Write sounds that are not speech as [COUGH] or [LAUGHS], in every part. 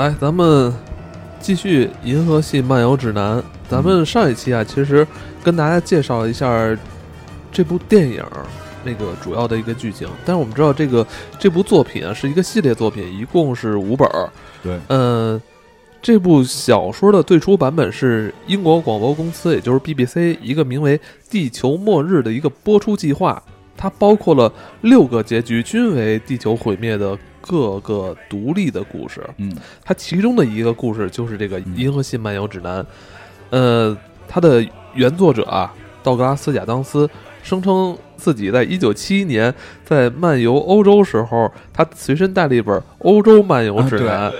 来，咱们继续《银河系漫游指南》。咱们上一期啊，其实跟大家介绍一下这部电影那个主要的一个剧情。但是我们知道，这个这部作品啊是一个系列作品，一共是五本儿。对，嗯，这部小说的最初版本是英国广播公司，也就是 BBC 一个名为《地球末日》的一个播出计划。它包括了六个结局，均为地球毁灭的各个独立的故事。嗯，它其中的一个故事就是这个《嗯银河系漫游指南》。呃，它的原作者啊，道格拉斯·亚当斯声称自己在一九七一年在漫游欧洲时候，他随身带了一本《欧洲漫游指南》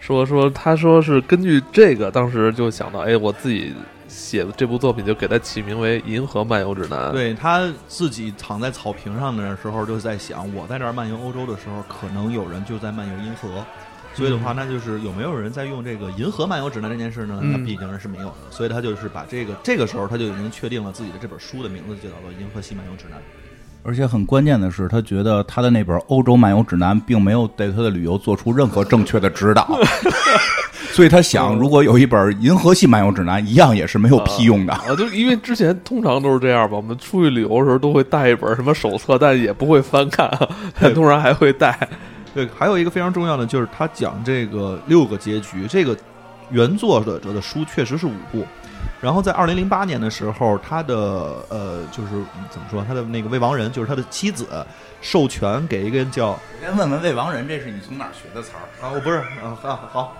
说说他说是根据这个，当时就想到，哎，我自己写的这部作品就给它起名为《银河漫游指南》。对他自己躺在草坪上的时候，就在想，我在这儿漫游欧洲的时候，可能有人就在漫游银河。所以的话，那就是有没有人在用这个银河漫游指南这件事呢？嗯那毕竟是没有的。所以他就是把这个这个时候他就已经确定了自己的这本书的名字就叫做《银河系漫游指南》。而且很关键的是，他觉得他的那本《欧洲漫游指南》并没有对他的旅游做出任何正确的指导，[LAUGHS] 所以他想，如果有一本《银河系漫游指南》，一样也是没有屁用的。啊，就因为之前通常都是这样吧，我们出去旅游的时候都会带一本什么手册，但也不会翻看，[LAUGHS] 但通常还会带。对，还有一个非常重要的就是他讲这个六个结局，这个原作者的书确实是五部。然后在二零零八年的时候，他的呃，就是嗯怎么说，他的那个未亡人，就是他的妻子，授权给一个人叫先问问未亡人，这是你从哪儿学的词儿？啊，我不是啊，好好，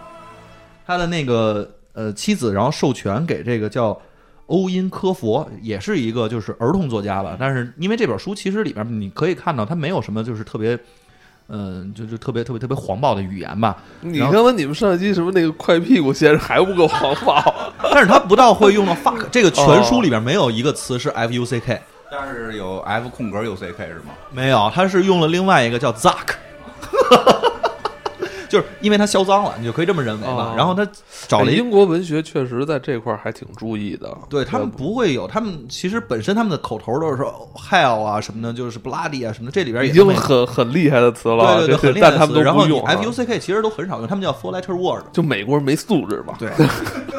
他的那个呃妻子，然后授权给这个叫欧因科佛，也是一个就是儿童作家吧。但是因为这本书其实里边你可以看到，他没有什么就是特别，嗯、就是特别特别特别黄暴的语言吧。你刚才你们上一期什么那个快屁股先生还不够黄暴？[LAUGHS] 但是他不到会用到 fuck，[LAUGHS] 这个全书里边没有一个词是 f u c k，但是有 F 空格 U C K 是吗？没有，他是用了另外一个叫 zuck。[LAUGHS] 就是因为他销赃了，你就可以这么认为吧。哦然后他找了一英国文学确实在这块儿还挺注意的。对他们不会有，他们其实本身他们的口头都是说 hell 啊什么的，就是 bloody 啊什么的，这里边已经很很厉害的词了，对对对，很厉害的但他们词然后你。F U C K 其实都很少用，他们叫 four letter word。就美国人没素质嘛？对，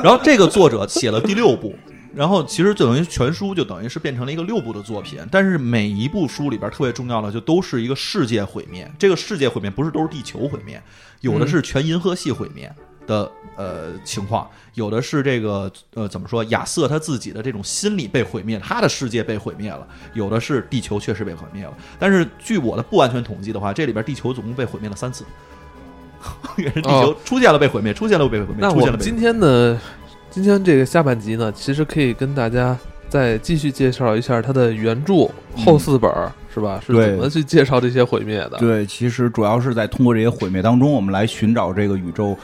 然后这个作者写了第六部，然后其实就等于全书就等于是变成了一个六部的作品，但是每一部书里边特别重要的就都是一个世界毁灭，这个世界毁灭不是都是地球毁灭，有的是全银河系毁灭。的呃情况，有的是这个呃怎么说，亚瑟他自己的这种心理被毁灭，他的世界被毁灭了；有的是地球确实被毁灭了。但是据我的不完全统计的话，这里边地球总共被毁灭了三次，[LAUGHS] 也是地球哦出现了被毁灭，出现了被毁灭，那我们今天呢，今天这个下半集呢，其实可以跟大家再继续介绍一下它的原著后四本儿，是吧？是怎么去介绍这些毁灭的？对，其实主要是在通过这些毁灭当中，我们来寻找这个宇宙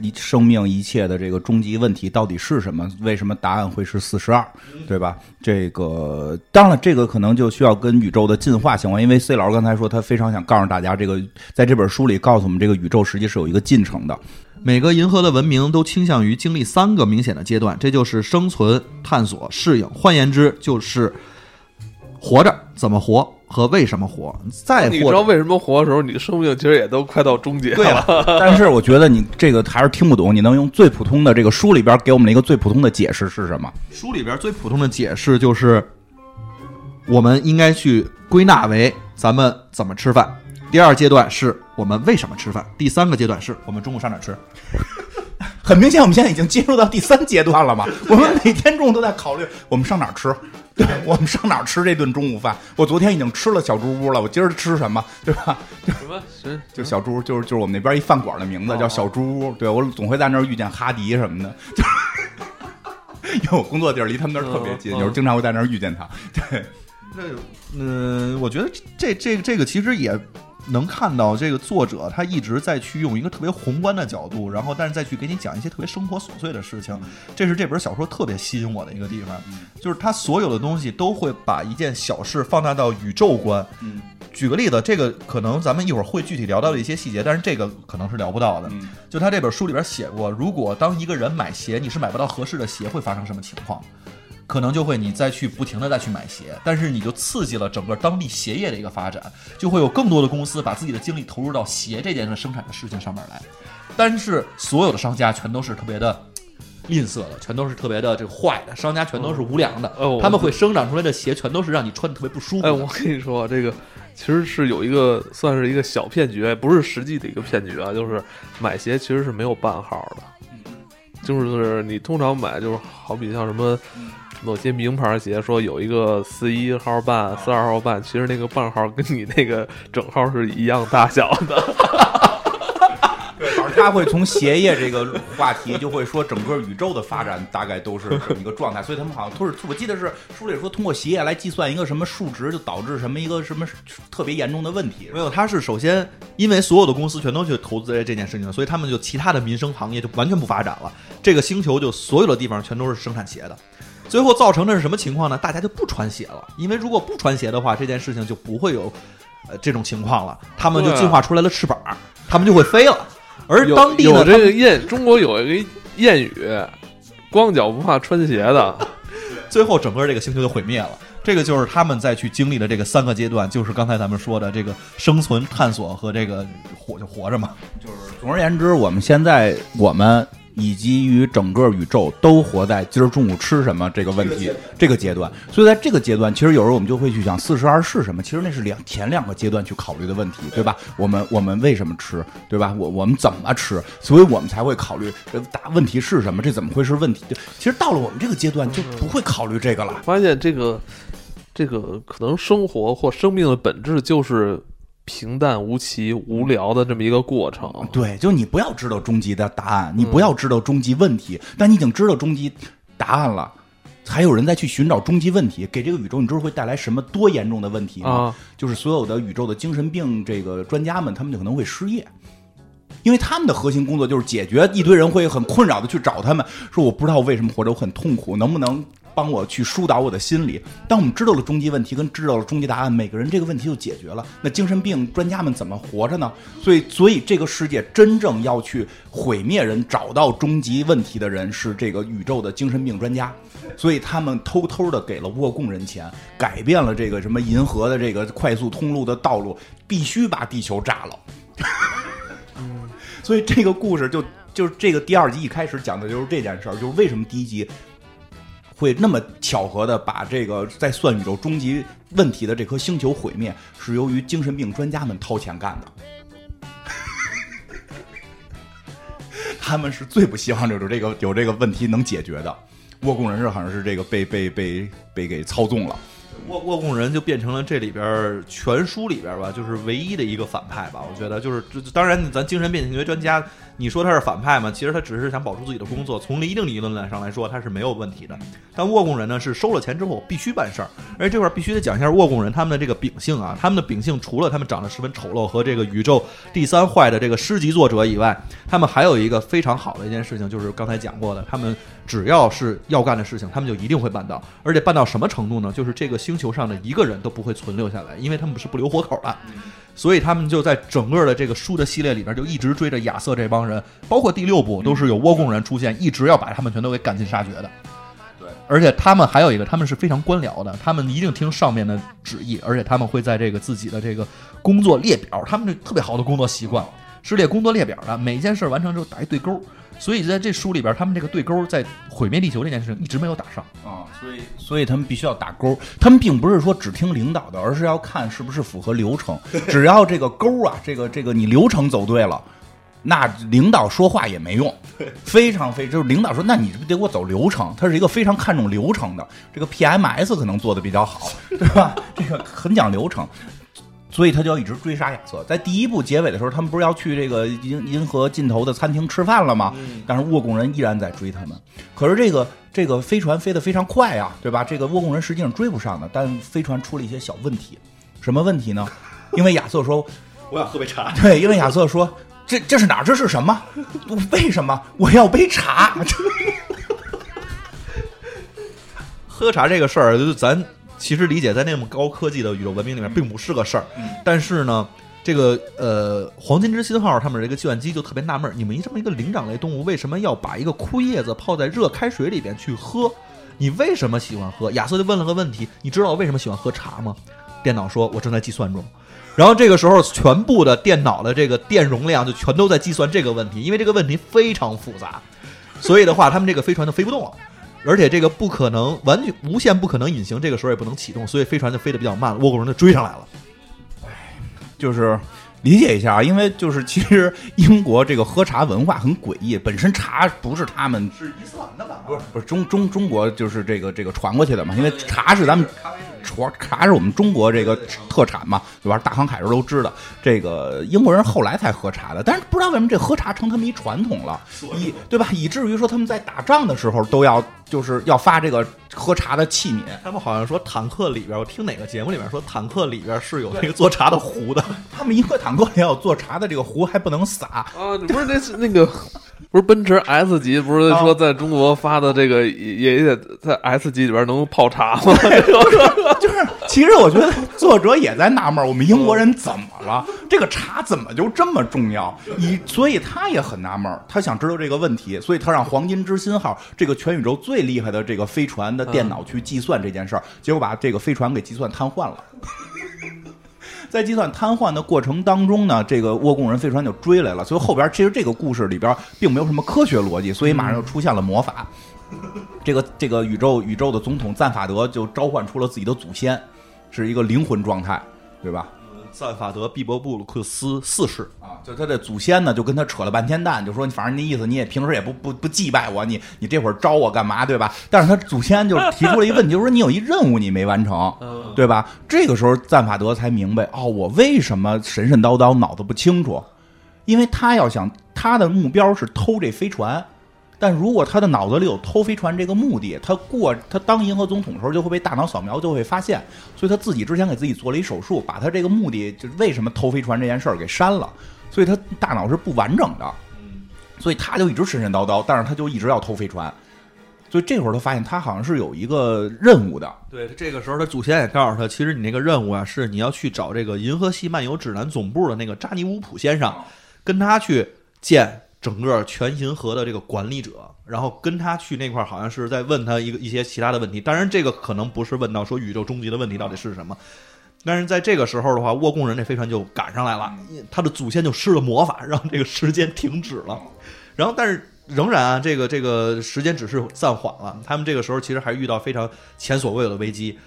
一生命一切的这个终极问题到底是什么？为什么答案会是四十二？对吧？这个当然了，这个可能就需要跟宇宙的进化相关，因为 C 老师刚才说他非常想告诉大家，这个在这本书里告诉我们，这个宇宙实际是有一个进程的。每个银河的文明都倾向于经历三个明显的阶段，这就是生存、探索、适应。换言之，就是活着、怎么活和为什么活。再你知道为什么活的时候，你的生命其实也都快到终结对了？了，[LAUGHS] 但是我觉得你这个还是听不懂，你能用最普通的这个书里边给我们的一个最普通的解释是什么？书里边最普通的解释就是，我们应该去归纳为咱们怎么吃饭。第二阶段是我们为什么吃饭，第三个阶段是我们中午上哪吃。很明显，我们现在已经进入到第三阶段了嘛。[LAUGHS] 我们每天中午都在考虑我们上哪儿吃，[LAUGHS] 对，我们上哪儿吃这顿中午饭。我昨天已经吃了小猪屋了，我今儿吃什么，对吧？什么？谁？就小猪，就是就是我们那边一饭馆的名字叫小猪屋。对我总会在那儿遇见哈迪什么的，就 [LAUGHS] 是因为我工作地儿离他们那儿特别近，有时候经常会在那儿遇见他。对，那嗯，我觉得这这这个其实也能看到这个作者他一直在去用一个特别宏观的角度，然后但是再去给你讲一些特别生活琐碎的事情，这是这本小说特别吸引我的一个地方，就是他所有的东西都会把一件小事放大到宇宙观。嗯举个例子，这个可能咱们一会儿会具体聊到的一些细节，但是这个可能是聊不到的。嗯就他这本书里边写过，如果当一个人买鞋，你是买不到合适的鞋，会发生什么情况？可能就会你再去不停的再去买鞋，但是你就刺激了整个当地鞋业的一个发展，就会有更多的公司把自己的精力投入到鞋这件事生产的事情上面来。但是所有的商家全都是特别的吝啬的，全都是特别的这个坏的，商家全都是无良的，哦他们会生长出来的鞋全都是让你穿的特别不舒服的。哎，我跟你说，这个其实是有一个算是一个小骗局，不是实际的一个骗局啊，就是买鞋其实是没有半号的，就是你通常买就是好比像什么。某些名牌鞋说有一个四一号半、四二号半，其实那个半号跟你那个整号是一样大小的。[LAUGHS] 而他会从鞋业这个话题就会说整个宇宙的发展大概都是这么一个状态，所以他们好像都是我记得是书里说通过鞋业来计算一个什么数值，就导致什么一个什么特别严重的问题。没有，他是首先因为所有的公司全都去投资在这件事情，所以他们就其他的民生行业就完全不发展了。这个星球就所有的地方全都是生产鞋的，最后造成的是什么情况呢？大家就不穿鞋了，因为如果不穿鞋的话，这件事情就不会有呃这种情况了，他们就进化出来了翅膀，他们就会飞了。而当地呢，有这个谚，中国有一个谚语：“光脚不怕穿鞋的。[LAUGHS] 最后整个这个星球就毁灭了。这个就是他们在去经历的这个三个阶段，就是刚才咱们说的这个生存、探索和这个活就活着嘛。就是总而言之，我们现在我们以及于整个宇宙都活在今儿中午吃什么这个问题这个阶段。所以在这个阶段，其实有时候我们就会去想四十二是什么？其实那是两前两个阶段去考虑的问题，对吧？我们我们为什么吃，对吧？我我们怎么吃？所以我们才会考虑这大问题是什么？这怎么会是问题？就其实到了我们这个阶段，就不会考虑这个了”。发现这个这个可能生活或生命的本质就是平淡无奇、无聊的这么一个过程。对，就你不要知道终极的答案，你不要知道终极问题，但你已经知道终极答案了。还有人在去寻找终极问题，给这个宇宙，你知道会带来什么多严重的问题吗？啊就是所有的宇宙的精神病这个专家们，他们就可能会失业，因为他们的核心工作就是解决一堆人会很困扰的去找他们，说我不知道为什么活着，我很痛苦，能不能帮我去疏导我的心理？当我们知道了终极问题跟知道了终极答案，每个人这个问题就解决了。那精神病专家们怎么活着呢？所以，所以这个世界真正要去毁灭人、找到终极问题的人是这个宇宙的精神病专家。所以他们偷偷的给了沃贡人钱，改变了这个什么银河的这个快速通路的道路，必须把地球炸了。[LAUGHS] 所以这个故事就就是这个第二集一开始讲的就是这件事儿，就是为什么第一集会那么巧合的把这个在算宇宙终极问题的这颗星球毁灭，是由于精神病专家们掏钱干的。[LAUGHS] 他们是最不希望有这个有这个问题能解决的。倭贡人是好像是这个被被被被给操纵了，倭倭贡人就变成了这里边全书里边吧，就是唯一的一个反派吧。我觉得就是，这当然咱精神病学专家，你说他是反派吗？其实他只是想保住自己的工作。从一定理论来上来说，他是没有问题的。但沃贡人呢，是收了钱之后必须办事儿，而这块儿必须得讲一下沃贡人他们的这个秉性啊。他们的秉性除了他们长得十分丑陋和这个宇宙第三坏的这个诗集作者以外，他们还有一个非常好的一件事情，就是刚才讲过的，他们只要是要干的事情，他们就一定会办到，而且办到什么程度呢？就是这个星球上的一个人都不会存留下来，因为他们是不留活口的。所以他们就在整个的这个书的系列里边，就一直追着亚瑟这帮人，包括第六部都是有倭贡人出现，一直要把他们全都给赶尽杀绝的。对，而且他们还有一个，他们是非常官僚的，他们一定听上面的旨意，而且他们会在这个自己的这个工作列表，他们这特别好的工作习惯是列工作列表的，每件事完成之后打一对勾。所以在这书里边，他们这个对勾在毁灭地球这件事情一直没有打上。啊，所以所以他们必须要打勾，他们并不是说只听领导的，而是要看是不是符合流程。[LAUGHS] 只要这个勾啊，这个这个你流程走对了，那领导说话也没用。[LAUGHS] 非常非就是领导说，那你得给我走流程。他是一个非常看重流程的，这个 PMS 可能做的比较好，对吧？这个很讲流程。所以他就要一直追杀亚瑟。在第一部结尾的时候，他们不是要去这个银银河尽头的餐厅吃饭了吗？但是沃贡人依然在追他们。可是这个这个飞船飞得非常快啊，对吧？这个沃贡人实际上追不上的，但飞船出了一些小问题。什么问题呢？[LAUGHS] 因为亚瑟说，我想喝杯茶。对，因为亚瑟说，这这是哪儿？这是什么？为什么我要杯茶？[LAUGHS] 喝茶这个事儿，咱其实理解在那么高科技的宇宙文明里面，并不是个事儿。但是呢，这个呃，黄金之心号上面这个计算机就特别纳闷，你们这么一个灵长类动物，为什么要把一个枯叶子泡在热开水里边去喝？你为什么喜欢喝？亚瑟就问了个问题：你知道我为什么喜欢喝茶吗？电脑说：“我正在计算中。”然后这个时候，全部的电脑的这个电容量就全都在计算这个问题，因为这个问题非常复杂，所以的话，他们这个飞船就飞不动了，而且这个不可能完全无限不可能隐形，这个时候也不能启动，所以飞船就飞得比较慢，倭寇人就追上来了。就是理解一下啊，因为就是其实英国这个喝茶文化很诡异，本身茶不是他们是伊斯兰的吧？不是不是中中中国就是这个这个传过去的嘛，因为茶是咱们茶茶是我们中国这个特产嘛，对吧？大航海时候都知道，这个英国人后来才喝茶的，但是不知道为什么这喝茶成他们一传统了，以对吧？以至于说他们在打仗的时候都要就是要发这个喝茶的器皿。他们好像说坦克里边，我听哪个节目里面说坦克里边是有那个做茶的壶的，[LAUGHS] 他们一个坦克里要有做茶的这个壶，还不能洒。啊，你不是那是那个，不是奔驰 S 级，不是说在中国发的这个也也得在 S 级里边能泡茶吗？[LAUGHS] 就是，其实我觉得作者也在纳闷儿，我们英国人怎么了？这个茶怎么就这么重要？以所以他也很纳闷儿，他想知道这个问题，所以他让黄金之心号这个全宇宙最厉害的这个飞船的电脑去计算这件事儿，结果把这个飞船给计算瘫痪了。[LAUGHS] 在计算瘫痪的过程当中呢，这个沃贡人飞船就追来了。所以后边其实这个故事里边并没有什么科学逻辑，所以马上就出现了魔法。这个这个宇宙宇宙的总统赞法德就召唤出了自己的祖先，是一个灵魂状态，对吧？赞法德·毕伯布鲁克斯四世啊，就他的祖先呢，就跟他扯了半天蛋，就说反正那意思你也平时也不不不祭拜我，你你这会儿招我干嘛，对吧？但是他祖先就提出了一个问题，就是说你有一任务你没完成，对吧？这个时候赞法德才明白，哦，我为什么神神叨叨，脑子不清楚，因为他要想他的目标是偷这飞船。但如果他的脑子里有偷飞船这个目的，他过他当银河总统的时候就会被大脑扫描，就会发现，所以他自己之前给自己做了一手术，把他这个目的就是为什么偷飞船这件事儿给删了，所以他大脑是不完整的，所以他就一直神神叨叨，但是他就一直要偷飞船，所以这会儿他发现他好像是有一个任务的，对，这个时候他祖先也告诉他，其实你那个任务啊，是你要去找这个银河系漫游指南总部的那个扎尼乌普先生，跟他去见。整个全银河的这个管理者，然后跟他去那块儿，好像是在问他一个一些其他的问题。当然，这个可能不是问到说宇宙终极的问题到底是什么。但是在这个时候的话，沃贡人这飞船就赶上来了，他的祖先就施了魔法，让这个时间停止了。然后，但是仍然啊，这个这个时间只是暂缓了。他们这个时候其实还遇到非常前所未有的危机。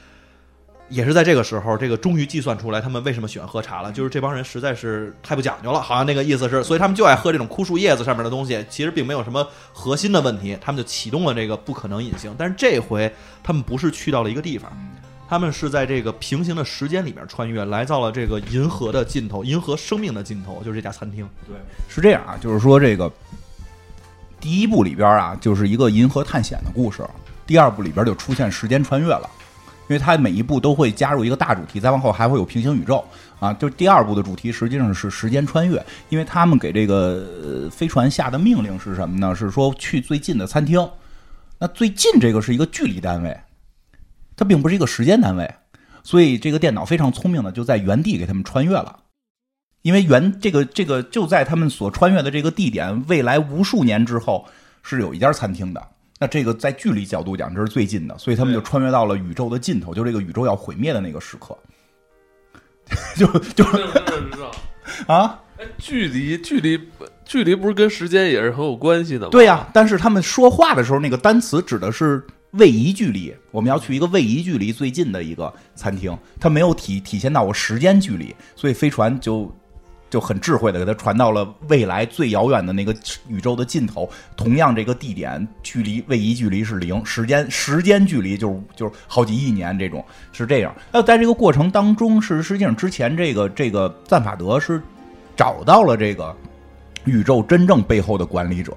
也是在这个时候，这个终于计算出来他们为什么喜欢喝茶了。就是这帮人实在是太不讲究了，好像那个意思是，所以他们就爱喝这种枯树叶子上面的东西。其实并没有什么核心的问题，他们就启动了这个不可能隐形。但是这回他们不是去到了一个地方，他们是在这个平行的时间里面穿越，来到了这个银河的尽头，银河生命的尽头，就是这家餐厅。对，是这样啊，就是说这个第一部里边啊，就是一个银河探险的故事；第二部里边就出现时间穿越了。因为它每一步都会加入一个大主题，再往后还会有平行宇宙啊。就第二部的主题实际上是时间穿越，因为他们给这个飞船下的命令是什么呢？是说去最近的餐厅。那最近这个是一个距离单位，它并不是一个时间单位，所以这个电脑非常聪明的就在原地给他们穿越了。因为原这个这个就在他们所穿越的这个地点，未来无数年之后是有一家餐厅的。那这个在距离角度讲，这是最近的，所以他们就穿越到了宇宙的尽头，就这个宇宙要毁灭的那个时刻，[LAUGHS] 就就 [LAUGHS] 啊，距离距离距离不是跟时间也是很有关系的吗？对呀，但是他们说话的时候，那个单词指的是位移距离，我们要去一个位移距离最近的一个餐厅，它没有体体现到我时间距离，所以飞船就。就很智慧的给他传到了未来最遥远的那个宇宙的尽头，同样这个地点距离位移距离是零，时间时间距离就是就是好几亿年这种是这样。那在这个过程当中，是实际上之前这个这个赞法德是找到了这个宇宙真正背后的管理者，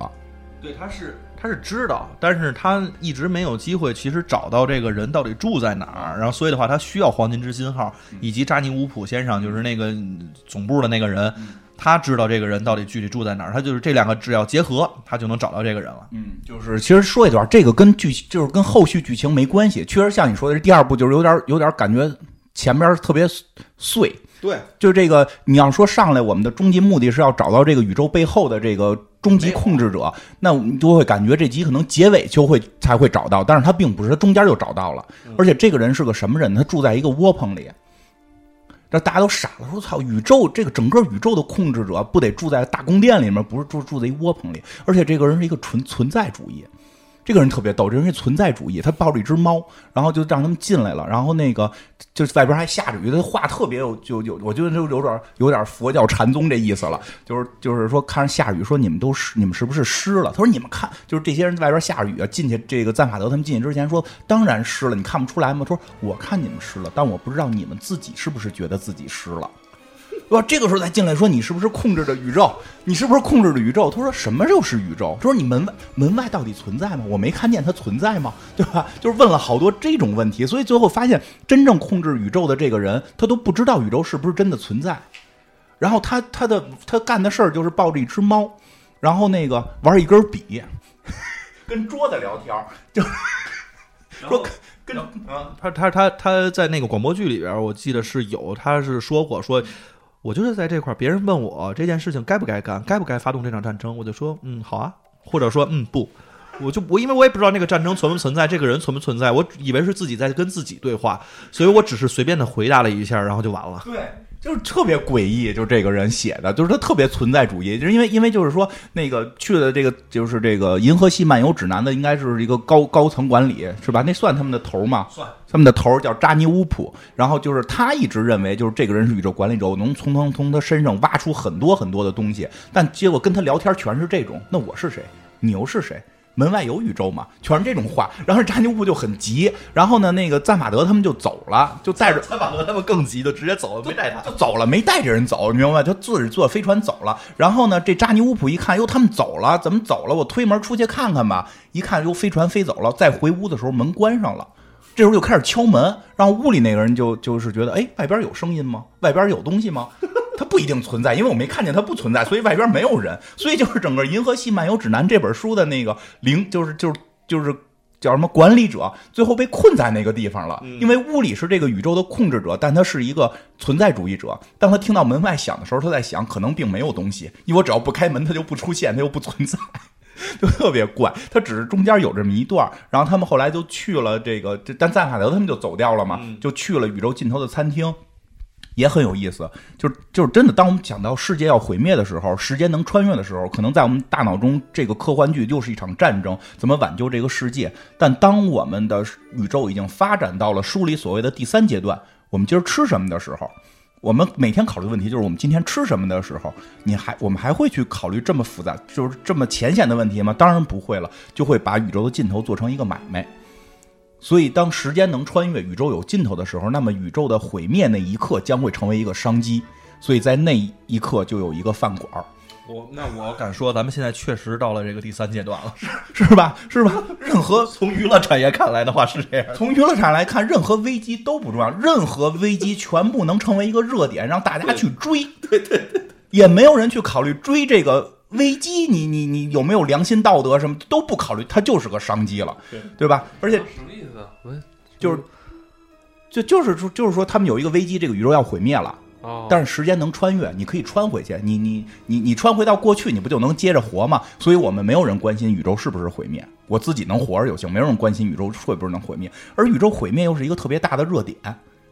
对，他是。他是知道，但是他一直没有机会，其实找到这个人到底住在哪儿。然后，所以的话，他需要黄金之心号以及扎尼乌普先生，就是那个总部的那个人，他知道这个人到底具体住在哪儿。他就是这两个只要结合，他就能找到这个人了。嗯，就是其实说一段，这个跟剧就是跟后续剧情没关系。确实像你说的，这第二部就是有点有点感觉前边特别碎。对，就是这个你要说上来，我们的终极目的是要找到这个宇宙背后的这个。终极控制者，那你就会感觉这集可能结尾就会才会找到，但是他并不是，他中间就找到了，而且这个人是个什么人？他住在一个窝棚里。这大家都傻了，说操，宇宙这个整个宇宙的控制者不得住在大宫殿里面，不是住住在一窝棚里，而且这个人是一个纯存在主义。这个人特别逗，这人是存在主义，他抱着一只猫，然后就让他们进来了，然后那个就是外边还下着雨，他话特别有就有，我觉得就有点有点佛教禅宗这意思了，就是就是说看着下雨，说你们都湿，你们是不是湿了？他说你们看，就是这些人在外边下着雨啊，进去这个赞法德他们进去之前说当然湿了，你看不出来吗？他说我看你们湿了，但我不知道你们自己是不是觉得自己湿了。哇，这个时候再进来说你是不是控制着宇宙？你是不是控制着宇宙？他说什么就是宇宙？他说你门外门外到底存在吗？我没看见它存在吗？对吧？就是问了好多这种问题，所以最后发现真正控制宇宙的这个人，他都不知道宇宙是不是真的存在。然后他他的他干的事儿就是抱着一只猫，然后那个玩一根笔，跟桌子聊天儿，就说跟啊，他他他他在那个广播剧里边，我记得是有，他是说过说。我就是在这块儿，别人问我这件事情该不该干，该不该发动这场战争，我就说嗯好啊，或者说嗯不，我就我因为我也不知道那个战争存不存在，这个人存不存在，我以为是自己在跟自己对话，所以我只是随便的回答了一下，然后就完了。对。就是特别诡异，就这个人写的，就是他特别存在主义，就是因为因为就是说那个去的这个就是这个《银河系漫游指南》的，应该是一个高高层管理是吧？那算他们的头吗？算他们的头叫扎尼乌普，然后就是他一直认为就是这个人是宇宙管理者，我能从从从他身上挖出很多很多的东西，但结果跟他聊天全是这种，那我是谁？你又是谁？门外有宇宙嘛？全是这种话，然后扎尼乌就很急，然后呢，那个赞法德他们就走了，就带着赞法德他们更急，就直接走了，没带他，就走了，没带着人走，你明白吗？就自己坐飞船走了。然后呢，这扎尼乌普一看，哟，他们走了，怎么走了？我推门出去看看吧。一看，哟，飞船飞走了。再回屋的时候，门关上了。这时候就开始敲门，然后屋里那个人就就是觉得，哎，外边有声音吗？外边有东西吗？它不一定存在，因为我没看见它不存在，所以外边没有人。所以就是整个《银河系漫游指南》这本书的那个零，就是就是就是叫什么管理者，最后被困在那个地方了。因为屋里是这个宇宙的控制者，但他是一个存在主义者。当他听到门外响的时候，他在想，可能并没有东西，因为我只要不开门，它就不出现，它又不存在。[LAUGHS] 就特别怪，他只是中间有这么一段然后他们后来就去了这个，但赞法德他们就走掉了嘛，就去了宇宙尽头的餐厅，也很有意思。就是就是真的，当我们讲到世界要毁灭的时候，时间能穿越的时候，可能在我们大脑中，这个科幻剧又是一场战争，怎么挽救这个世界？但当我们的宇宙已经发展到了书里所谓的第三阶段，我们今儿吃什么的时候。我们每天考虑问题就是我们今天吃什么的时候，你还我们还会去考虑这么复杂，就是这么浅显的问题吗？当然不会了，就会把宇宙的尽头做成一个买卖。所以，当时间能穿越，宇宙有尽头的时候，那么宇宙的毁灭那一刻将会成为一个商机。所以在那一刻就有一个饭馆。我那我敢说，咱们现在确实到了这个第三阶段了，是 [LAUGHS] 是吧？是吧？[LAUGHS] 任何从娱乐产业看来的话是这样，从娱乐产业来看，任何危机都不重要，任何危机全部能成为一个热点，让大家去追。[LAUGHS] 对对对，也没有人去考虑追这个危机，你你你有没有良心道德什么都不考虑，它就是个商机了，对对吧？而且就是就就是说就是说他们有一个危机，这个宇宙要毁灭了。但是时间能穿越，你可以穿回去。你你你你穿回到过去，你不就能接着活吗？所以我们没有人关心宇宙是不是毁灭，我自己能活着就行。没有人关心宇宙会不会能毁灭，而宇宙毁灭又是一个特别大的热点，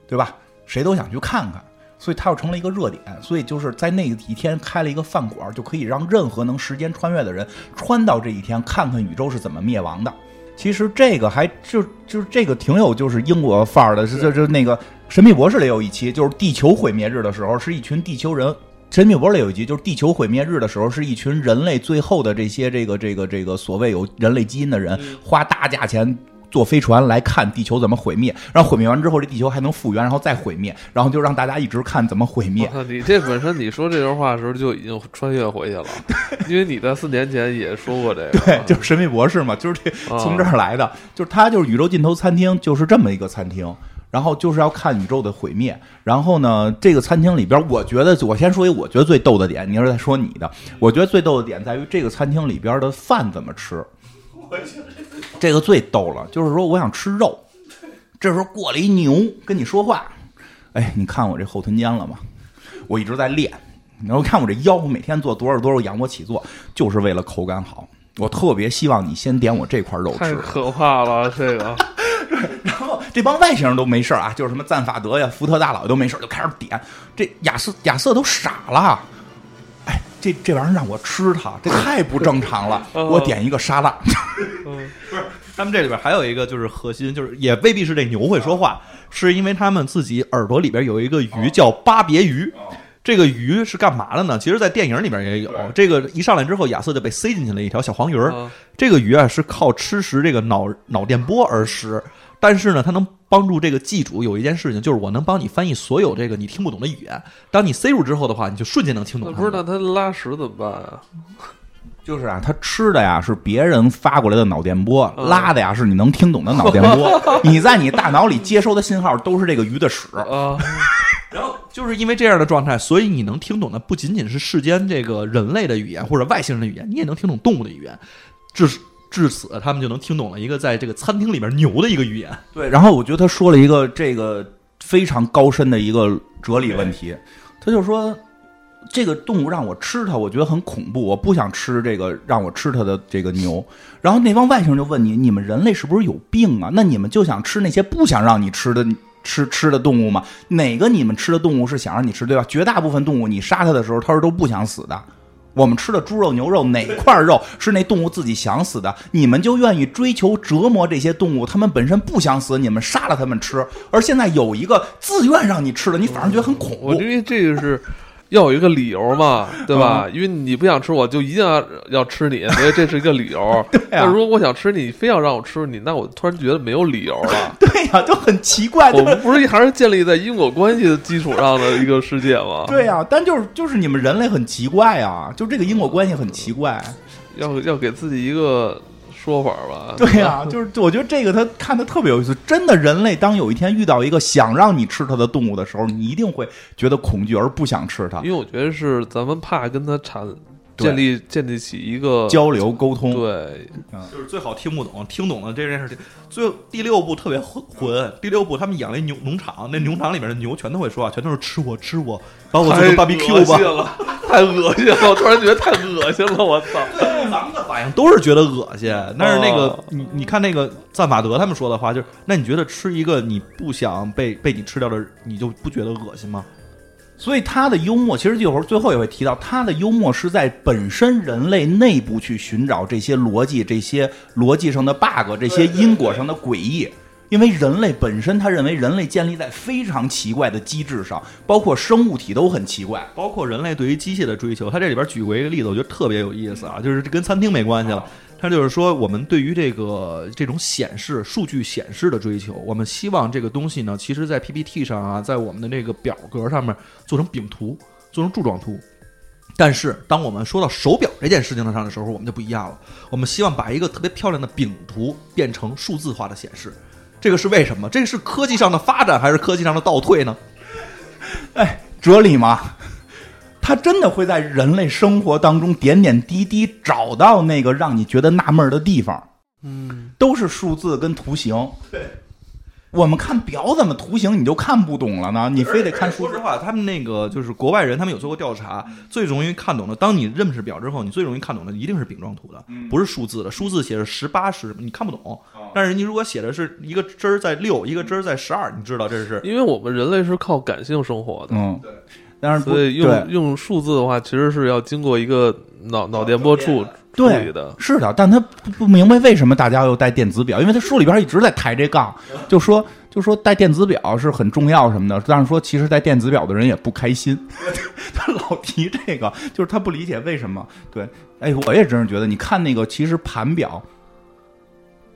对吧？谁都想去看看，所以它又成了一个热点。所以就是在那一天开了一个饭馆，就可以让任何能时间穿越的人穿到这一天，看看宇宙是怎么灭亡的。其实这个还就就是这个挺有就是英国范儿的，是就就那个。神秘博士里有一期，就是地球毁灭日的时候，是一群地球人。神秘博士里有一集，就是地球毁灭日的时候，是一群人类最后的这些这个这个这个所谓有人类基因的人，花大价钱坐飞船来看地球怎么毁灭。然后毁灭完之后，这地球还能复原，然后再毁灭，然后就让大家一直看怎么毁灭。你 [LAUGHS] 这本身你说这段话的时候就已经穿越回去了，因为你在四年前也说过这个。[LAUGHS] 对，就是神秘博士嘛，就是这从这儿来的，就是他就是宇宙尽头餐厅，就是这么一个餐厅。然后就是要看宇宙的毁灭。然后呢，这个餐厅里边，我觉得我先说一个我觉得最逗的点，你要是再说你的，我觉得最逗的点在于这个餐厅里边的饭怎么吃。这个最逗了，就是说我想吃肉，这时候过来一牛跟你说话，哎，你看我这后臀尖了吗？我一直在练，然后看我这腰，我每天做多少多少仰卧起坐，就是为了口感好。我特别希望你先点我这块肉吃，太可怕了，这个 [LAUGHS] 然后这帮外星人都没事儿啊，就是什么赞法德呀、福特大佬都没事儿，就开始点。这亚瑟亚瑟都傻了，哎，这这玩意儿让我吃它，这太不正常了。[LAUGHS] 嗯我点一个沙拉，[LAUGHS] 嗯他们这里边还有一个就是核心，就是也未必是这牛会说话，是因为他们自己耳朵里边有一个鱼叫巴别鱼。这个鱼是干嘛的呢？其实，在电影里边也有。这个一上来之后，亚瑟就被塞进去了一条小黄鱼儿。啊这个鱼啊是靠吃食这个脑脑电波而食，但是呢，它能帮助这个记主有一件事情，就是我能帮你翻译所有这个你听不懂的语言。当你塞入之后的话，你就瞬间能听懂不是那他拉屎怎么办啊？就是啊，他吃的呀是别人发过来的脑电波，嗯拉的呀是你能听懂的脑电波。[LAUGHS] 你在你大脑里接收的信号都是这个鱼的屎。啊，然后就是因为这样的状态，所以你能听懂的不仅仅是世间这个人类的语言或者外星人的语言，你也能听懂动物的语言。至至此，他们就能听懂了一个在这个餐厅里边牛的一个语言。对，然后我觉得他说了一个这个非常高深的一个哲理问题，他就说。这个动物让我吃它，我觉得很恐怖，我不想吃这个让我吃它的这个牛。然后那帮外星人就问你：你们人类是不是有病啊？那你们就想吃那些不想让你吃的吃吃的动物吗？哪个你们吃的动物是想让你吃，对吧？绝大部分动物你杀它的时候，它是都不想死的。我们吃的猪肉、牛肉，哪块肉是那动物自己想死的？你们就愿意追求折磨这些动物，它们本身不想死，你们杀了它们吃。而现在有一个自愿让你吃的，你反而觉得很恐怖。我觉得这个是要有一个理由嘛，对吧？因为你不想吃，我就一定要要吃你，所以这是一个理由。[LAUGHS] 对啊那如果我想吃你，非要让我吃你，那我突然觉得没有理由了。[LAUGHS] 对呀、就很奇怪。我们不是还是建立在因果关系的基础上的一个世界吗？[LAUGHS] 对呀、但就是就是你们人类很奇怪啊，就这个因果关系很奇怪。要要给自己一个说法吧。[LAUGHS] 对呀、就是我觉得这个他看的特别有意思。真的，人类当有一天遇到一个想让你吃它的动物的时候，你一定会觉得恐惧而不想吃它因。为我觉得是咱们怕跟它产对建立建立起一个交流沟通，对就是最好听不懂，听懂了这件事情。最第六部特别混混，第六部他们养了一牛农场，那农场里面的牛全都会说话，全都是吃我吃我，把我做成太 BBQ 吧。恶心了，太恶心了！我突然觉得太恶心了，我操！咱们的反应都是觉得恶心，但是那个、哦你你看那个赞法德他们说的话，就是那你觉得吃一个你不想被被你吃掉的，你就不觉得恶心吗？所以他的幽默，其实一会儿最后也会提到，他的幽默是在本身人类内部去寻找这些逻辑、这些逻辑上的 bug、这些因果上的诡异。因为人类本身，他认为人类建立在非常奇怪的机制上，包括生物体都很奇怪。包括人类对于机械的追求，他这里边举过一个例子，我觉得特别有意思啊，就是这跟餐厅没关系了。他就是说，我们对于这个这种显示数据显示的追求，我们希望这个东西呢，其实在 PPT 上啊，在我们的这个表格上面做成饼图，做成柱状图。但是，当我们说到手表这件事情上的时候，我们就不一样了。我们希望把一个特别漂亮的饼图变成数字化的显示，这个是为什么？这个是科技上的发展还是科技上的倒退呢？哎，哲理嘛，他真的会在人类生活当中点点滴滴找到那个让你觉得纳闷儿的地方。嗯，都是数字跟图形。对，我们看表怎么图形你就看不懂了呢？你非得看数字。说实话，他们那个就是国外人，他们有做过调查，最容易看懂的，当你认识表之后，你最容易看懂的一定是饼状图的，不是数字的。数字写着十八十，你看不懂。但是人家如果写的是一个针儿在六，一个针儿在十二，你知道这是因为我们人类是靠感性生活的，嗯，但是不所以用用数字的话，其实是要经过一个脑脑电波处处对理的。是的，但他不不明白为什么大家要带电子表，因为他书里边一直在抬这杠，就说就说带电子表是很重要什么的，但是说其实带电子表的人也不开心，[LAUGHS] 他老提这个，就是他不理解为什么。对，哎，我也真是觉得，你看那个其实盘表。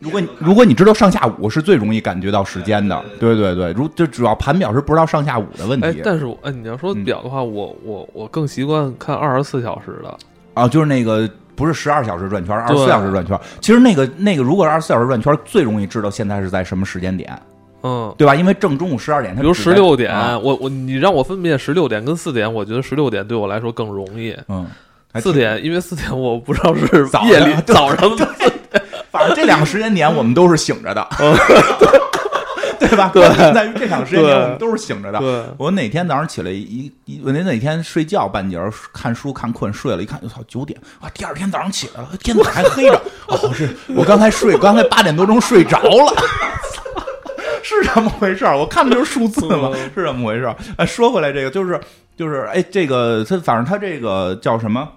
如果你如果你知道上下午是最容易感觉到时间的，对对对，如就主要盘表是不知道上下午的问题，哎但是我哎，你要说嗯表的话，我我我更习惯看二十四小时的。啊，就是那个不是十二小时转圈，二十四小时转圈。其实那个那个，如果是二十四小时转圈，最容易知道现在是在什么时间点，嗯，对吧？因为正中午十二点，它比如十六点，啊我我你让我分辨十六点跟四点，我觉得十六点对我来说更容易。嗯，四点，因为四点我不知道是早夜里 [LAUGHS] 上早上的，反正这两个时间点我们都是醒着的。[LAUGHS] 对吧？对关键在于这两个时间点我们都是醒着的。我哪天早上起来一一，我那哪天睡觉半截儿看书看困睡了，一看，我操，九点啊！第二天早上起来了，天怎么还黑着？哦，是我刚才睡，刚才八点多钟睡着了。[LAUGHS] 是这么回事儿，我看的就是数字嘛，嗯是这么回事儿。哎，说回来，这个就是就是，哎，这个他反正他这个叫什么？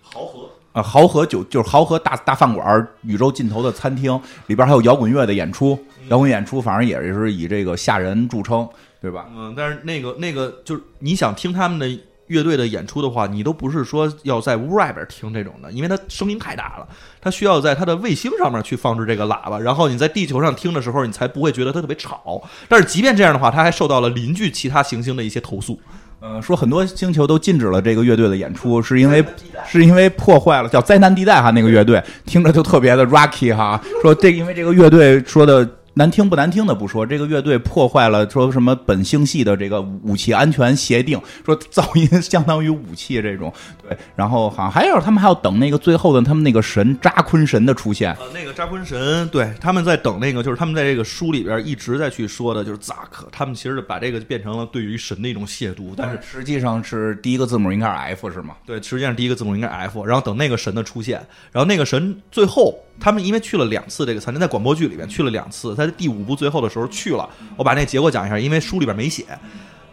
豪河啊，豪河酒就是豪河大大饭馆儿，宇宙尽头的餐厅里边还有摇滚乐的演出，摇滚演出反正也是以这个吓人著称，对吧？嗯，但是那个那个就是你想听他们的乐队的演出的话，你都不是说要在屋外边听这种的，因为它声音太大了，它需要在它的卫星上面去放置这个喇叭，然后你在地球上听的时候，你才不会觉得它特别吵。但是即便这样的话，它还受到了邻居其他行星的一些投诉。嗯，说很多星球都禁止了这个乐队的演出，是因为是因为破坏了叫灾难地带哈那个乐队，听着就特别的 rocky 哈。说这因为这个乐队说的难听不难听的不说，这个乐队破坏了说什么本星系的这个武器安全协定，说噪音相当于武器这种。对，然后好像还有他们还要等那个最后的他们那个神扎昆神的出现。呃，那个扎昆神，对，他们在等那个，就是他们在这个书里边一直在去说的，就是 Zack，他们其实把这个变成了对于神的一种亵渎，但是实际上是第一个字母应该是 F 是吗？对，实际上第一个字母应该是 F，然后等那个神的出现，然后那个神最后他们因为去了两次这个餐厅，在广播剧里面去了两次，他在第五部最后的时候去了，我把那结果讲一下，因为书里边没写。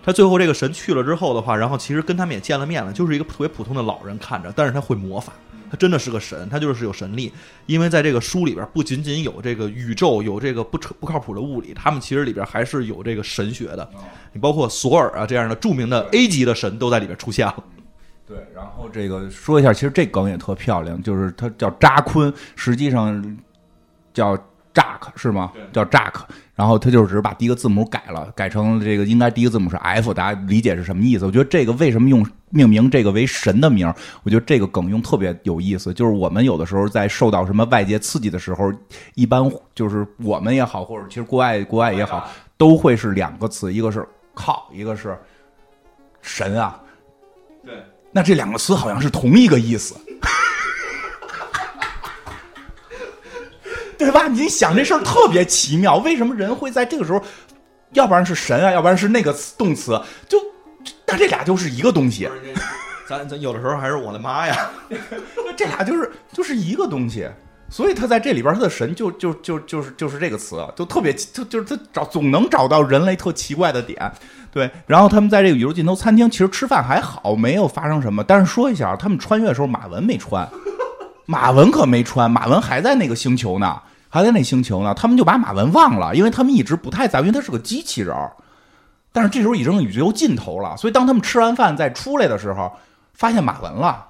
他最后这个神去了之后的话，然后其实跟他们也见了面了，就是一个特别普通的老人看着，但是他会魔法，他真的是个神，他就是有神力。因为在这个书里边，不仅仅有这个宇宙，有这个不扯不靠谱的物理，他们其实里边还是有这个神学的。你包括索尔啊这样的著名的 A 级的神都在里边出现了。对，然后这个说一下，其实这梗也特漂亮，就是它叫扎昆，实际上叫 Jack 是吗？叫 Jack，然后他就只是把第一个字母改了，改成这个应该第一个字母是 F，大家理解是什么意思？我觉得这个为什么用命名这个为神的名？我觉得这个梗用特别有意思，就是我们有的时候在受到什么外界刺激的时候，一般就是我们也好，或者其实国外国外也好，都会是两个词，一个是靠，一个是神啊。对。那这两个词好像是同一个意思，对吧？你想这事儿特别奇妙，为什么人会在这个时候，要不然是神啊，要不然是那个词动词，就但这俩就是一个东西，咱咱有的时候还是我的妈呀！[LAUGHS] 这俩就是就是一个东西。所以他在这里边，他的神就就就就是就是这个词，就特别就就是他找总能找到人类特奇怪的点，对。然后他们在这个宇宙尽头餐厅，其实吃饭还好，没有发生什么。但是说一下，他们穿越的时候，马文没穿，马文可没穿，马文还在那个星球呢，还在那星球呢。他们就把马文忘了，因为他们一直不太在，因为他是个机器人儿。但是这时候已经宇宙尽头了，所以当他们吃完饭再出来的时候，发现马文了。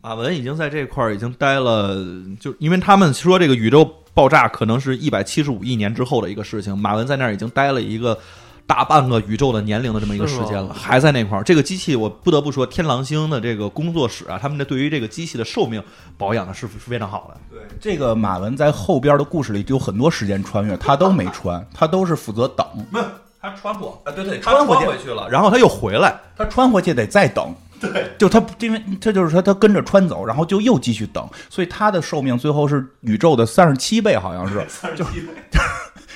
马文已经在这块儿已经待了，就因为他们说这个宇宙爆炸可能是一百七十五亿年之后的一个事情，马文在那儿已经待了一个大半个宇宙的年龄的这么一个时间了，还在那块儿。这个机器我不得不说，天狼星的这个工作室啊，他们的对于这个机器的寿命保养的是是非常好的。对，这个马文在后边的故事里有很多时间穿越，他都没穿，他都是负责等。没有，他穿过啊，对对，他穿回去，了，然后他又回来。他穿回去得再等。对，就他，因为他就是说他跟着穿走，然后就又继续等，所以他的寿命最后是宇宙的三十七倍，好像是。[LAUGHS] 就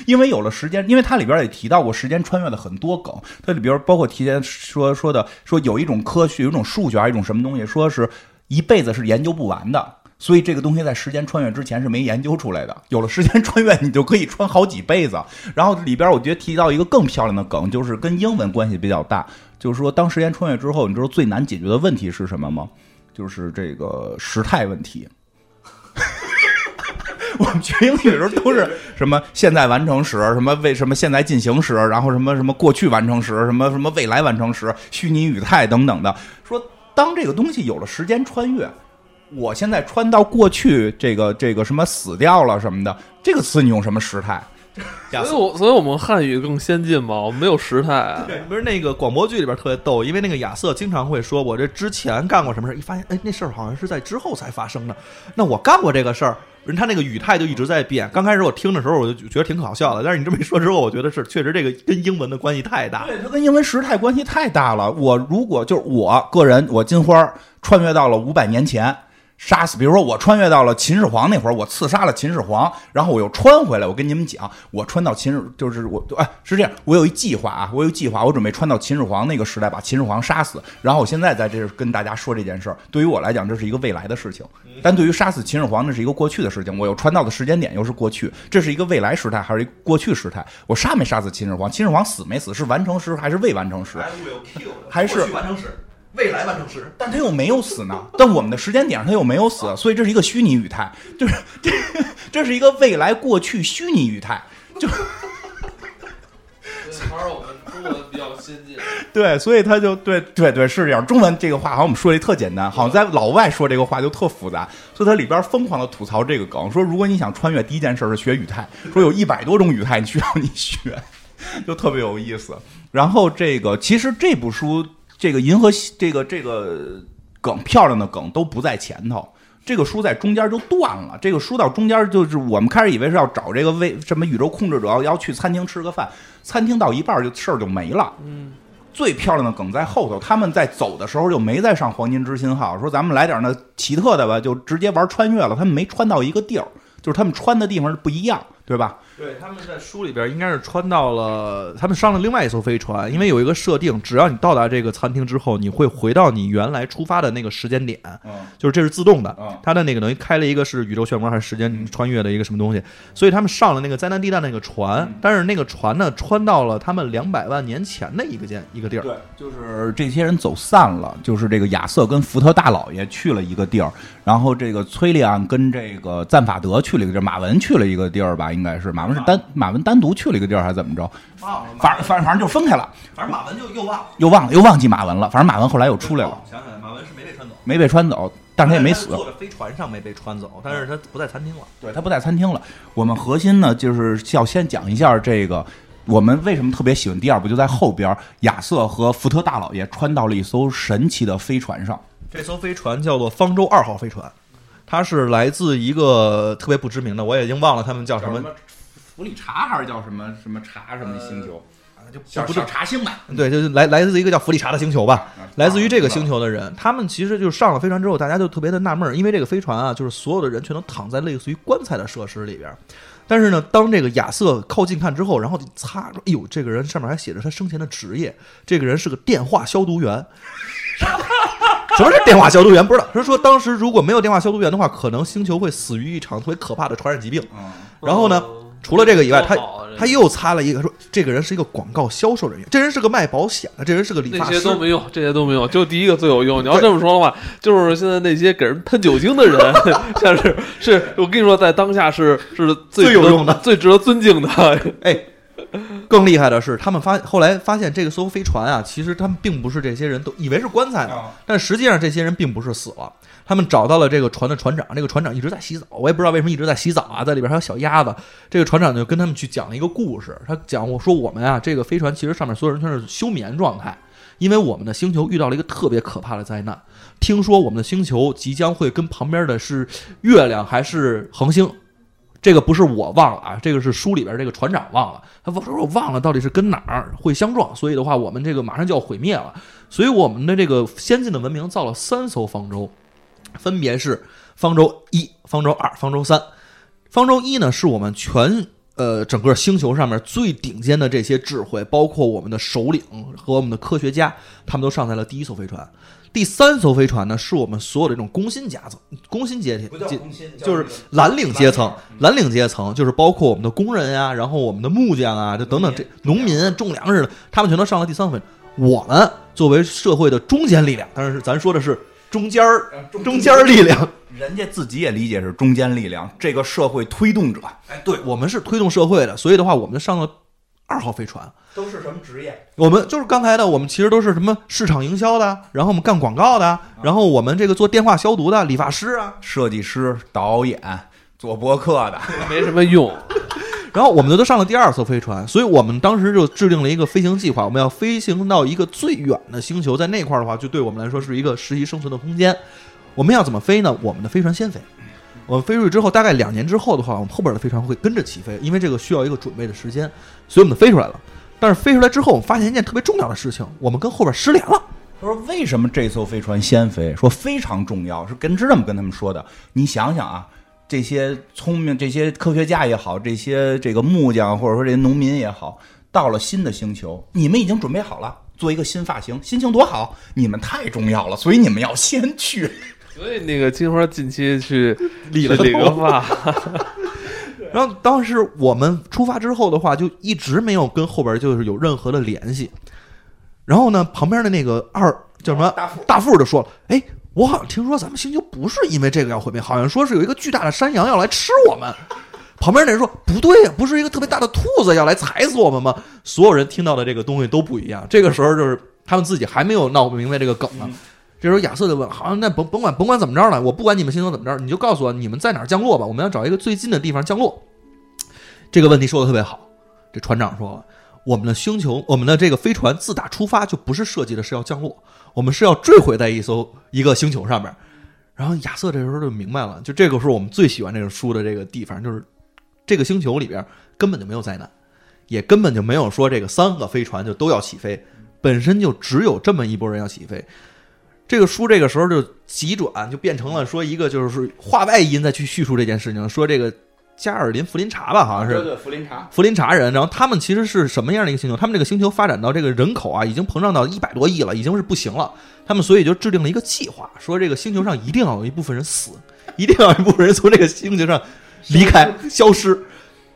因为有了时间，因为它里边也提到过时间穿越的很多梗，它里边包括提前说说的，说有一种科学，有一种数学，还有一种什么东西，说是一辈子是研究不完的。所以这个东西在时间穿越之前是没研究出来的。有了时间穿越，你就可以穿好几辈子。然后里边我觉得提到一个更漂亮的梗，就是跟英文关系比较大，就是说当时间穿越之后，你知道最难解决的问题是什么吗？就是这个时态问题。我们学英语的时候都是什么现在完成时，什么为什么现在进行时，然后什么什么过去完成时，什么什么未来完成时，虚拟语态等等的。说当这个东西有了时间穿越。我现在穿到过去，这个这个什么死掉了什么的，这个词你用什么时态？所以我所以我们汉语更先进嘛，我们没有时态啊。对，不是那个广播剧里边特别逗，因为那个亚瑟经常会说，我这之前干过什么事儿，一发现，哎，那事儿好像是在之后才发生的。那我干过这个事儿，人他那个语态就一直在变。刚开始我听的时候，我就觉得挺搞笑的，但是你这么一说之后，我觉得是确实这个跟英文的关系太大。对，它跟英文时态关系太大了。我如果就是我个人，我金花穿越到了五百年前。杀死，比如说我穿越到了秦始皇那会儿，我刺杀了秦始皇，然后我又穿回来。我跟你们讲，我穿到秦始，就是我哎是这样，我有一计划啊，我有计划，我准备穿到秦始皇那个时代，把秦始皇杀死。然后我现在在这儿跟大家说这件事儿，对于我来讲，这是一个未来的事情；但对于杀死秦始皇，那是一个过去的事情。我又穿到的时间点又是过去，这是一个未来时态还是一个过去时态？我杀没杀死秦始皇？秦始皇死没死？是完成时还是未完成时？还是完成时？未来完成时，但他又没有死呢。[LAUGHS] 但我们的时间点上他又没有死，所以这是一个虚拟语态，就是这这是一个未来过去虚拟语态，就还是我们中文比较先进。[LAUGHS] 对，所以他就对对对是这样。中文这个话好像我们说的特简单，好像在老外说这个话就特复杂，所以它里边疯狂的吐槽这个梗，说如果你想穿越，第一件事是学语态，说有一百多种语态你需要你学，[LAUGHS] 就特别有意思。然后这个其实这部书。这个银河系，这个这个梗漂亮的梗都不在前头，这个书在中间就断了。这个书到中间就是我们开始以为是要找这个为什么宇宙控制者要去餐厅吃个饭，餐厅到一半就事儿就没了。嗯，最漂亮的梗在后头，他们在走的时候就没再上黄金之心号，说咱们来点那奇特的吧，就直接玩穿越了。他们没穿到一个地儿，就是他们穿的地方是不一样，对吧？对，他们在书里边应该是穿到了，他们上了另外一艘飞船，因为有一个设定，只要你到达这个餐厅之后，你会回到你原来出发的那个时间点，嗯，就是这是自动的，嗯，它的那个等于开了一个是宇宙漩涡还是时间穿越的一个什么东西，所以他们上了那个灾难地带那个船，但是那个船呢穿到了他们两百万年前的一个间一个地儿，对，就是这些人走散了，就是这个亚瑟跟福特大老爷去了一个地儿，然后这个崔利安跟这个赞法德去了一个地儿，马文去了一个地儿吧，应该是马文是单马文。单独去了一个地儿还是怎么着？忘了，反正反正反正就分开了。反正马文就又忘了，又忘了，又忘记马文了。反正马文后来又出来了。想起来，马文是没被穿走，没被穿走，但是他也没死。坐在飞船上没被穿走，但是他不在餐厅了。对他不在餐厅了。我们核心呢，就是要先讲一下这个，我们为什么特别喜欢第二部，就在后边，亚瑟和福特大老爷穿到了一艘神奇的飞船上。这艘飞船叫做方舟二号飞船，它是来自一个特别不知名的，我已经忘了他们叫什么。弗里查还是叫什么什么查什么星球啊？就小小查星吧。对，就是来来自一个叫弗里查的星球吧。来自于这个星球的人，他们其实就上了飞船之后，大家就特别的纳闷儿，因为这个飞船啊，就是所有的人全都躺在类似于棺材的设施里边。但是呢，当这个亚瑟靠近看之后，然后擦，哎呦，这个人上面还写着他生前的职业，这个人是个电话消毒员。[LAUGHS] 什么是电话消毒员？不知道。他说，当时如果没有电话消毒员的话，可能星球会死于一场特别可怕的传染疾病。然后呢？除了这个以外，他他又擦了一个说，这个人是一个广告销售人员，这人是个卖保险的，这人是个理发师。这些都没用，[LAUGHS] 这些都没用，就第一个最有用。你要这么说的话，就是现在那些给人喷酒精的人，[LAUGHS] 像是是我跟你说，在当下是是最有用的、最值得尊敬的。哎，[LAUGHS] 更厉害的是，他们发后来发现这个艘飞船啊，其实他们并不是这些人都以为是棺材呢，但实际上这些人并不是死了。他们找到了这个船的船长，这个船长一直在洗澡，我也不知道为什么一直在洗澡啊，在里边还有小鸭子。这个船长就跟他们去讲了一个故事，他讲我说我们啊，这个飞船其实上面所有人全是休眠状态，因为我们的星球遇到了一个特别可怕的灾难，听说我们的星球即将会跟旁边的是月亮还是恒星，这个不是我忘了啊，这个是书里边这个船长忘了，他说我忘了到底是跟哪儿会相撞，所以的话我们这个马上就要毁灭了，所以我们的这个先进的文明造了三艘方舟。分别是方舟一、方舟二、方舟三。方舟一呢，是我们全呃整个星球上面最顶尖的这些智慧，包括我们的首领和我们的科学家，他们都上在了第一艘飞船。第三艘飞船呢，是我们所有的这种工薪阶层、工薪阶层，就是蓝领阶层。蓝领阶层就是包括我们的工人呀，然后我们的木匠啊，就等等这农民种粮食的，他们全都上了第三艘飞船。我们作为社会的中坚力量，但是咱说的是。中间儿，中间儿力量，[LAUGHS] 人家自己也理解是中间力量，这个社会推动者。哎，对我们是推动社会的，所以的话，我们上了二号飞船。都是什么职业？我们就是刚才的，我们其实都是什么市场营销的，然后我们干广告的，然后我们这个做电话消毒的，理发师啊，设计师、导演、做博客的，没什么用。[LAUGHS] 然后我们都上了第二艘飞船，所以我们当时就制定了一个飞行计划，我们要飞行到一个最远的星球，在那块儿的话，就对我们来说是一个实习生存的空间。我们要怎么飞呢？我们的飞船先飞，我们飞出去之后，大概两年之后的话，我们后边的飞船会跟着起飞，因为这个需要一个准备的时间，所以我们飞出来了。但是飞出来之后，我们发现一件特别重要的事情，我们跟后边失联了。他说为什么这艘飞船先飞？说非常重要，是跟是这么跟他们说的。你想想啊，这些聪明这些科学家也好，这些这个木匠或者说这些农民也好，到了新的星球，你们已经准备好了。做一个新发型，心情多好！你们太重要了，所以你们要先去。[LAUGHS] 所以那个金花近期去理了个理个发，[LAUGHS] 然后当时我们出发之后的话，就一直没有跟后边就是有任何的联系。然后呢，旁边的那个二叫什么大富大富就说了：“哎，我好像听说咱们星球不是因为这个要毁灭，好像说是有一个巨大的山羊要来吃我们。”旁边那人说：“不对呀，不是一个特别大的兔子要来踩死我们吗？”所有人听到的这个东西都不一样。这个时候就是他们自己还没有闹不明白这个梗呢。这时候亚瑟就问：“好，那甭甭管甭管怎么着了，我不管你们星球怎么着，你就告诉我你们在哪儿降落吧。我们要找一个最近的地方降落。”这个问题说的特别好。这船长说：“我们的星球，我们的这个飞船自打出发就不是设计的是要降落，我们是要坠毁在一艘一个星球上面。”然后亚瑟这时候就明白了，就这个是我们最喜欢这个书的这个地方，就是这个星球里边根本就没有灾难，也根本就没有说这个三个飞船就都要起飞，本身就只有这么一拨人要起飞。这个书这个时候就急转，就变成了说一个就是话外音再去叙述这件事情，说这个加尔林福林查吧，好像是对福林查，福林查人，然后他们其实是什么样的一个星球？他们这个星球发展到这个人口啊，已经膨胀到一百多亿了，已经是不行了。他们所以就制定了一个计划，说这个星球上一定要有一部分人死，一定要有一部分人从这个星球上离开、[LAUGHS] 消失。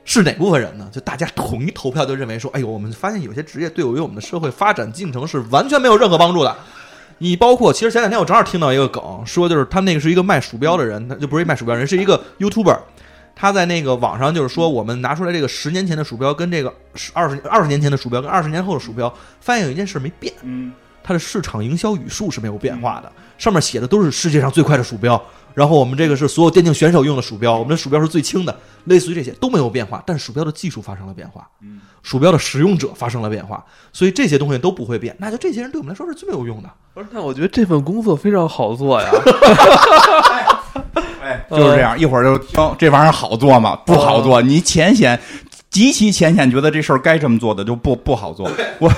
是哪部分人呢？就大家统一投票，就认为说，哎呦，我们发现有些职业对于我们的社会发展进程是完全没有任何帮助的。你包括，其实前两天我正好听到一个梗，说就是他那个是一个卖鼠标的人，他就不是一卖鼠标人，是一个 YouTuber。他在那个网上就是说，我们拿出来这个十年前的鼠标跟这个二十二十年前的鼠标跟二十年后的鼠标，发现有一件事没变，嗯，它的市场营销语数是没有变化的，上面写的都是世界上最快的鼠标，然后我们这个是所有电竞选手用的鼠标，我们的鼠标是最轻的，类似于这些都没有变化，但鼠标的技术发生了变化，鼠标的使用者发生了变化，所以这些东西都不会变，那就这些人对我们来说是最没有用的。不是？那我觉得这份工作非常好做呀。[LAUGHS] 哎，就是这样，一会儿就听这玩意儿好做吗？不好做，你浅显，极其浅显，觉得这事儿该这么做的就不不好做。[LAUGHS] 我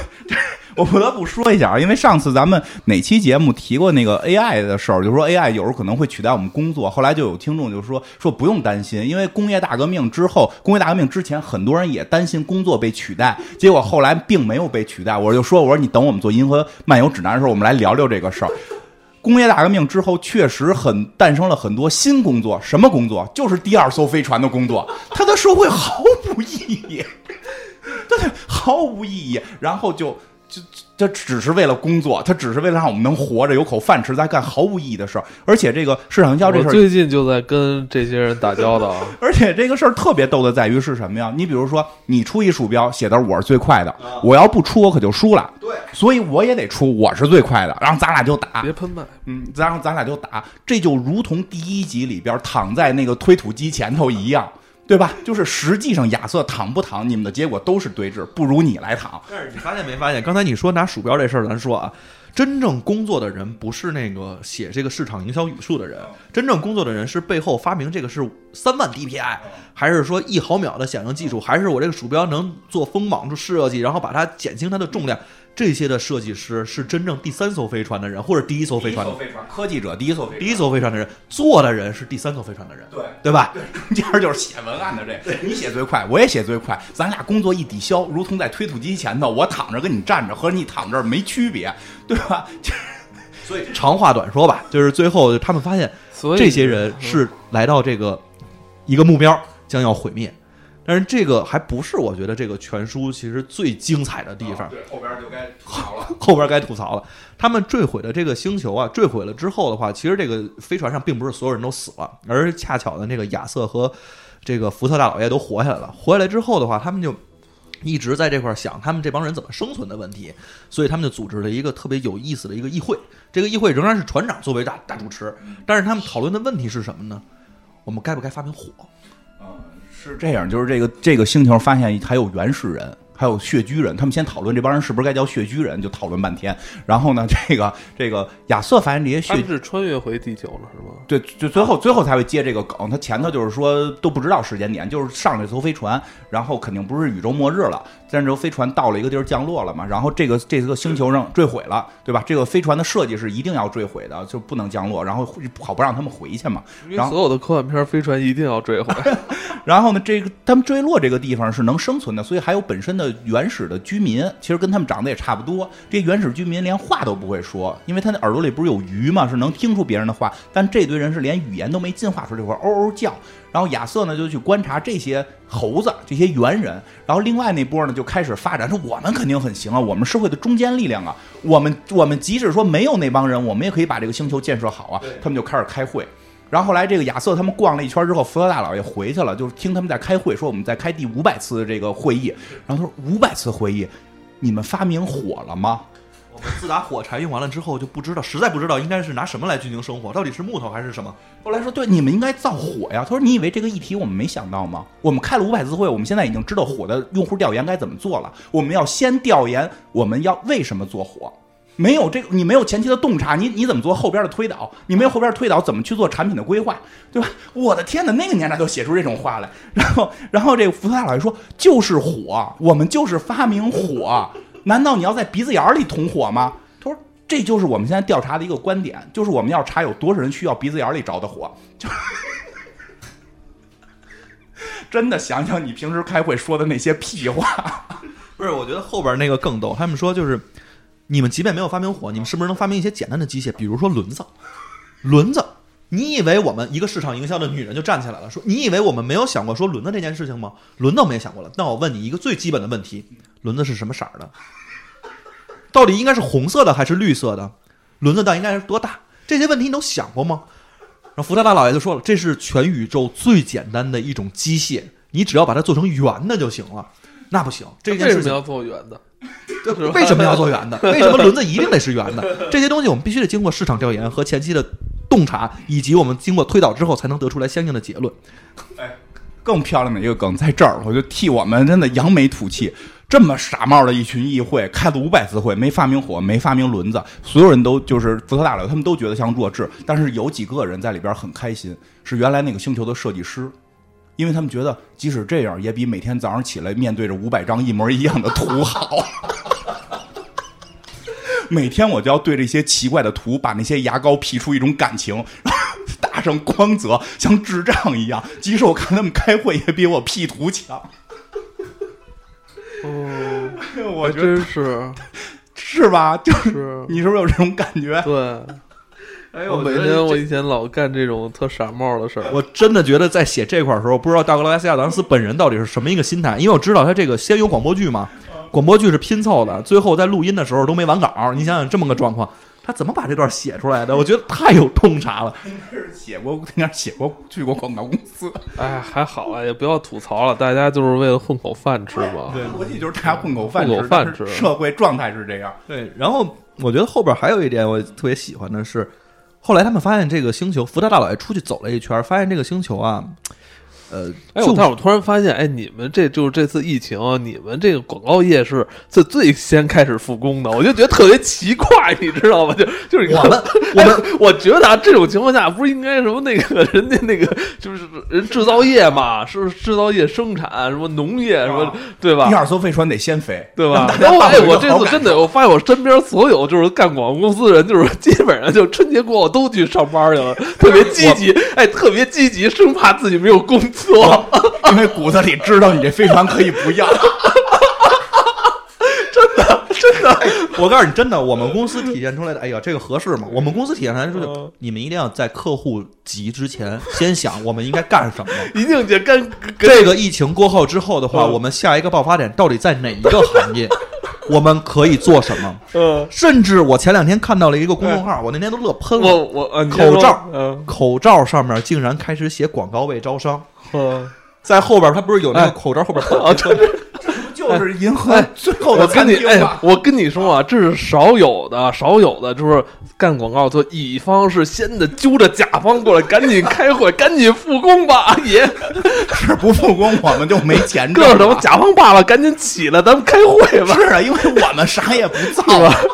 我不得不说一下啊，因为上次咱们哪期节目提过那个 AI 的事儿，就说 AI 有时候可能会取代我们工作。后来就有听众就说说不用担心，因为工业大革命之后，工业大革命之前，很多人也担心工作被取代，结果后来并没有被取代。我就说，我说你等我们做《银河漫游指南》的时候，我们来聊聊这个事儿。工业大革命之后，确实很诞生了很多新工作。什么工作？就是第二艘飞船的工作，它的社会毫无意义，[LAUGHS] 对，毫无意义。然后就就这只是为了工作，他只是为了让我们能活着，有口饭吃，在干毫无意义的事儿。而且这个市场营销这事儿，最近就在跟这些人打交道。[LAUGHS] 而且这个事儿特别逗的在于是什么呀？你比如说，你出一鼠标，写的我是最快的，我要不出，我可就输了。对，所以我也得出，我是最快的，然后咱俩就打。别喷麦，嗯，然后咱俩就打，这就如同第一集里边躺在那个推土机前头一样，对吧？就是实际上亚瑟躺不躺，你们的结果都是对峙，不如你来躺。但是你发现没发现？刚才你说拿鼠标这事儿，咱说啊，真正工作的人不是那个写这个市场营销语速的人，真正工作的人是背后发明这个是三万 DPI，还是说一毫秒的响应技术，还是我这个鼠标能做锋芒设计，然后把它减轻它的重量。这些的设计师是真正第三艘飞船的人，或者第一艘飞船的飞船，科技者第一艘飞第一艘飞船的人，做的人是第三艘飞船的人，对。对吧？[LAUGHS] 中间就是写文案的这，[LAUGHS] 你写最快，我也写最快，咱俩工作一抵消，如同在推土机前头，我躺着跟你站着，和你躺这儿没区别，对吧？所以长话短说吧，就是最后他们发现，这些人是来到这个一个目标将要毁灭，但是这个还不是我觉得这个全书其实最精彩的地方。对，后边就该吐槽了。[LAUGHS] 后边该吐槽了。他们坠毁的这个星球啊，坠毁了之后的话，其实这个飞船上并不是所有人都死了，而恰巧的那个亚瑟和这个福特大老爷都活下来了。活下来之后的话，他们就一直在这块儿想他们这帮人怎么生存的问题，所以他们就组织了一个特别有意思的一个议会。这个议会仍然是船长作为大大主持，但是他们讨论的问题是什么呢？我们该不该发明火？嗯，是这样，就是这个这个星球发现还有原始人，还有血居人，他们先讨论这帮人是不是该叫血居人，就讨论半天。然后呢，[LAUGHS] 这个这个亚瑟发现这些血他们是穿越回地球了，是吗？对，就最后最后才会接这个梗。他前头就是说都不知道时间点，就是上这艘飞船，然后肯定不是宇宙末日了。战斗飞船到了一个地儿降落了嘛，然后这个这个星球上坠毁了，对吧？这个飞船的设计是一定要坠毁的，就不能降落，然后好不让他们回去嘛。然后所有的科幻片飞船一定要坠毁，[LAUGHS] 然后呢，这个他们坠落这个地方是能生存的，所以还有本身的原始的居民，其实跟他们长得也差不多。这些原始居民连话都不会说，因为他的耳朵里不是有鱼嘛，是能听出别人的话。但这堆人是连语言都没进化出这会儿嗷嗷叫。然后亚瑟呢就去观察这些猴子，这些猿人。然后另外那波呢就开始发展，说我们肯定很行啊，我们社会的中坚力量啊，我们我们即使说没有那帮人，我们也可以把这个星球建设好啊。他们就开始开会。然后后来这个亚瑟他们逛了一圈之后，福特大老爷回去了，就是听他们在开会，说我们在开第五百次这个会议。然后他说五百次会议，你们发明火了吗？自打火柴用完了之后，就不知道，实在不知道应该是拿什么来进行生火，到底是木头还是什么？后来说对，你们应该造火呀。他说你以为这个议题我们没想到吗？我们开了五百次会，我们现在已经知道火的用户调研该怎么做了。我们要先调研我们要为什么做火。没有这个，你没有前期的洞察，你你怎么做后边的推导？你没有后边推导，怎么去做产品的规划，对吧？我的天哪，那个年代都写出这种话来。然后，然后这个福特大老爷说，就是火，我们就是发明火。难道你要在鼻子眼里捅火吗？他说，这就是我们现在调查的一个观点，就是我们要查有多少人需要鼻子眼里着的火。就 [LAUGHS] 真的想想你平时开会说的那些屁话，不是，我觉得后边那个更逗。他们说就是，你们即便没有发明火，你们是不是能发明一些简单的机械，比如说轮子？轮子，你以为我们一个市场营销的女人就站起来了，说你以为我们没有想过说轮子这件事情吗？轮子我们也想过了。那我问你一个最基本的问题：轮子是什么色儿的？到底应该是红色的还是绿色的？轮子到底应该是多大？这些问题你都想过吗？然后福特大老爷就说了，这是全宇宙最简单的一种机械，你只要把它做成圆的就行了。那不行，这件事情要做圆的？对为什么要做圆的？为什么轮子一定得是圆的？这些东西我们必须得经过市场调研和前期的洞察，以及我们经过推导之后，才能得出来相应的结论。哎更漂亮的一个梗在这儿，我就替我们真的扬眉吐气。这么傻帽的一群议会，开了五百次会，没发明火，没发明轮子，所有人都就是福特大佬，他们都觉得像弱智。但是有几个人在里边很开心，是原来那个星球的设计师，因为他们觉得即使这样，也比每天早上起来面对着五百张一模一样的图好。[LAUGHS] 每天我就要对这些奇怪的图，把那些牙膏 P 出一种感情，[LAUGHS] 打上光泽，像智障一样。即使我看他们开会，也比我 P 图强。哦，[LAUGHS] 我觉得真是是吧？就是是，你是不是有这种感觉？对。哎我每天我以前老干这种特傻帽的事儿，我真的觉得在写这块儿的时候，不知道道格拉斯亚当斯本人到底是什么一个心态，因为我知道他这个先有广播剧嘛，广播剧是拼凑的，最后在录音的时候都没完稿。你想想这么个状况，他怎么把这段写出来的？我觉得太有洞察了。应该是写过，应该写过去过广告公司。哎，还好啊，也不要吐槽了，大家就是为了混口饭吃嘛。对逻辑就是大家混口饭吃，混口饭吃社会状态是这样。对，然后我觉得后边还有一点我特别喜欢的是，后来他们发现这个星球，福特大老爷出去走了一圈，发现这个星球啊，呃，哎，我但是我突然发现，哎，你们这就是这次疫情，你们这个广告业是最最先开始复工的，我就觉得特别奇怪，你知道吗？就就是你看我们我们 [LAUGHS] 哎我觉得啊，这种情况下不是应该什么那个人家那个就是人制造业嘛，是制造业生产什么农业什么啊对吧第？二艘飞船得先飞，对吧 [LAUGHS] 然后哎，我这次真的，我发现我身边所有就是干广告公司的人，就是 [LAUGHS] 基本上就春节过后都去上班去了，特别积极，哎，特别积极，生怕自己没有工作。[LAUGHS] 因为骨子里知道你这飞船可以不要。[LAUGHS] 真的真的我告诉你，真的，我们公司体现出来的，哎呀，这个合适吗？我们公司体现出来的就是嗯，你们一定要在客户急之前，[LAUGHS] 先想我们应该干什么。一定得跟跟这个疫情过后之后的话，嗯我们下一个爆发点到底在哪一个行业？我们可以做什么？嗯，甚至我前两天看到了一个公众号，我那天都乐喷了。我呃你先说口罩嗯口罩上面竟然开始写广告位招商，嗯，[LAUGHS] 在后边他不是有那哎个口罩后边啊，这就是银河哎最后的我跟你哎餐厅吧，。我跟你说啊，这是少有的，少有的，就是干广告，就乙方是先的揪着甲方过来，赶紧开会，[LAUGHS] 赶紧复工吧，阿 [LAUGHS] 爷，是不复工我们就没钱挣各了。种甲方爸爸赶紧起来，咱们开会吧。是啊，因为我们啥也不造啊？[LAUGHS]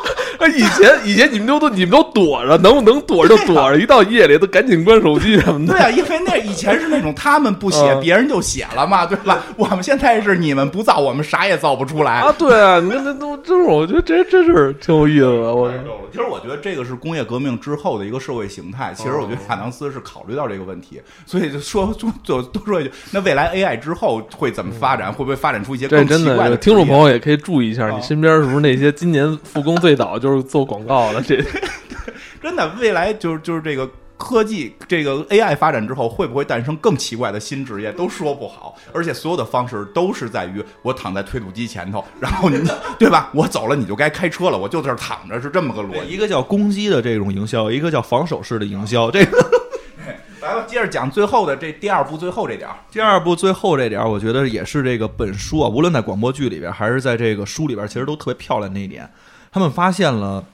以前以前你们都都你们都躲着，能不能躲着就躲着，一到夜里都赶紧关手机什么的。对啊，因为那以前是那种他们不写，嗯别人就写了嘛，对吧？我们现在是你们不造，我们啥也造不出来。啊，对啊，你看那都就是，我觉得这真是挺有意思的。我其实我觉得这个是工业革命之后的一个社会形态。其实我觉得亚当斯是考虑到这个问题，所以就说就就多说一句，那未来 AI 之后会怎么发展？会不会发展出一些这真更奇怪的，听众朋友，也可以注意一下，啊你身边是不是那些今年复工最早就是做广告的？这 [LAUGHS] 真的未来就是就是这个。科技这个 AI 发展之后，会不会诞生更奇怪的新职业，都说不好。而且所有的方式都是在于我躺在推土机前头，[LAUGHS] 然后你对吧？我走了，你就该开车了，我就在这儿躺着，是这么个逻辑。一个叫攻击的这种营销，一个叫防守式的营销。这个 [LAUGHS] 来吧，接着讲最后的这第二部最后这点儿。第二部最后这点儿，我觉得也是这个本书啊，无论在广播剧里边，还是在这个书里边，其实都特别漂亮的一点。他们发现了，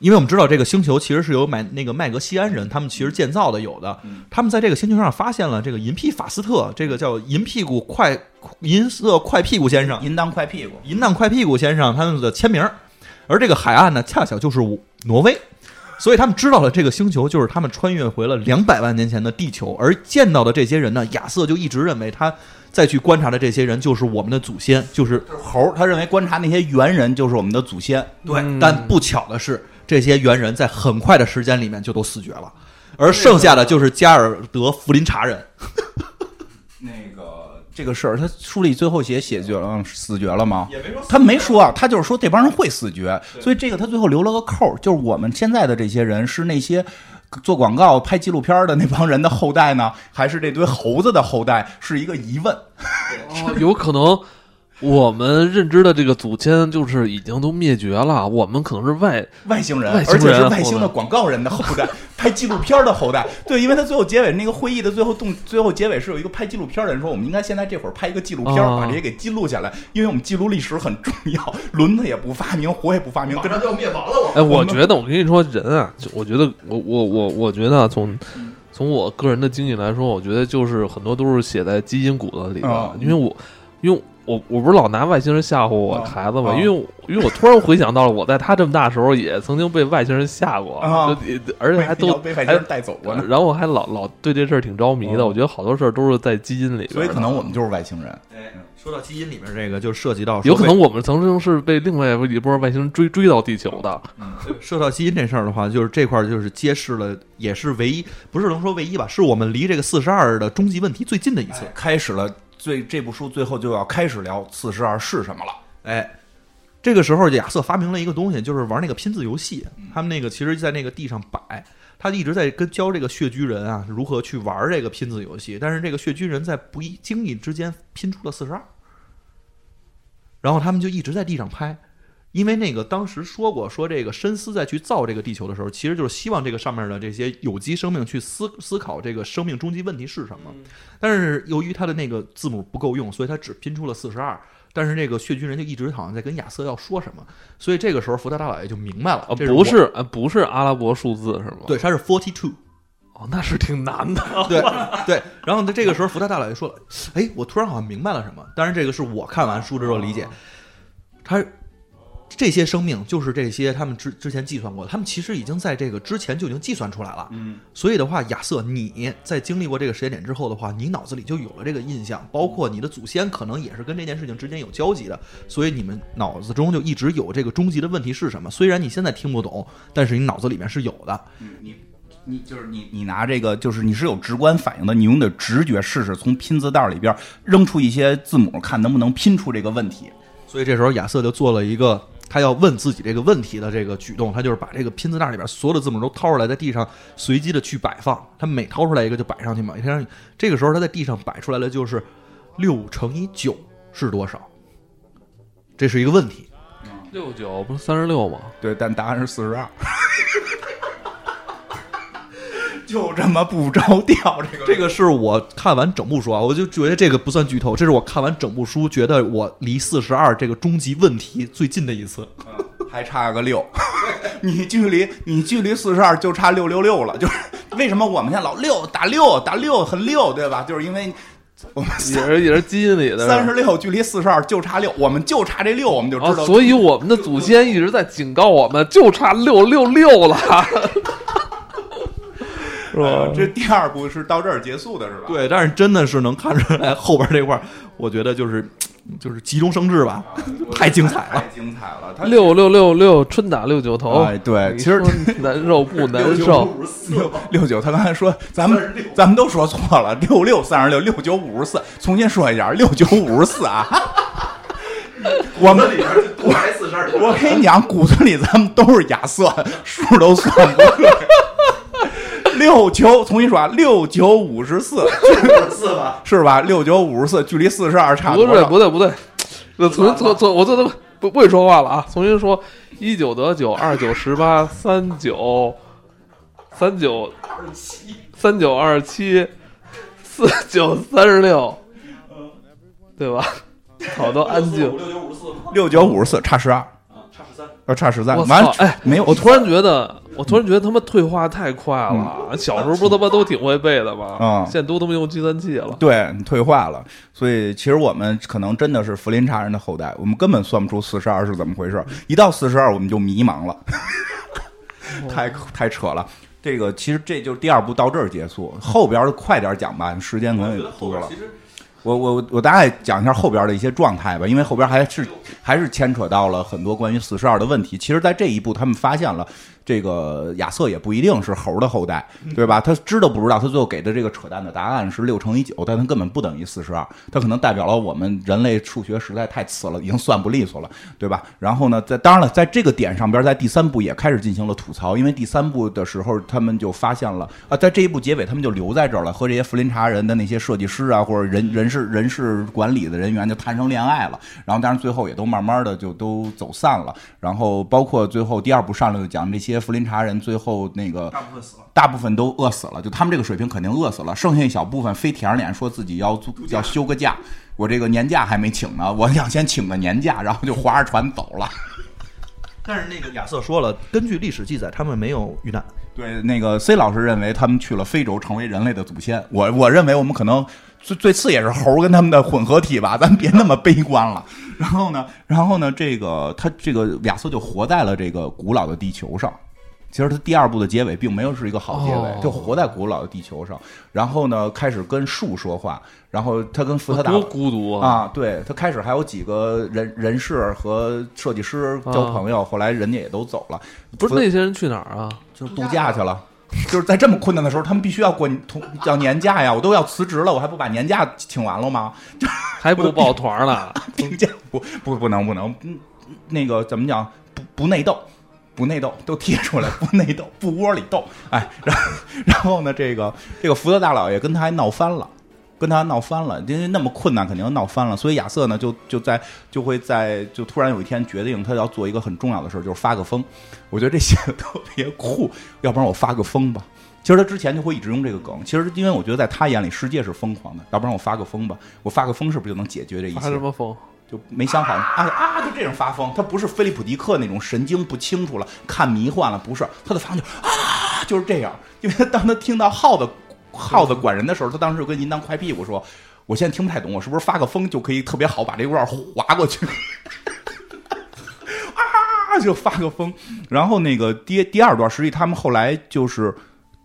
因为我们知道这个星球其实是由麦那个麦格西安人他们其实建造的，有的。他们在这个星球上发现了这个银屁法斯特，这个叫银屁股快银色快屁股先生，银当快屁股，银当快屁股先生他们的签名。儿，而这个海岸呢，恰巧就是挪威，所以他们知道了这个星球就是他们穿越回了两百万年前的地球，而见到的这些人呢，亚瑟就一直认为他再去观察的这些人就是我们的祖先，就是猴儿，他认为观察那些猿人就是我们的祖先。对，但不巧的是，这些猿人在很快的时间里面就都死绝了，而剩下的就是加尔德福林查人。[LAUGHS] 那个 [LAUGHS] 这个事儿，他书里最后写写绝了，死绝了吗？也没说他没说啊，他就是说这帮人会死绝，所以这个他最后留了个扣儿，就是我们现在的这些人是那些做广告、拍纪录片的那帮人的后代呢，还是这堆猴子的后代，是一个疑问。哦，有可能我们认知的这个祖先就是已经都灭绝了，我们可能是外外星人，而且是外星的广告人的后代，[LAUGHS] 拍纪录片的后代。对，因为他最后结尾那个会议的最后动，最后结尾是有一个拍纪录片的人说，我们应该现在这会儿拍一个纪录片，啊把这些给记录下来，因为我们记录历史很重要。轮子也不发明，火也不发明，跟就要灭亡了，我哎，我觉得我跟你说，人啊，就我觉得我我我我觉得啊从从我个人的经历来说，我觉得就是很多都是写在基因骨子里的，啊因为我因为我我不是老拿外星人吓唬我啊孩子吗，啊因为因为我突然回想到了我在他这么大的时候也曾经被外星人吓过，啊就而且还都被外星人带走过呢。然后我还老老对这事儿挺着迷的，哦我觉得好多事儿都是在基因里边，所以可能我们就是外星人。哎，说到基因里面这个，就涉及到有可能我们曾经是被另外一波外星人追追到地球的，说到基因这事儿的话，就是这块儿就是揭示了，也是唯一，不是能说唯一吧，是我们离这个四十二的终极问题最近的一次。开始了，最这部书最后就要开始聊四十二是什么了。哎，这个时候亚瑟发明了一个东西，就是玩那个拼字游戏。他们那个其实，在那个地上摆，他一直在跟教这个血居人啊如何去玩这个拼字游戏。但是这个血居人在不意经意之间拼出了四十二，然后他们就一直在地上拍。因为那个当时说过，说这个深思在去造这个地球的时候，其实就是希望这个上面的这些有机生命去思思考这个生命终极问题是什么。但是由于他的那个字母不够用，所以他只拼出了四十二。但是这个血军人就一直好像在跟亚瑟要说什么，所以这个时候福特大老爷就明白了，不是，呃，不是阿拉伯数字是吗？对，他是 forty two，哦，那是挺难的。[LAUGHS] 对对。然后呢，这个时候福特大老爷说了，哎，我突然好像明白了什么。当然，这个是我看完书之后理解，他这些生命就是这些他们之之前计算过的，他们其实已经在这个之前就已经计算出来了。嗯，所以的话，亚瑟，你在经历过这个时间点之后的话，你脑子里就有了这个印象，包括你的祖先可能也是跟这件事情之间有交集的，所以你们脑子中就一直有这个终极的问题是什么。虽然你现在听不懂，但是你脑子里面是有的。你你就是你你拿这个就是你是有直观反应的，你用你的直觉试试从拼字袋里边扔出一些字母，看能不能拼出这个问题。所以这时候亚瑟就做了一个他要问自己这个问题的这个举动，他就是把这个拼字袋里边所有的字母都掏出来，在地上随机的去摆放，他每掏出来一个就摆上去嘛。你看，这个时候他在地上摆出来的就是六乘以九是多少？这是一个问题。六九不是三十六吗？对，但答案是四十二。就这么不着调，这个这个是我看完整部书啊，我就觉得这个不算剧透，这是我看完整部书觉得我离四十二这个终极问题最近的一次。还差个六，[LAUGHS] 你距离你距离四十二就差六六六了。就是为什么我们现在老六打六打六很六，对吧？就是因为我们也是也是基因里的三十六距离四十二就差六，我们就差这六，我们就啊知道。，所以我们的祖先一直在警告我们，就差六六六了，是吧呃？这 [LAUGHS] 第二部是到这儿结束的，是吧？对，但是真的是能看出来后边这块儿，[LAUGHS] 我觉得就是就是急中生智吧，[LAUGHS] 太精彩了太。精彩了。他六六六六，春打六九头。哎对其实说难受不难受？六六九，他刚才说咱们咱们都说错了，六六三十六，六九五十四，重新说一下，六九五十四啊。我们里边多来四十二我跟你讲，骨子里咱们都是亚瑟，数都算不对。六九，重新说啊，六九五十四，四吧。是吧？六九五十四，距离四十二差不对多少？不对不对，我重重重，我这都不不会说话了啊！重新说：一九得九，二九十八，三九三九三九二七，四九三十六，对吧？好多安静。六九五十四，六九五十四，差十二，差十三。要差十三。我完操！哎，没有，我突然觉得，我突然觉得他妈退化太快了。小时候不他妈都挺会背的吗？嗯现在都他妈用计算器了。对退化了，所以其实我们可能真的是福林查人的后代，我们根本算不出四十二是怎么回事。一到四十二，我们就迷茫了，[LAUGHS] 太太扯了。这个其实这就是第二部到这儿结束，后边的快点讲吧，时间可能也多了。我我我大概讲一下后边的一些状态吧，因为后边还是还是牵扯到了很多关于四十二的问题。其实，在这一步，他们发现了这个亚瑟也不一定是猴的后代，对吧？他知道不知道？他最后给的这个扯淡的答案是六乘以九，但他根本不等于四十二，它可能代表了我们人类数学实在太次了，已经算不利索了，对吧？然后呢，在当然了，在这个点上边，在第三部也开始进行了吐槽，因为第三部的时候，他们就发现了啊，在这一部结尾，他们就留在这儿了，和这些福林查人的那些设计师啊，或者人人事人事管理的人员就谈上恋爱了。然后，当然最后也都慢慢的就都走散了。然后，包括最后第二部上来就讲这些福林查人最后那个大部分死了。大部分都饿死了，就他们这个水平肯定饿死了，剩下一小部分非舔着脸说自己要租要休个假，我这个年假还没请呢，我想先请个年假，然后就划着船走了。[LAUGHS] 但是那个亚瑟说了，根据历史记载，他们没有遇难。对，那个 C 老师认为他们去了非洲，成为人类的祖先。我我认为我们可能最最次也是猴儿跟他们的混合体吧，咱别那么悲观了。然后呢，然后呢，这个他这个亚瑟就活在了这个古老的地球上。其实他第二部的结尾并没有是一个好结尾，哦就活在古老的地球上。然后呢，开始跟树说话，然后他跟福特大多孤独啊！啊，对他开始还有几个人人士和设计师交朋友，后来人家也都走了，不是那些人去哪儿啊？就度假去了。就是在这么困难的时候，他们必须要过同要年假呀！我都要辞职了，我还不把年假请完了吗？[LAUGHS] 还不抱团了？[LAUGHS] 病假不不不能不能，嗯那个怎么讲？不不内斗，不内斗，都贴出来，不内斗，不窝里斗。哎，然后然后呢，这个这个福特大老爷跟他还闹翻了。跟他闹翻了，因为那么困难，肯定闹翻了。所以亚瑟呢，就就在就会在就突然有一天决定，他要做一个很重要的事儿，就是发个疯。我觉得这写的特别酷，[LAUGHS] 要不然我发个疯吧。其实他之前就会一直用这个梗。其实因为我觉得在他眼里，世界是疯狂的，要不然我发个疯吧。我发个疯是不是就能解决这一切？发什么疯？就没想好啊啊！就这种发疯，他不是菲利普迪克那种神经不清楚了，看迷幻了，不是他的发疯就啊，就是这样。因为他当他听到耗子耗子管人的时候，他当时就跟银当快屁股说：“我现在听不太懂，我是不是发个疯就可以特别好把这段划过去？” [LAUGHS] 啊，就发个疯。然后那个第第二段，实际他们后来就是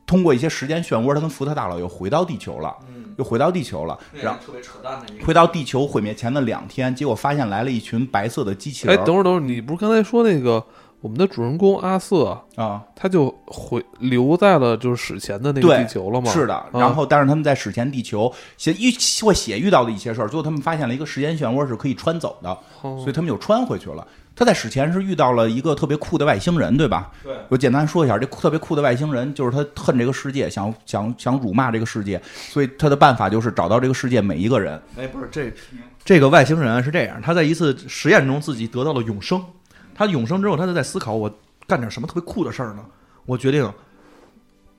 通过一些时间漩涡，他跟福特大佬又回到地球了，又回到地球了。然后特别扯淡的回到地球毁灭前的两天，结果发现来了一群白色的机器人哎，人。等会儿等会儿，你不是刚才说那个我们的主人公阿瑟，啊，他就回留在了就是史前的那个地球了嘛？是的。啊然后，但是他们在史前地球写遇或写遇到的一些事儿，最后他们发现了一个时间漩涡是可以穿走的，哦所以他们又穿回去了。他在史前是遇到了一个特别酷的外星人，对吧？对我简单说一下，这特别酷的外星人就是他恨这个世界，想想想辱骂这个世界，所以他的办法就是找到这个世界每一个人。哎，不是这这个外星人啊是这样，他在一次实验中自己得到了永生，他永生之后，他就在思考我干点什么特别酷的事儿呢？我决定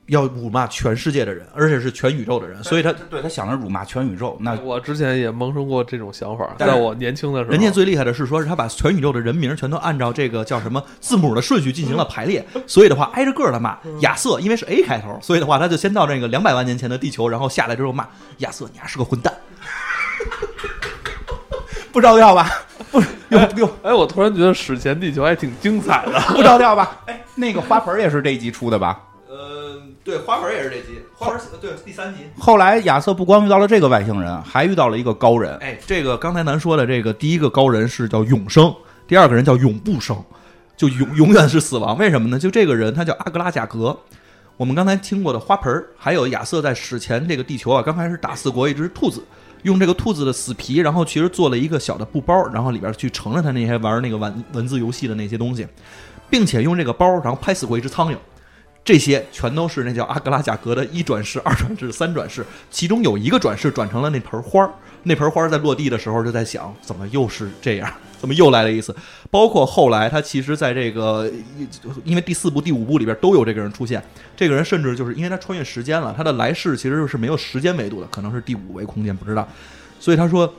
要辱骂全世界的人，而且是全宇宙的人，所以他对他想着辱骂全宇宙，那我之前也萌生过这种想法，在我年轻的时候，人家最厉害的是说，是他把全宇宙的人名全都按照这个叫什么字母的顺序进行了排列，所以的话挨着个儿的骂亚瑟，因为是 A 开头，所以的话他就先到这个两百万年前的地球，然后下来之后骂亚瑟，你还是个混蛋。不着调吧？[LAUGHS] 不又又哎，我突然觉得史前地球还挺精彩的。[LAUGHS] 不着调吧？哎，那个花盆也是这一集出的吧？呃，对，花盆也是这集，花盆对第三集。后来亚瑟不光遇到了这个外星人，还遇到了一个高人。哎，这个刚才咱说的这个第一个高人是叫永生，第二个人叫永不生，就永永远是死亡。为什么呢？就这个人他叫阿格拉贾格。我们刚才听过的花盆，还有亚瑟在史前这个地球啊，刚开始打四国一只兔子，用这个兔子的死皮，然后其实做了一个小的布包，然后里边去盛了他那些玩那个文文字游戏的那些东西，并且用这个包，然后拍死过一只苍蝇。这些全都是那叫阿格拉贾格的一转世、二转世、三转世，其中有一个转世转成了那盆花儿。那盆花儿在落地的时候就在想，怎么又是这样？怎么又来了一次？包括后来他其实在这个，因为第四部、第五部里边都有这个人出现。这个人甚至就是因为他穿越时间了，他的来世其实是没有时间维度的，可能是第五维空间，不知道。所以他说，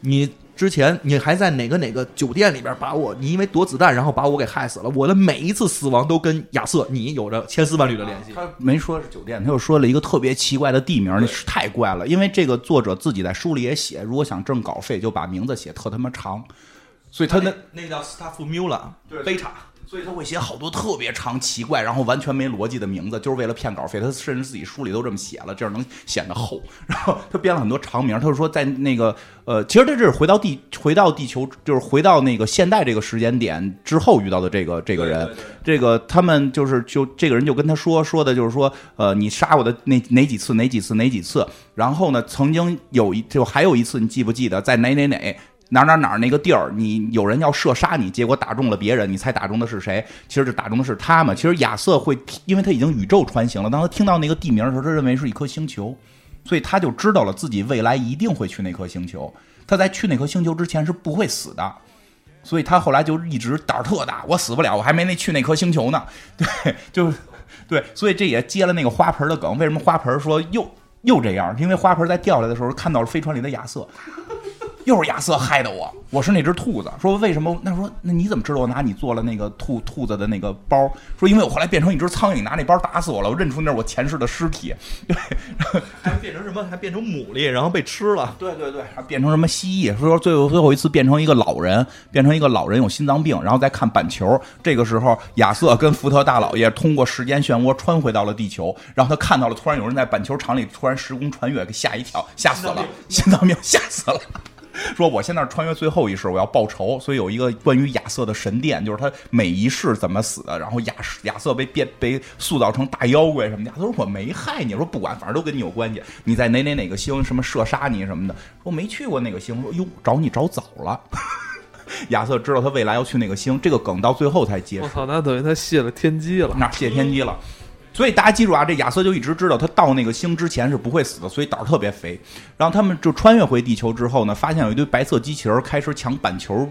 你之前你还在哪个哪个酒店里边把我，你因为躲子弹然后把我给害死了。我的每一次死亡都跟亚瑟你有着千丝万缕的联系。他没说是酒店，他又说了一个特别奇怪的地名，那是太怪了。因为这个作者自己在书里也写，如果想挣稿费，就把名字写特他妈长，所以他那那个叫斯塔夫缪拉对贝塔。所以他会写好多特别长、奇怪，然后完全没逻辑的名字，就是为了骗稿费。他甚至自己书里都这么写了，这样能显得厚。然后他编了很多长名，他就说在那个 [LAUGHS] 呃，其实他这是回到地回到地球，就是回到那个现代这个时间点之后遇到的这个这个人。对对对这个他们就是就这个人就跟他说说的就是说，呃，你杀我的那哪几次哪几次哪几次，然后呢，曾经有一就还有一次，你记不记得在哪哪哪？哪哪哪儿那个地儿，你有人要射杀你，结果打中了别人，你猜打中的是谁？其实就打中的是他嘛。其实亚瑟会，因为他已经宇宙穿行了，当他听到那个地名的时候，他认为是一颗星球，所以他就知道了自己未来一定会去那颗星球。他在去那颗星球之前是不会死的，所以他后来就一直胆儿特大，我死不了，我还没那去那颗星球呢。对，就对，所以这也接了那个花盆的梗。为什么花盆说又又这样？因为花盆在掉下来的时候看到了飞船里的亚瑟。又是亚瑟害的我，我是那只兔子。说为什么？那说那你怎么知道我拿你做了那个兔兔子的那个包？说因为我后来变成一只苍蝇，拿那包打死我了，我认出那是我前世的尸体。对，[LAUGHS] 还变成什么？还变成牡蛎，然后被吃了。对对对，还变成什么蜥蜴？说最后最后一次变成一个老人，变成一个老人有心脏病，然后再看板球。这个时候，亚瑟跟福特大老爷通过时间漩涡穿回到了地球，然后他看到了突然有人在板球场里突然时空穿越，给吓一跳，吓死了，心脏病吓死了。说我现在穿越最后一世，我要报仇，所以有一个关于亚瑟的神殿，就是他每一世怎么死的，然后亚亚瑟被变被塑造成大妖怪什么的。亚瑟说我没害你，说不管，反正都跟你有关系。你在哪哪哪个星什么射杀你什么的，说没去过那个星，说哟找你找早了。[LAUGHS] 亚瑟知道他未来要去那个星，这个梗到最后才结束。我操，那等于他泄了天机了。那泄天机了。所以大家记住啊，这亚瑟就一直知道他到那个星之前是不会死的，所以胆儿特别肥。然后他们就穿越回地球之后呢，发现有一堆白色机器人开始抢板球，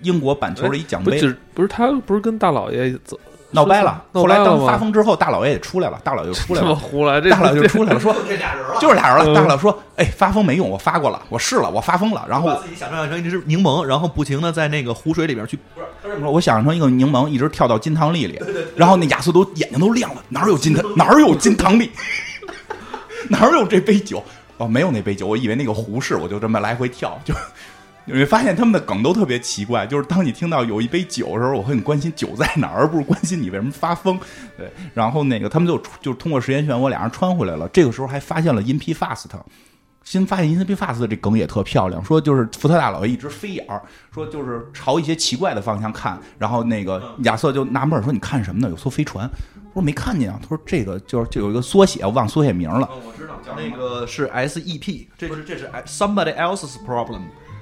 英国板球的一奖杯，不是他不是跟大老爷走闹掰了。后来当掰了发疯之后，大老爷也出来了，大老爷就出来了。[LAUGHS] 胡来，这大老爷就出来了，说这俩人了就是俩人了。嗯大佬说：“哎，发疯没用，我发过了，我试了，我发疯了。”然后把自己想象成一只柠檬，然后不停的在那个湖水里边去。他这么说，我想象成一个柠檬，一直跳到金汤力里，然后那亚瑟都眼睛都亮了，哪儿有金汤，[LAUGHS] 哪儿有金汤力，[LAUGHS] 哪儿有这杯酒？哦，没有那杯酒，我以为那个壶是，我就这么来回跳，就你会发现他们的梗都特别奇怪，就是当你听到有一杯酒的时候，我会很关心酒在哪儿，而不是关心你为什么发疯。对，然后那个他们就就通过时间漩涡，俩人穿回来了。这个时候还发现了 In P Fast，。新发现 In P Fast 的这梗也特漂亮，说就是福特大老爷一直飞眼儿，说就是朝一些奇怪的方向看，然后那个亚瑟就纳闷儿说：“你看什么呢？有艘飞船。”我说：“没看见啊。”他说：“这个就是就有一个缩写，我忘缩写名了。”哦，我知道，叫那个是 SEP，这是这是 somebody else's problem。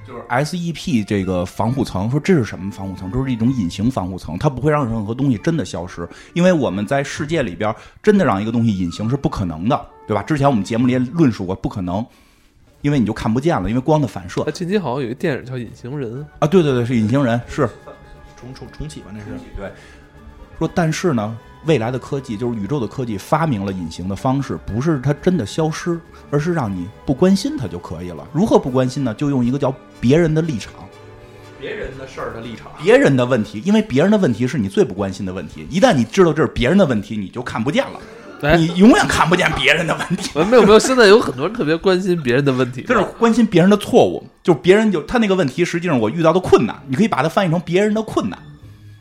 就是 SEP 这个防护层，说这是什么防护层？这是一种隐形防护层，它不会让任何东西真的消失，因为我们在世界里边真的让一个东西隐形是不可能的，对吧？之前我们节目里也论述过，不可能，因为你就看不见了，因为光的反射近期好像有一电影叫《隐形人》，啊，对对对，是隐形人，是重重重启吧，那是。对。说但是呢，未来的科技就是宇宙的科技发明了隐形的方式，不是它真的消失，而是让你不关心它就可以了。如何不关心呢？就用一个叫别人的立场。别人的事儿的立场。别人的问题，因为别人的问题是你最不关心的问题。一旦你知道这是别人的问题，你就看不见了。哎你永远看不见别人的问题。没有没有，现在有很多人特别关心别人的问题，就是关心别人的错误，就是别人就他那个问题，实际上我遇到的困难，你可以把它翻译成别人的困难，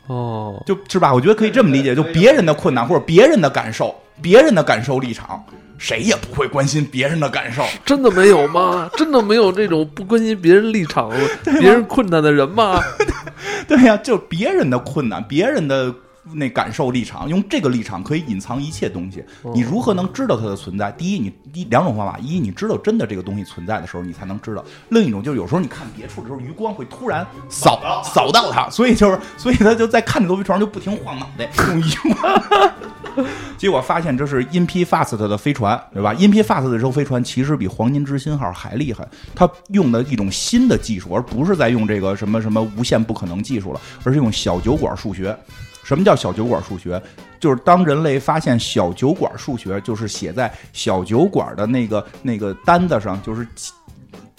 哦，就是吧？我觉得可以这么理解，就别人的困难或者别人的感受，别人的感受立场，谁也不会关心别人的感受。真的没有吗？[LAUGHS] 真的没有这种不关心别人立场、[LAUGHS] 别人困难的人吗？[LAUGHS] 对呀、就别人的困难，别人的那感受立场，用这个立场可以隐藏一切东西。你如何能知道它的存在？第一，你一两种方法：一，你知道真的这个东西存在的时候，你才能知道；另一种就是有时候你看别处的时候，余光会突然扫扫到它，所以就是所以他就在看着罗飞船就不停晃脑袋，用余光。结果发现这是 InP Fast 的飞船，对吧？InP Fast 的这艘飞船其实比黄金之心号还厉害，它用的一种新的技术，而不是在用这个什么什么无限不可能技术了，而是用小酒馆数学。什么叫小酒馆数学？就是当人类发现小酒馆数学，就是写在小酒馆的那个那个单子上，就是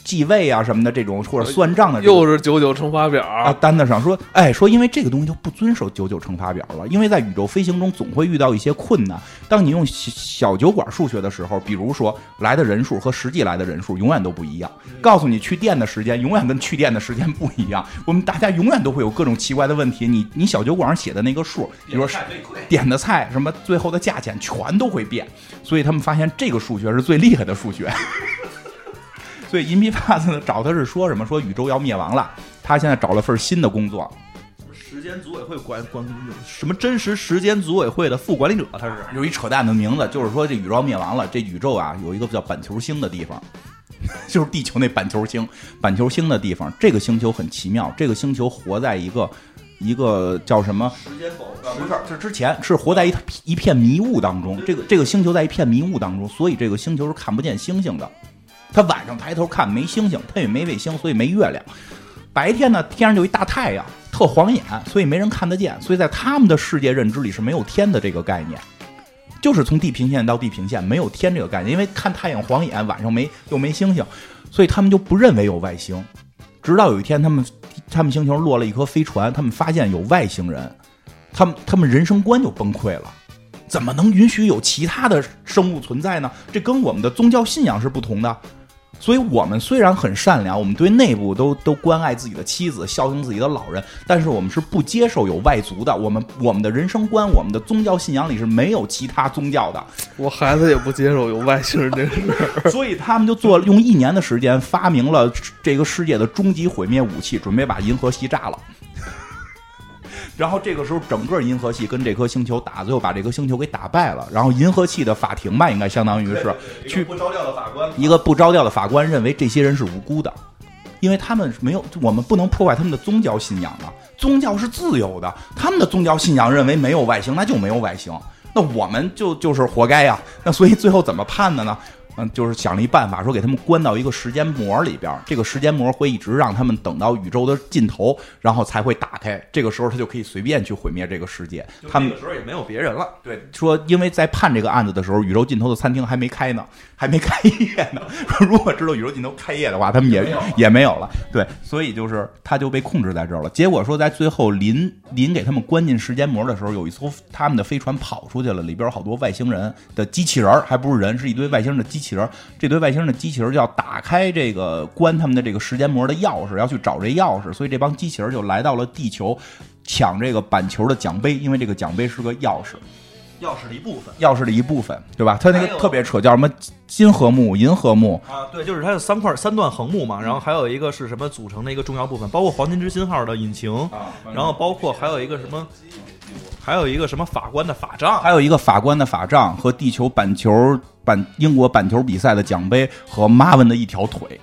计计位啊什么的这种，或者算账的这种又是九九乘法表，啊，单子上说，哎，说因为这个东西就不遵守九九乘法表了，因为在宇宙飞行中总会遇到一些困难。当你用小小酒馆数学的时候，比如说来的人数和实际来的人数永远都不一样，告诉你去店的时间永远跟去店的时间不一样，我们大家永远都会有各种奇怪的问题。你你小酒馆上写的那个数，比如说点的菜什么最后的价钱全都会变，所以他们发现这个数学是最厉害的数学。[LAUGHS] 所以银皮帕子呢找他是说什么？说宇宙要灭亡了，他现在找了份新的工作，时间组委会管管什么真实时间组委会的副管理者，他是有一扯淡的名字，就是说这宇宙要灭亡了，这宇宙啊有一个叫板球星的地方，[LAUGHS] 就是地球那板球星，板球星的地方，这个星球很奇妙，这个星球活在一个一个叫什么？时间否不是，是之前是活在一一片迷雾当中，这个这个星球在一片迷雾当中，所以这个星球是看不见星星的。他晚上抬头看没星星，他也没卫星，所以没月亮。白天呢，天上就一大太阳，特晃眼，所以没人看得见。所以在他们的世界认知里是没有天的这个概念，就是从地平线到地平线没有天这个概念，因为看太阳晃眼，晚上没又没星星，所以他们就不认为有外星。直到有一天，他们他们星球落了一颗飞船，他们发现有外星人，他们他们人生观就崩溃了。怎么能允许有其他的生物存在呢？这跟我们的宗教信仰是不同的。所以，我们虽然很善良，我们对内部都都关爱自己的妻子，孝敬自己的老人，但是我们是不接受有外族的。我们我们的人生观，我们的宗教信仰里是没有其他宗教的。我孩子也不接受有外星人这个事儿。所以他们就做用一年的时间发明了这个世界的终极毁灭武器，准备把银河系炸了。然后这个时候，整个银河系跟这颗星球打，最后把这颗星球给打败了。然后银河系的法庭吧，应该相当于是去不着调的法官，一个不着调的法官认为这些人是无辜的，因为他们没有，我们不能破坏他们的宗教信仰啊。宗教是自由的，他们的宗教信仰认为没有外星，那就没有外星，那我们就就是活该呀。那所以最后怎么判的呢？嗯，就是想了一办法，说给他们关到一个时间膜里边儿，这个时间膜会一直让他们等到宇宙的尽头，然后才会打开。这个时候他就可以随便去毁灭这个世界。他们那个时候也没有别人了。对，说因为在判这个案子的时候，宇宙尽头的餐厅还没开呢，还没开业呢。[LAUGHS] 说如果知道宇宙尽头开业的话，他们也也没有了。对，所以就是他就被控制在这儿了。结果说在最后临临给他们关进时间膜的时候，有一艘他们的飞船跑出去了，里边有好多外星人的机器人儿，还不是人，是一堆外星人的机器人儿。这堆外星人的机器人就要打开这个关他们的这个时间膜的钥匙，要去找这钥匙，所以这帮机器人就来到了地球。抢这个板球的奖杯，因为这个奖杯是个钥匙，钥匙的一部分钥匙的一部分，对吧？它那个特别扯，叫什么金和木、银和木，啊，对，就是它有三块三段横木嘛，然后还有一个是什么组成的一个重要部分，包括黄金之心号的引擎，然后包括还有一个什么，还有一个什么法官的法杖，还有一个法官的法杖和地球板球板英国板球比赛的奖杯和马文的一条腿。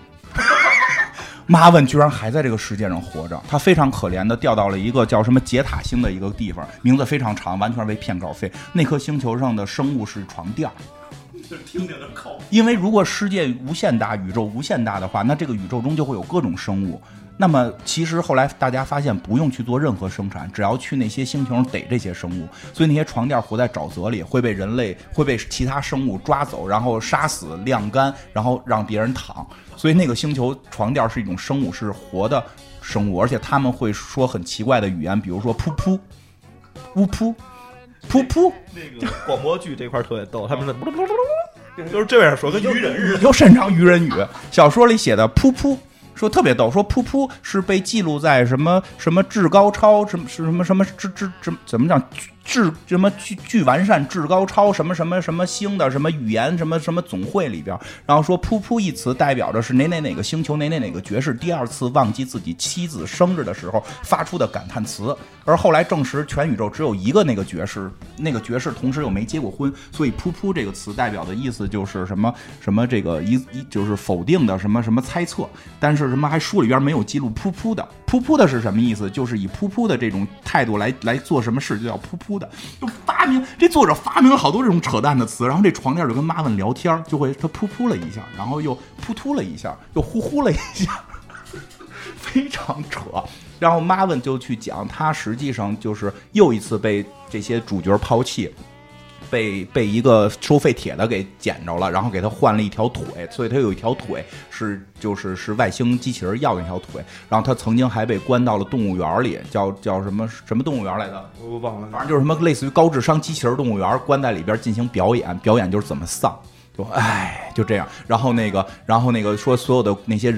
马文居然还在这个世界上活着，他非常可怜的掉到了一个叫什么杰塔星的一个地方，名字非常长，完全为骗稿费。那颗星球上的生物是床垫儿，[LAUGHS] 听听着口。因为如果世界无限大，宇宙无限大的话，那这个宇宙中就会有各种生物。那么其实后来大家发现，不用去做任何生产，只要去那些星球上逮这些生物，所以那些床垫活在沼泽里，会被人类会被其他生物抓走，然后杀死、晾干，然后让别人躺。所以那个星球床垫是一种生物，是活的生物，而且他们会说很奇怪的语言，比如说噗噗、呜噗。噗噗，那个广播剧这块儿特别逗，他们是就是这样说，跟愚人似的。又擅长愚人语。小说里写的噗噗。说特别逗，说噗噗是被记录在什么什么至高超什么什么什么至至怎怎么讲至什么巨巨完善至高超什么什么什么星的什么语言什么什么总会里边，然后说噗噗一词代表着是哪哪哪个星球哪哪哪个爵士第二次忘记自己妻子生日的时候发出的感叹词，而后来证实全宇宙只有一个那个爵士，那个爵士同时又没结过婚，所以噗噗这个词代表的意思就是什么什么这个一一就是否定的什么什么猜测，但是什么还书里边没有记录噗噗的，噗噗的是什么意思？就是以噗噗的这种态度来来做什么事就叫噗噗。的，就发明这作者发明了好多这种扯淡的词，然后这床垫就跟妈问聊天，就会他噗噗了一下，然后又噗突了一下，又呼呼了一下，[LAUGHS] 非常扯。然后妈问就去讲，他实际上就是又一次被这些主角抛弃。被被一个收废铁的给捡着了，然后给他换了一条腿，所以他有一条腿是就是是外星机器人要的那条腿。然后他曾经还被关到了动物园里，叫叫什么什么动物园来的？我忘了，反正就是什么类似于高智商机器人动物园，关在里边进行表演，表演就是怎么丧，就唉就这样。然后那个然后那个说所有的那些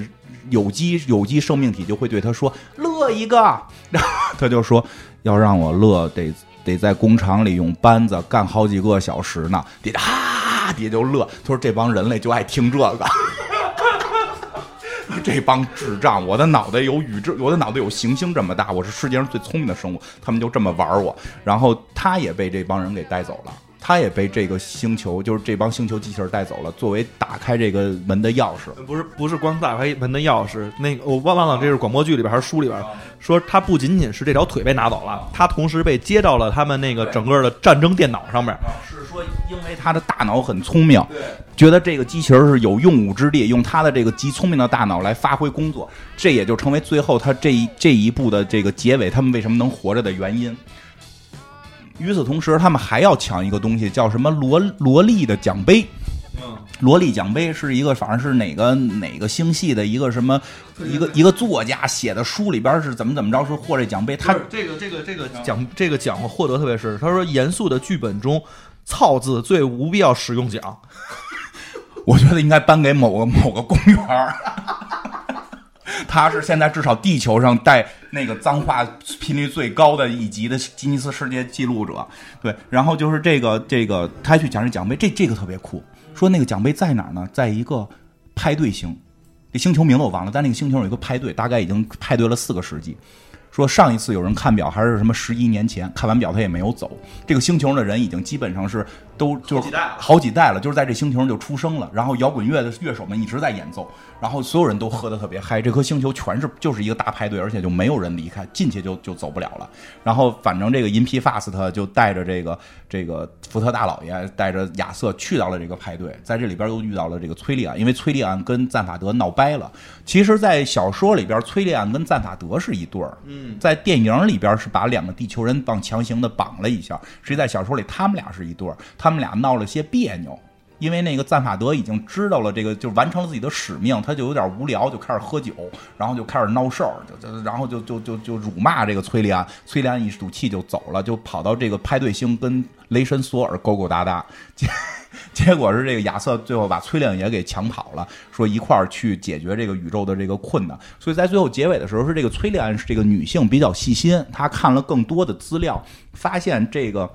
有机有机生命体就会对他说乐一个，[LAUGHS] 然后他就说要让我乐得。得在工厂里用扳子干好几个小时呢，底下哈底下就乐。他说这帮人类就爱听这个，[LAUGHS] 这帮智障，我的脑袋有宇宙，我的脑袋有行星这么大，我是世界上最聪明的生物，他们就这么玩我。然后他也被这帮人给带走了。他也被这个星球，就是这帮星球机器人带走了，作为打开这个门的钥匙。不是，不是光打开门的钥匙。那个我忘忘了，这是广播剧里边还是书里边？说他不仅仅是这条腿被拿走了，他同时被接到了他们那个整个的战争电脑上面。是说，因为他的大脑很聪明，觉得这个机器人是有用武之地，用他的这个极聪明的大脑来发挥工作，这也就成为最后他这一这一步的这个结尾，他们为什么能活着的原因。与此同时，他们还要抢一个东西，叫什么罗罗莉的奖杯。嗯，罗莉奖杯是一个，反正是哪个哪个星系的一个什么一个一个作家写的书里边是怎么怎么着，说获这奖杯。他这个这个这个奖这个奖获得特别是，他说严肃的剧本中“操”字最无必要使用奖。[LAUGHS] 我觉得应该颁给某个某个公园。[LAUGHS] 他是现在至少地球上带那个脏话频率最高的一集的吉尼斯世界纪录者，对，然后就是这个这个他去讲这奖杯，这这个特别酷，说那个奖杯在哪儿呢？在一个派对星，这星球名字我忘了，但那个星球有一个派对，大概已经派对了四个世纪。说上一次有人看表还是什么十一年前，看完表他也没有走。这个星球的人已经基本上是都就是好几代了，就是在这星球上就出生了。然后摇滚乐的乐手们一直在演奏，然后所有人都喝得特别嗨。这颗星球全是就是一个大派对，而且就没有人离开，进去就就走不了了。然后反正这个银皮法斯特就带着这个这个福特大老爷带着亚瑟去到了这个派对，在这里边又遇到了这个崔利安，因为崔利安跟赞法德闹掰了。其实，在小说里边，崔利安跟赞法德是一对儿。在电影里边是把两个地球人绑强行的绑了一下，实际在小说里他们俩是一对儿，他他们俩闹了些别扭，因为那个赞法德已经知道了这个，就完成了自己的使命，他就有点无聊，就开始喝酒，然后就开始闹事儿，就就然后就就就就辱骂这个崔利安，崔利安一赌气就走了，就跑到这个派对星跟雷神索尔勾勾搭搭。结结果是这个亚瑟最后把崔亮也给抢跑了，说一块儿去解决这个宇宙的这个困难。所以在最后结尾的时候，是这个崔亮是这个女性比较细心，她看了更多的资料，发现这个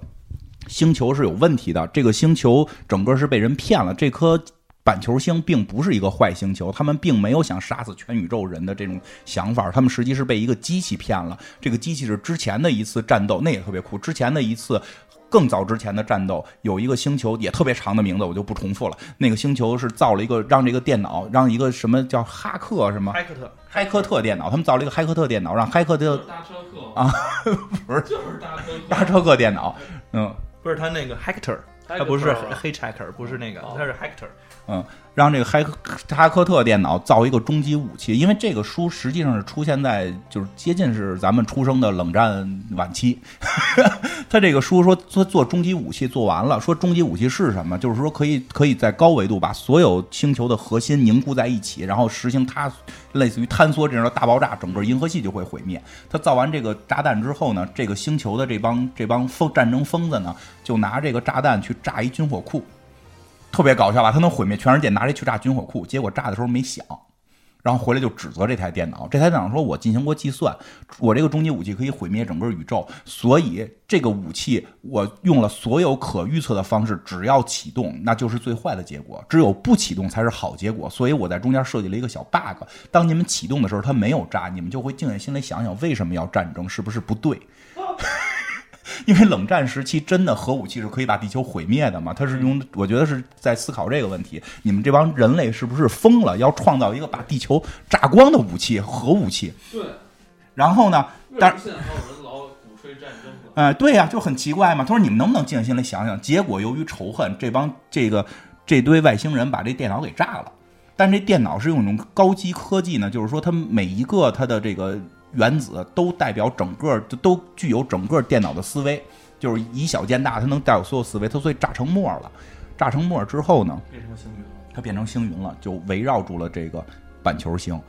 星球是有问题的。这个星球整个是被人骗了，这颗板球星并不是一个坏星球，他们并没有想杀死全宇宙人的这种想法，他们实际是被一个机器骗了。这个机器是之前的一次战斗，那也特别酷。之前的一次。更早之前的战斗，有一个星球也特别长的名字，我就不重复了。那个星球是造了一个让这个电脑，让一个什么叫哈克什么？哈克特，嗨克特电脑，他们造了一个嗨克特电脑，让嗨克特大车客啊，不是就是大车大车客电脑，嗯，不是他那个 Hector，他不是 Hitchhiker，不是那个，他是 Hector，嗯，让这个海克哈克特电脑造一个终极武器，因为这个书实际上是出现在就是接近是咱们出生的冷战晚期。[LAUGHS] 他这个书说做做终极武器做完了，说终极武器是什么？就是说可以可以在高维度把所有星球的核心凝固在一起，然后实行它类似于坍缩这样的大爆炸，整个银河系就会毁灭。他造完这个炸弹之后呢，这个星球的这帮这帮疯战争疯子呢，就拿这个炸弹去炸一军火库。特别搞笑吧？他能毁灭全世界，拿这去炸军火库，结果炸的时候没响，然后回来就指责这台电脑。这台电脑说：“我进行过计算，我这个终极武器可以毁灭整个宇宙，所以这个武器我用了所有可预测的方式，只要启动，那就是最坏的结果；只有不启动才是好结果。所以我在中间设计了一个小 bug，当你们启动的时候，它没有炸，你们就会静下心来想想，为什么要战争？是不是不对？” [LAUGHS] 因为冷战时期真的核武器是可以把地球毁灭的嘛？他是用，我觉得是在思考这个问题。你们这帮人类是不是疯了？要创造一个把地球炸光的武器——核武器？对。然后呢？但是现在还有人老鼓吹战争了。哎，对呀，就很奇怪嘛。他说：“你们能不能静下心来想想？”结果由于仇恨，这帮这个这堆外星人把这电脑给炸了。但这电脑是用一种高级科技呢，就是说它每一个它的这个。原子都代表整个，都具有整个电脑的思维，就是以小见大，它能带有所有思维，它所以炸成沫了。炸成沫之后呢，变成星云了。它变成星云了，就围绕住了这个板球星，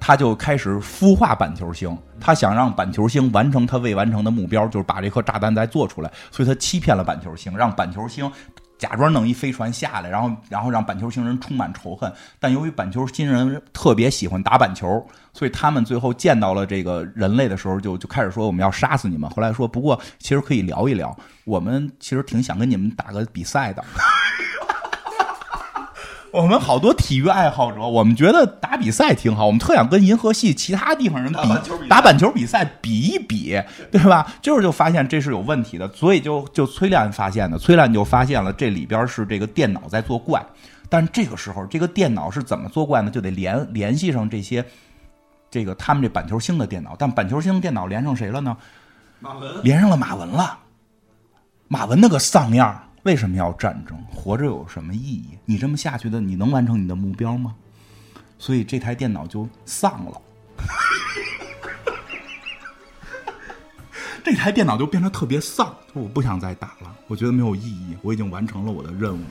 它就开始孵化板球星。他想让板球星完成它未完成的目标，就是把这颗炸弹再做出来，所以他欺骗了板球星，让板球星。假装弄一飞船下来，然后然后让板球星人充满仇恨。但由于板球星人特别喜欢打板球，所以他们最后见到了这个人类的时候，就就开始说我们要杀死你们。后来说不过其实可以聊一聊，我们其实挺想跟你们打个比赛的。我们好多体育爱好者，我们觉得打比赛挺好，我们特想跟银河系其他地方人比打板球比赛比一比，对吧？就是就发现这是有问题的，所以就就崔亮发现的，崔亮就发现了这里边是这个电脑在作怪。但这个时候，这个电脑是怎么作怪呢？就得联联系上这些这个他们这板球星的电脑，但板球星电脑连上谁了呢？马文连上了马文了。马文那个丧样。为什么要战争？活着有什么意义？你这么下去的，你能完成你的目标吗？所以这台电脑就丧了，[LAUGHS] 这台电脑就变得特别丧。我不想再打了，我觉得没有意义，我已经完成了我的任务，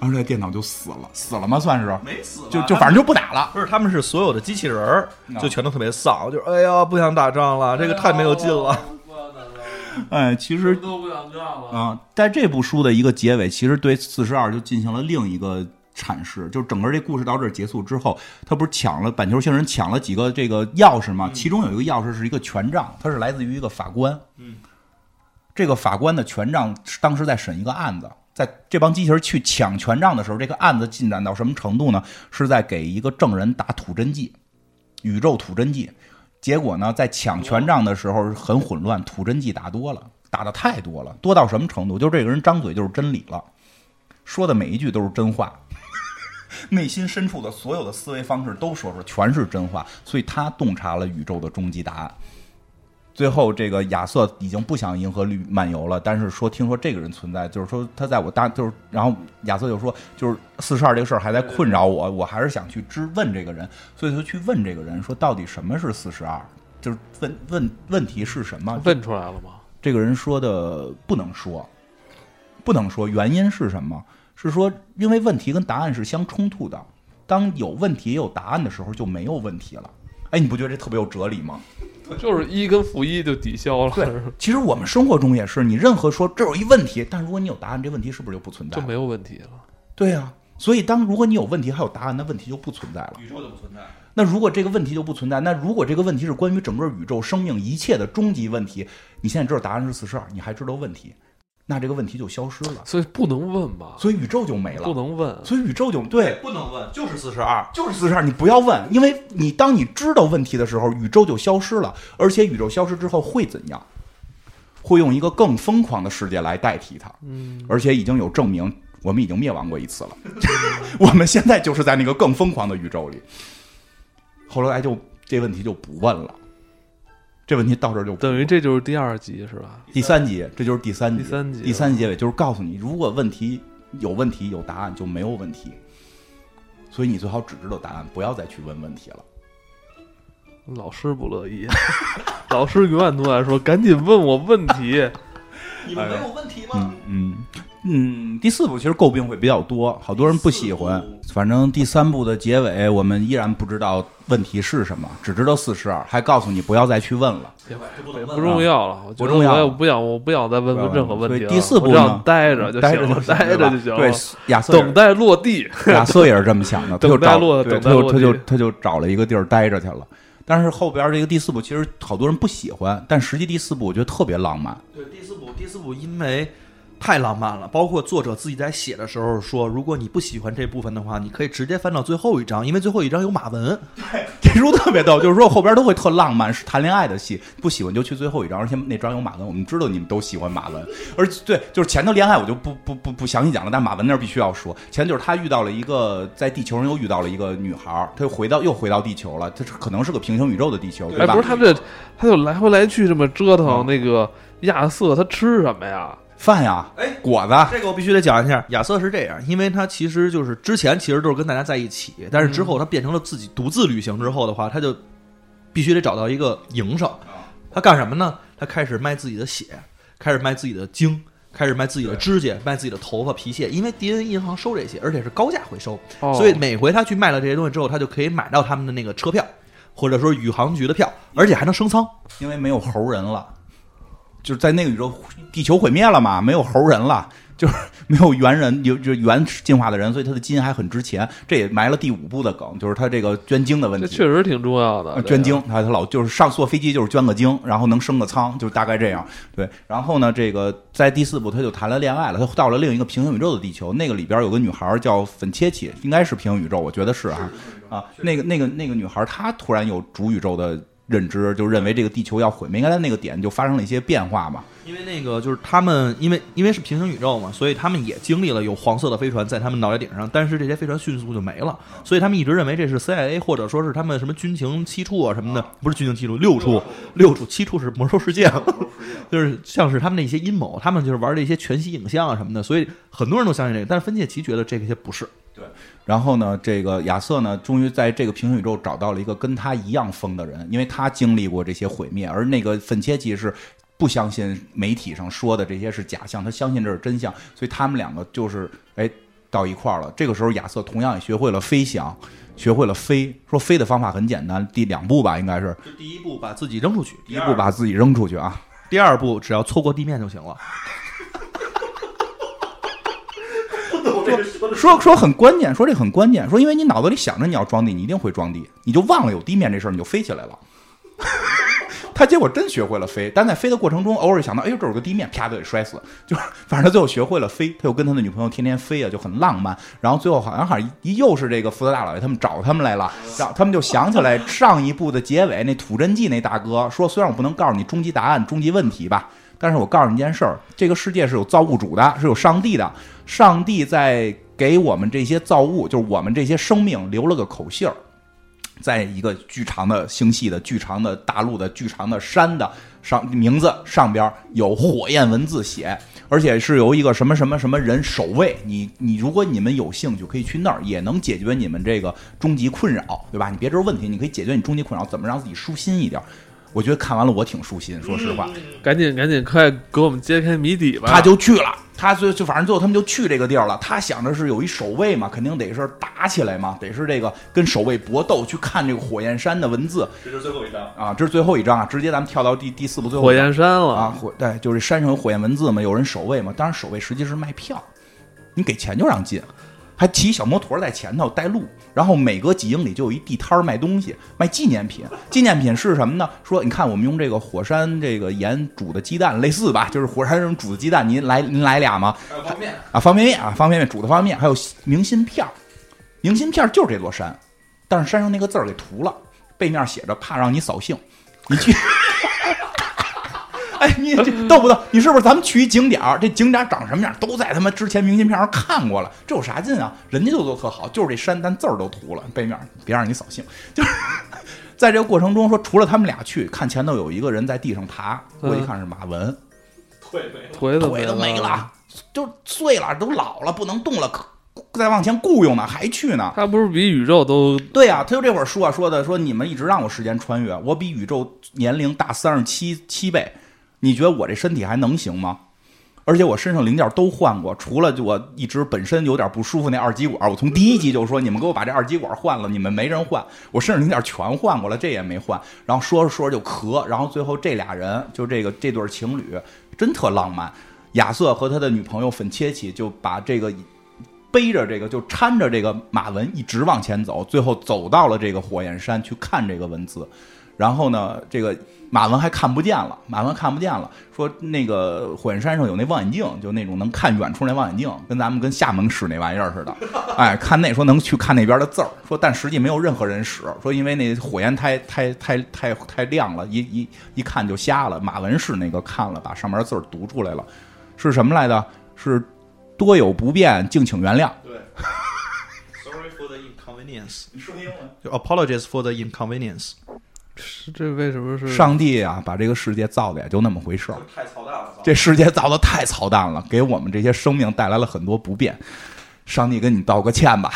然后这电脑就死了，死了吗？算是没死，就就反正就不打了。不是，他们是所有的机器人儿，就全都特别丧，就是哎呀，不想打仗了，这个太没有劲了。[LAUGHS] 哎，其实都不想干了啊！在这部书的一个结尾，其实对四十二就进行了另一个阐释，就是整个这故事到这儿结束之后，他不是抢了板球星人抢了几个这个钥匙吗？其中有一个钥匙是一个权杖，它是来自于一个法官。嗯，这个法官的权杖当时在审一个案子，在这帮机器人去抢权杖的时候，这个案子进展到什么程度呢？是在给一个证人打土真剂，宇宙土真剂。结果呢，在抢权杖的时候很混乱，吐真剂打多了，打的太多了，多到什么程度？就这个人张嘴就是真理了，说的每一句都是真话，[LAUGHS] 内心深处的所有的思维方式都说出全是真话，所以他洞察了宇宙的终极答案。最后，这个亚瑟已经不想银河绿漫游了，但是说听说这个人存在，就是说他在我大就是，然后亚瑟就说，就是四十二这个事儿还在困扰我，我还是想去质问这个人，所以他去问这个人说，到底什么是四十二？就是问问问题是什么？问出来了吗？这个人说的不能说，不能说，原因是什么？是说因为问题跟答案是相冲突的，当有问题也有答案的时候，就没有问题了。哎，你不觉得这特别有哲理吗？[LAUGHS] 就是一跟负一就抵消了。对，其实我们生活中也是，你任何说这有一问题，但如果你有答案，这问题是不是就不存在？就没有问题了。对呀，所以当如果你有问题还有答案，那问题就不存在了。宇宙就不存在。那如果这个问题就不存在，那如果这个问题是关于整个宇宙生命一切的终极问题，你现在知道答案是四十二，你还知道问题？那这个问题就消失了，所以不能问吧？所以宇宙就没了，不能问，所以宇宙就对，不能问，就是四十二，就是四十二，你不要问，因为你当你知道问题的时候，宇宙就消失了，而且宇宙消失之后会怎样？会用一个更疯狂的世界来代替它，嗯，而且已经有证明，我们已经灭亡过一次了，[LAUGHS] 我们现在就是在那个更疯狂的宇宙里。后来就这问题就不问了。这问题到这就等于这就是第二集是吧？第三集，这就是第三集。第三集，第三集结尾就是告诉你，如果问题有问题有答案就没有问题。所以你最好只知道答案，不要再去问问题了。老师不乐意，[LAUGHS] 老师永远都在说：“赶紧问我问题。你们没有问题吗？嗯嗯嗯，第四部其实诟病会比较多，好多人不喜欢。反正第三部的结尾，我们依然不知道问题是什么，只知道四十二，还告诉你不要再去问了。不也不重要了，不重要我也不想，我不想再问问任何问题了。第四部呢待着就待着待着就行了。对，亚瑟等待落地。[LAUGHS] 亚瑟也是这么想的，[LAUGHS] 他就等待找落等待落他就他就他就找了一个地儿待着去了。但是后边这个第四部其实好多人不喜欢，但实际第四部我觉得特别浪漫。对，第四部因为太浪漫了，包括作者自己在写的时候说，如果你不喜欢这部分的话，你可以直接翻到最后一章，因为最后一章有马文。[LAUGHS] 这书特别逗，就是说后边都会特浪漫，是谈恋爱的戏，不喜欢就去最后一章，而且那章有马文，我们知道你们都喜欢马文，而对，就是前头恋爱我就不不不不详细讲了，但马文那儿必须要说，前就是他遇到了一个在地球上又遇到了一个女孩儿，他又回到又回到地球了，他可能是个平行宇宙的地球，对哎，吧？不是他这，他就来回来去这么折腾嗯。那个亚瑟他吃什么呀？饭呀，哎，果子，这个我必须得讲一下，亚瑟是这样，因为他其实就是之前其实都是跟大家在一起，但是之后他变成了自己独自旅行之后的话，他就必须得找到一个营生。他干什么呢？他开始卖自己的血，开始卖自己的精，开始卖自己的指甲，卖自己的头发、皮屑，因为迪恩银行收这些，而且是高价回收，哦所以每回他去卖了这些东西之后，他就可以买到他们的那个车票，或者说宇航局的票，而且还能升舱。因为没有猴人了，就是在那个宇宙，地球毁灭了嘛，没有猴人了，就是没有猿人，有 [LAUGHS] 就是猿进化的人，所以他的基因还很值钱。这也埋了第五部的梗，就是他这个捐精的问这题。确实挺重要的呃。捐精，他他老就是上坐飞机就是捐个精，然后能升个舱，就是大概这样。对，然后呢，这个在第四部他就谈了恋爱了，他到了另一个平行宇宙的地球，那个里边有个女孩叫粉切切，应该是平行宇宙，我觉得是啊啊，那个那个那个女孩她突然有主宇宙的认知，就认为这个地球要毁灭，应该在那个点就发生了一些变化嘛。因为那个就是他们，因为因为是平行宇宙嘛，所以他们也经历了有黄色的飞船在他们脑袋顶上，但是这些飞船迅速就没了，所以他们一直认为这是 CIA 或者说是他们什么军情七处啊什么的，不是军情七处，六处，六处，七处是魔兽世界了，[LAUGHS] 就是像是他们的一些阴谋，他们就是玩这些全息影像啊什么的，所以很多人都相信这个，但是芬切奇觉得这些不是。然后呢，这个亚瑟呢，终于在这个平行宇宙找到了一个跟他一样疯的人，因为他经历过这些毁灭，而那个粉切奇是不相信媒体上说的这些是假象，他相信这是真相，所以他们两个就是哎到一块儿了。这个时候，亚瑟同样也学会了飞翔，学会了飞。说飞的方法很简单，第两步吧，应该是第一步把自己扔出去，第一步把自己扔出去啊。第二步只要错过地面就行了。说说很关键，说这很关键，说因为你脑子里想着你要装地，你一定会装地，你就忘了有地面这事儿，你就飞起来了。[LAUGHS] 他结果真学会了飞，但在飞的过程中，偶尔想到，哎呦，这有个地面，啪就给摔死。就是反正他最后学会了飞，他又跟他的女朋友天天飞啊，就很浪漫。然后最后好像好像一又是这个福特大老爷他们找他们来了，然后他们就想起来上一部的结尾，那土真纪那大哥说，虽然我不能告诉你终极答案、终极问题吧，但是我告诉你一件事儿，这个世界是有造物主的，是有上帝的，上帝在给我们这些造物，就是我们这些生命留了个口信儿。在一个巨长的星系的、巨长的大陆的、巨长的山的上名字上边有火焰文字写，而且是由一个什么什么什么人守卫。你你如果你们有兴趣，可以去那儿，也能解决你们这个终极困扰，对吧？你别知道问题，你可以解决你终极困扰，怎么让自己舒心一点？我觉得看完了我挺舒心，说实话。赶紧赶紧快给我们揭开谜底吧！他就去了，他最就反正最后他们就去这个地儿了。他想着是有一守卫嘛，肯定得是打起来嘛，得是这个跟守卫搏斗，去看这个火焰山的文字这是最后一章。啊。这是最后一章啊，直接咱们跳到第第四部最后火焰山了啊，火对，就是山上有火焰文字嘛，有人守卫嘛。当然守卫实际是卖票，你给钱就让进。还骑小摩托在前头带路，然后每隔几英里就有一地摊儿卖东西，卖纪念品。纪念品是什么呢？说你看我们用这个火山这个盐煮的鸡蛋，类似吧，就是火山上煮的鸡蛋，您来您来俩吗？还有方便面，啊，方便面啊，方便面煮的方便面，还有明信片儿明信片儿就是这座山，但是山上那个字儿给涂了，背面写着怕让你扫兴，你去。哎，你这逗不逗？你是不是咱们去一景点儿？这景点儿长什么样，都在他妈之前明信片上看过了，这有啥劲啊？人家就做特好，就是这山，但字儿都涂了，背面别让你扫兴。就是 [LAUGHS] 在这个过程中，说除了他们俩去看，前头有一个人在地上爬，过去一看是马文，[LAUGHS] 腿没了。腿都没了，就碎了，都老了，不能动了，可再往前雇佣呢，还去呢。他不是比宇宙都对呀、他就这会儿说啊说的说你们一直让我时间穿越，我比宇宙年龄大三十七七倍，你觉得我这身体还能行吗？而且我身上零件都换过，除了就我一直本身有点不舒服那二极管，我从第一集就说你们给我把这二极管换了，你们没人换，我身上零件全换过了，这也没换。然后说着说着就咳，然后最后这俩人就这个这对情侣真特浪漫，亚瑟和他的女朋友粉切奇就把这个背着这个就搀着这个马文一直往前走，最后走到了。这个火焰山去看这个文字。然后呢，这个马文还看不见了，马文看不见了，说那个火焰山上有那望远镜，就那种能看远处那望远镜，跟咱们跟厦门使那玩意儿似的。[LAUGHS] 哎，看那说能去看那边的字儿，说但实际没有任何人使，说因为那火焰太太太太太亮了，一一一看就瞎了。马文是那个看了，把上面的字儿读出来了，是什么来的？是多有不便，敬请原谅。对，[LAUGHS] Sorry for the inconvenience，你说英文。就 Apologies for the inconvenience。是这为什么是上帝啊，把这个世界造的也就那么回事儿。太操蛋了，这世界造的太操蛋了，给我们这些生命带来了很多不便。上帝跟你道个歉吧。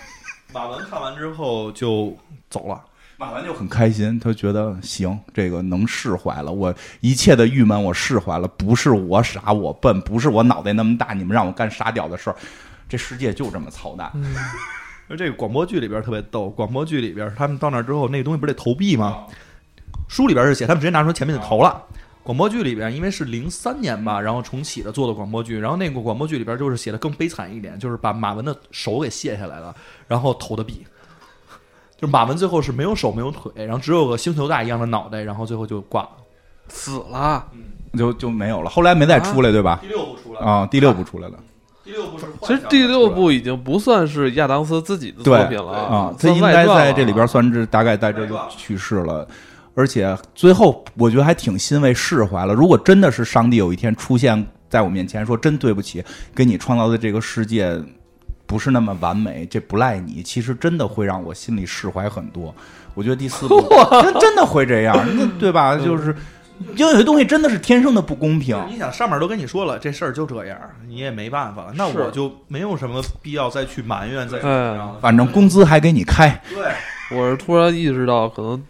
[LAUGHS] 马文看完之后就走了。马文就很开心，他觉得行，这个能释怀了，我一切的郁闷我释怀了，不是我傻我笨，不是我脑袋那么大，你们让我干傻屌的事儿，这世界就这么操蛋。[LAUGHS] 而这个广播剧里边特别逗，广播剧里边他们到那儿之后，那个东西不是得投币吗？书里边是写他们直接拿出前面就投了。广播剧里边，因为是零三年吧，然后重启的做的广播剧，然后那个广播剧里边就是写的更悲惨一点，就是把马文的手给卸下来了，然后投的币。就是马文最后是没有手没有腿，然后只有个星球大一样的脑袋，然后最后就挂了。死了？就就没有了，后来没再出来，对吧？第六部出来啊，第六部出来了第六部是其实第六部已经不算是亚当斯自己的作品了啊，他应该在这里边算是大概在这就去世了。而且最后我觉得还挺欣慰释怀了。如果真的是上帝有一天出现在我面前，说真对不起，给你创造的这个世界不是那么完美，这不赖你，其实真的会让我心里释怀很多。我觉得第四部 [LAUGHS] 真真的会这样，那对吧？就是因为有些东西真的是天生的不公平。你想上面都跟你说了，这事儿就这样，你也没办法了，那我就没有什么必要再去埋怨，再去反正工资还给你开，对，我是突然意识到，可能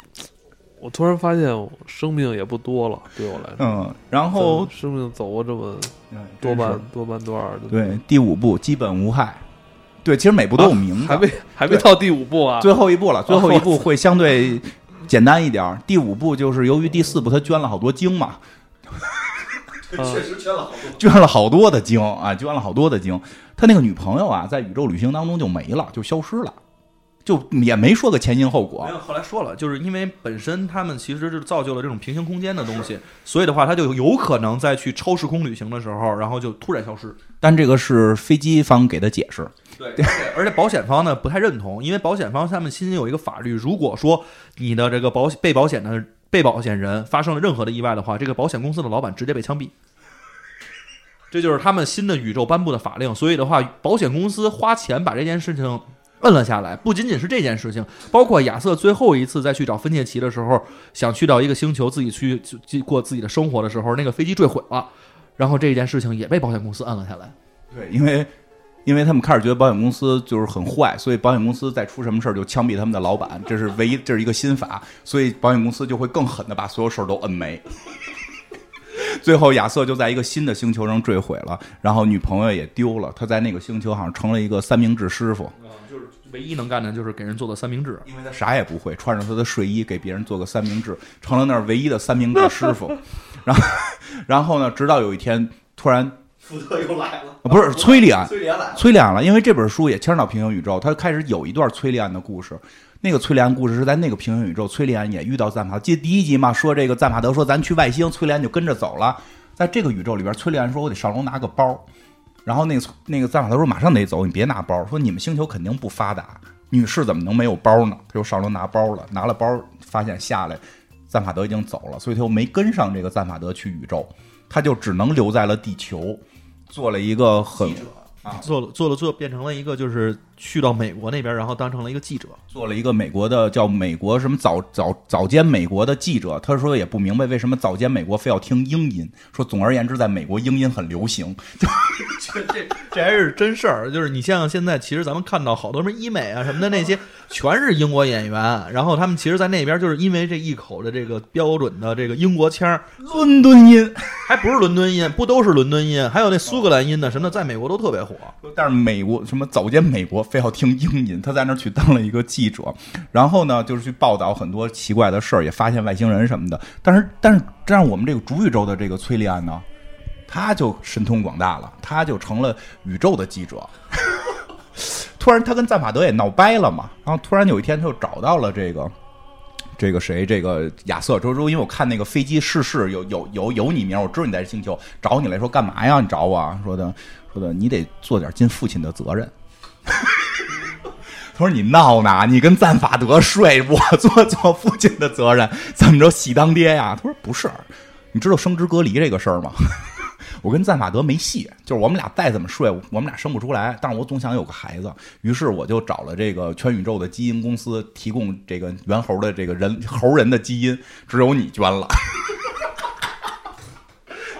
我突然发现生命也不多了，对我来说。嗯，然后生命走过这么嗯多半多半段儿，对，第五部基本无害。对，其实每部都有名字，还没还没到第五部啊。最后一部了，最后一部会相对简单一点儿。第五部就是由于第四部他捐了好多精嘛，[LAUGHS] 确实捐了好多。捐了好多的精啊，捐了好多的精。他那个女朋友啊，在宇宙旅行当中就没了，就消失了，就也没说个前因后果没。有，后来说了，就是因为本身他们其实是造就了这种平行空间的东西，所以的话，他就有可能在去超时空旅行的时候，然后就突然消失。但这个是飞机方给的解释，对，而且而且保险方呢不太认同，因为保险方他们新有一个法律，如果说你的这个保被保险的被保险人发生了任何的意外的话，这个保险公司的老板直接被枪毙。这就是他们新的宇宙颁布的法令，所以的话，保险公司花钱把这件事情摁了下来。不仅仅是这件事情，包括亚瑟最后一次再去找芬切奇的时候，想去到一个星球自己去去去过自己的生活的时候，那个飞机坠毁了，然后这件事情也被保险公司摁了下来。对，因为因为他们开始觉得保险公司就是很坏，所以保险公司再出什么事儿就枪毙他们的老板，这是唯一，这是一个新法，所以保险公司就会更狠的把所有事儿都摁没。[LAUGHS] 最后，亚瑟就在一个新的星球上坠毁了，然后女朋友也丢了，他在那个星球好像成了一个三明治师傅，就是唯一能干的就是给人做的三明治。因为他啥也不会，穿着他的睡衣给别人做个三明治，成了那儿唯一的三明治师傅。[LAUGHS] 然后，然后呢，直到有一天突然福特又来了，啊不是崔利安，[LAUGHS] 崔莲来了。崔利安了，因为这本书也牵扯到平行宇宙，他开始有一段崔利安的故事。那个崔利安故事是在那个平行宇宙，崔利安也遇到赞法，记得第一集嘛，说这个赞法德说咱去外星，崔利安就跟着走了。在这个宇宙里边，崔利安说我得上楼拿个包，然后那个那个赞法德说马上得走，你别拿包，说你们星球肯定不发达，女士怎么能没有包呢？他就上楼拿包了，拿了包发现下来赞法德已经走了，所以他又没跟上这个赞法德去宇宙，他就只能留在了地球，做了一个很做了做了做变成了一个就是去到美国那边，然后当成了一个记者。做了一个美国的叫美国什么早早早间美国的记者，他说也不明白为什么早间美国非要听英音。说总而言之，在美国英音很流行。这这这还是真事儿，就是你像现在，其实咱们看到好多什么医美啊什么的那些，全是英国演员，然后他们其实，在那边就是因为这一口的这个标准的这个英国腔儿，伦敦音，还不是伦敦音，不都是伦敦音，还有那苏格兰音的什么的，在美国都特别火。但是美国什么早间美国非要听英音，他在那儿去当了一个记者，然后呢，就是去报道很多奇怪的事儿，也发现外星人什么的。但是，但是，这样我们这个主宇宙的这个崔利安呢，他就神通广大了，他就成了宇宙的记者。突然，他跟赞法德也闹掰了嘛，然后突然有一天，他就找到了这个。这个谁？这个亚瑟周周，因为我看那个飞机逝世有有有有你名，我知道你在星球，找你来说干嘛呀？你找我啊？说的说的，你得做点尽父亲的责任。他说你闹呢？你跟赞法德睡，我做做父亲的责任，怎么着喜当爹呀？他说不是，你知道生殖隔离这个事儿吗？[LAUGHS] 我跟赞法德没戏，就是我们俩再怎么睡，我们俩生不出来。但是我总想有个孩子，于是我就找了这个全宇宙的基因公司，提供这个猿猴的这个人猴人的基因，只有你捐了。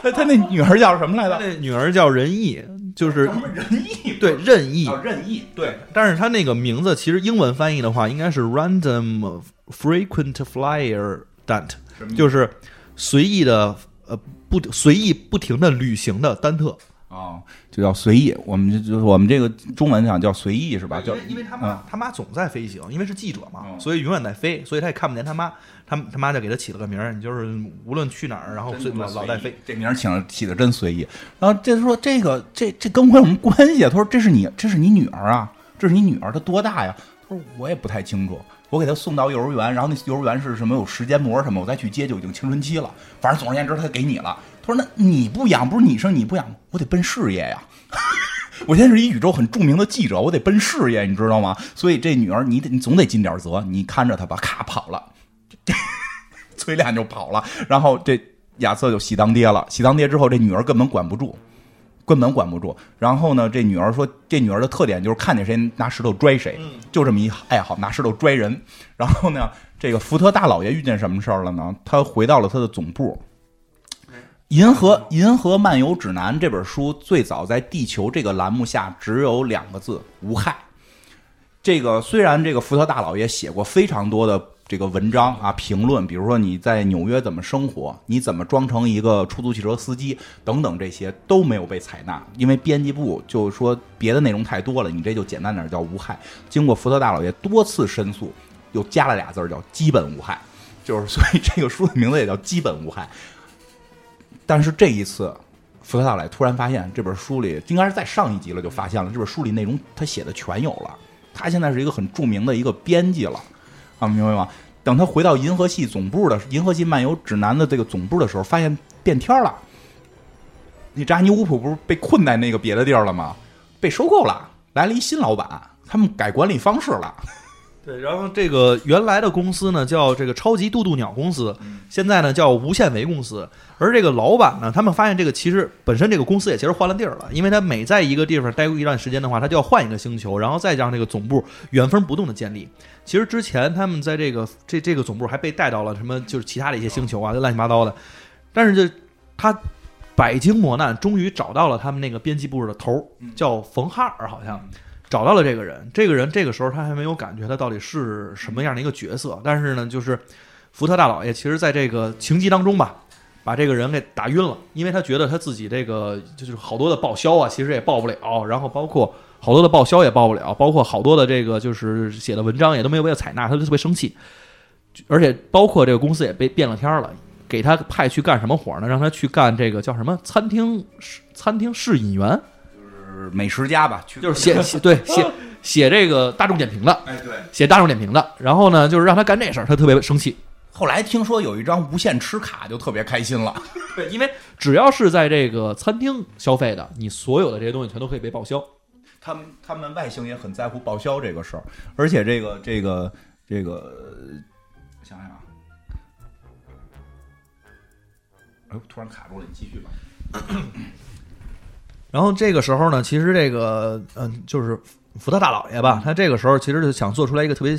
他他那女儿叫什么来着？那女儿叫仁义，就是仁义，对任意任意，对。但是他那个名字其实英文翻译的话，应该是 Random Frequent Flyer Dant，就是随意的。呃，不随意不停的旅行的丹特啊，就叫随意。我们就就是我们这个中文讲叫随意是吧？叫因为他妈他妈总在飞行，因为是记者嘛，所以永远在飞，所以他也看不见他妈。他他妈就给他起了个名儿，你就是无论去哪儿，然后老老在飞。这名儿起起的真随意。然后这说这个这这跟我有什么关系？他说这是你这是你女儿啊，这是你女儿，她多大呀？他说我也不太清楚。我给他送到幼儿园，然后那幼儿园是什么有时间膜什么，我再去接就已经青春期了。反正总而言之，他给你了。他说：“那你不养，不是你生你不养吗，我得奔事业呀。[LAUGHS] 我现在是一宇宙很著名的记者，我得奔事业，你知道吗？所以这女儿，你得你总得尽点责，你看着她吧。咔跑了，[LAUGHS] 崔亮就跑了。然后这亚瑟就喜当爹了。喜当爹之后，这女儿根本管不住。”根本管不住。然后呢，这女儿说，这女儿的特点就是看见谁拿石头拽谁，就这么一爱好，拿石头拽人。然后呢，这个福特大老爷遇见什么事儿了呢？他回到了他的总部。《银河银河漫游指南》这本书最早在地球这个栏目下只有两个字：无害。这个虽然这个福特大老爷写过非常多的。这个文章啊，评论，比如说你在纽约怎么生活，你怎么装成一个出租汽车司机等等，这些都没有被采纳，因为编辑部就说别的内容太多了，你这就简单点叫无害。经过福特大老爷多次申诉，又加了俩字儿叫基本无害，就是所以这个书的名字也叫基本无害。但是这一次，福特大来突然发现这本书里应该是在上一集了就发现了这本书里内容他写的全有了，他现在是一个很著名的一个编辑了。啊，明白吗？等他回到银河系总部的《银河系漫游指南》的这个总部的时候，发现变天了。你扎尼乌普不是被困在那个别的地儿了吗？被收购了，来了一新老板，他们改管理方式了。对，然后这个原来的公司呢叫这个超级渡渡鸟公司，现在呢叫无限维公司。而这个老板呢，他们发现这个其实本身这个公司也其实换了地儿了，因为他每在一个地方待过一段时间的话，他就要换一个星球，然后再让这个总部原封不动的建立。其实之前他们在这个这这个总部还被带到了什么就是其他的一些星球啊，就乱七八糟的。但是这他百经磨难，终于找到了他们那个编辑部的头，叫冯哈尔，好像。找到了这个人，这个人这个时候他还没有感觉他到底是什么样的一个角色，但是呢，就是福特大老爷，其实在这个情急当中吧，把这个人给打晕了，因为他觉得他自己这个就是好多的报销啊，其实也报不了，然后包括好多的报销也报不了，包括好多的这个就是写的文章也都没有被采纳，他就特别生气，而且包括这个公司也被变了天了，给他派去干什么活呢？让他去干这个叫什么？餐厅餐厅试饮员。美食家吧，就是写写对写写这个大众点评的，哎对，写大众点评的。然后呢，就是让他干这事儿，他特别生气。后来听说有一张无限吃卡，就特别开心了。[LAUGHS] 对，因为只要是在这个餐厅消费的，你所有的这些东西全都可以被报销。他们他们外星也很在乎报销这个事儿，而且这个这个这个，想想啊，哎，突然卡住了，你继续吧。然后这个时候呢，其实这个嗯、就是福特大老爷吧，他这个时候其实就想做出来一个特别。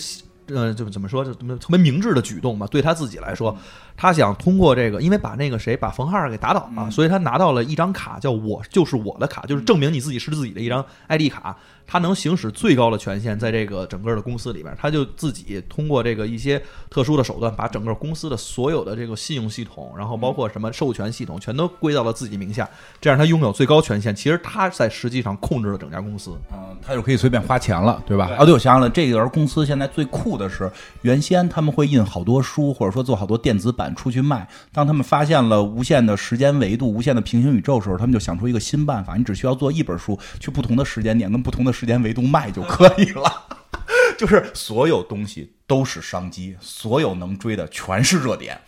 呃，就怎么说，就怎么特别明智的举动吧。对他自己来说，他想通过这个，因为把那个谁把冯哈尔给打倒了，嗯所以他拿到了一张卡，叫我就是我的卡，就是证明你自己是自己的一张 ID 卡。他能行使最高的权限，在这个整个的公司里边，他就自己通过这个一些特殊的手段，把整个公司的所有的这个信用系统，然后包括什么授权系统，全都归到了自己名下，这样他拥有最高权限。其实他在实际上控制了整家公司。嗯，他就可以随便花钱了，对吧？啊，对，我想想了，这个公司现在最酷的是，原先他们会印好多书，或者说做好多电子版出去卖。当他们发现了无限的时间维度、无限的平行宇宙的时候，他们就想出一个新办法：你只需要做一本书，去不同的时间点跟不同的时间维度卖就可以了。[LAUGHS] 就是所有东西都是商机，所有能追的全是热点。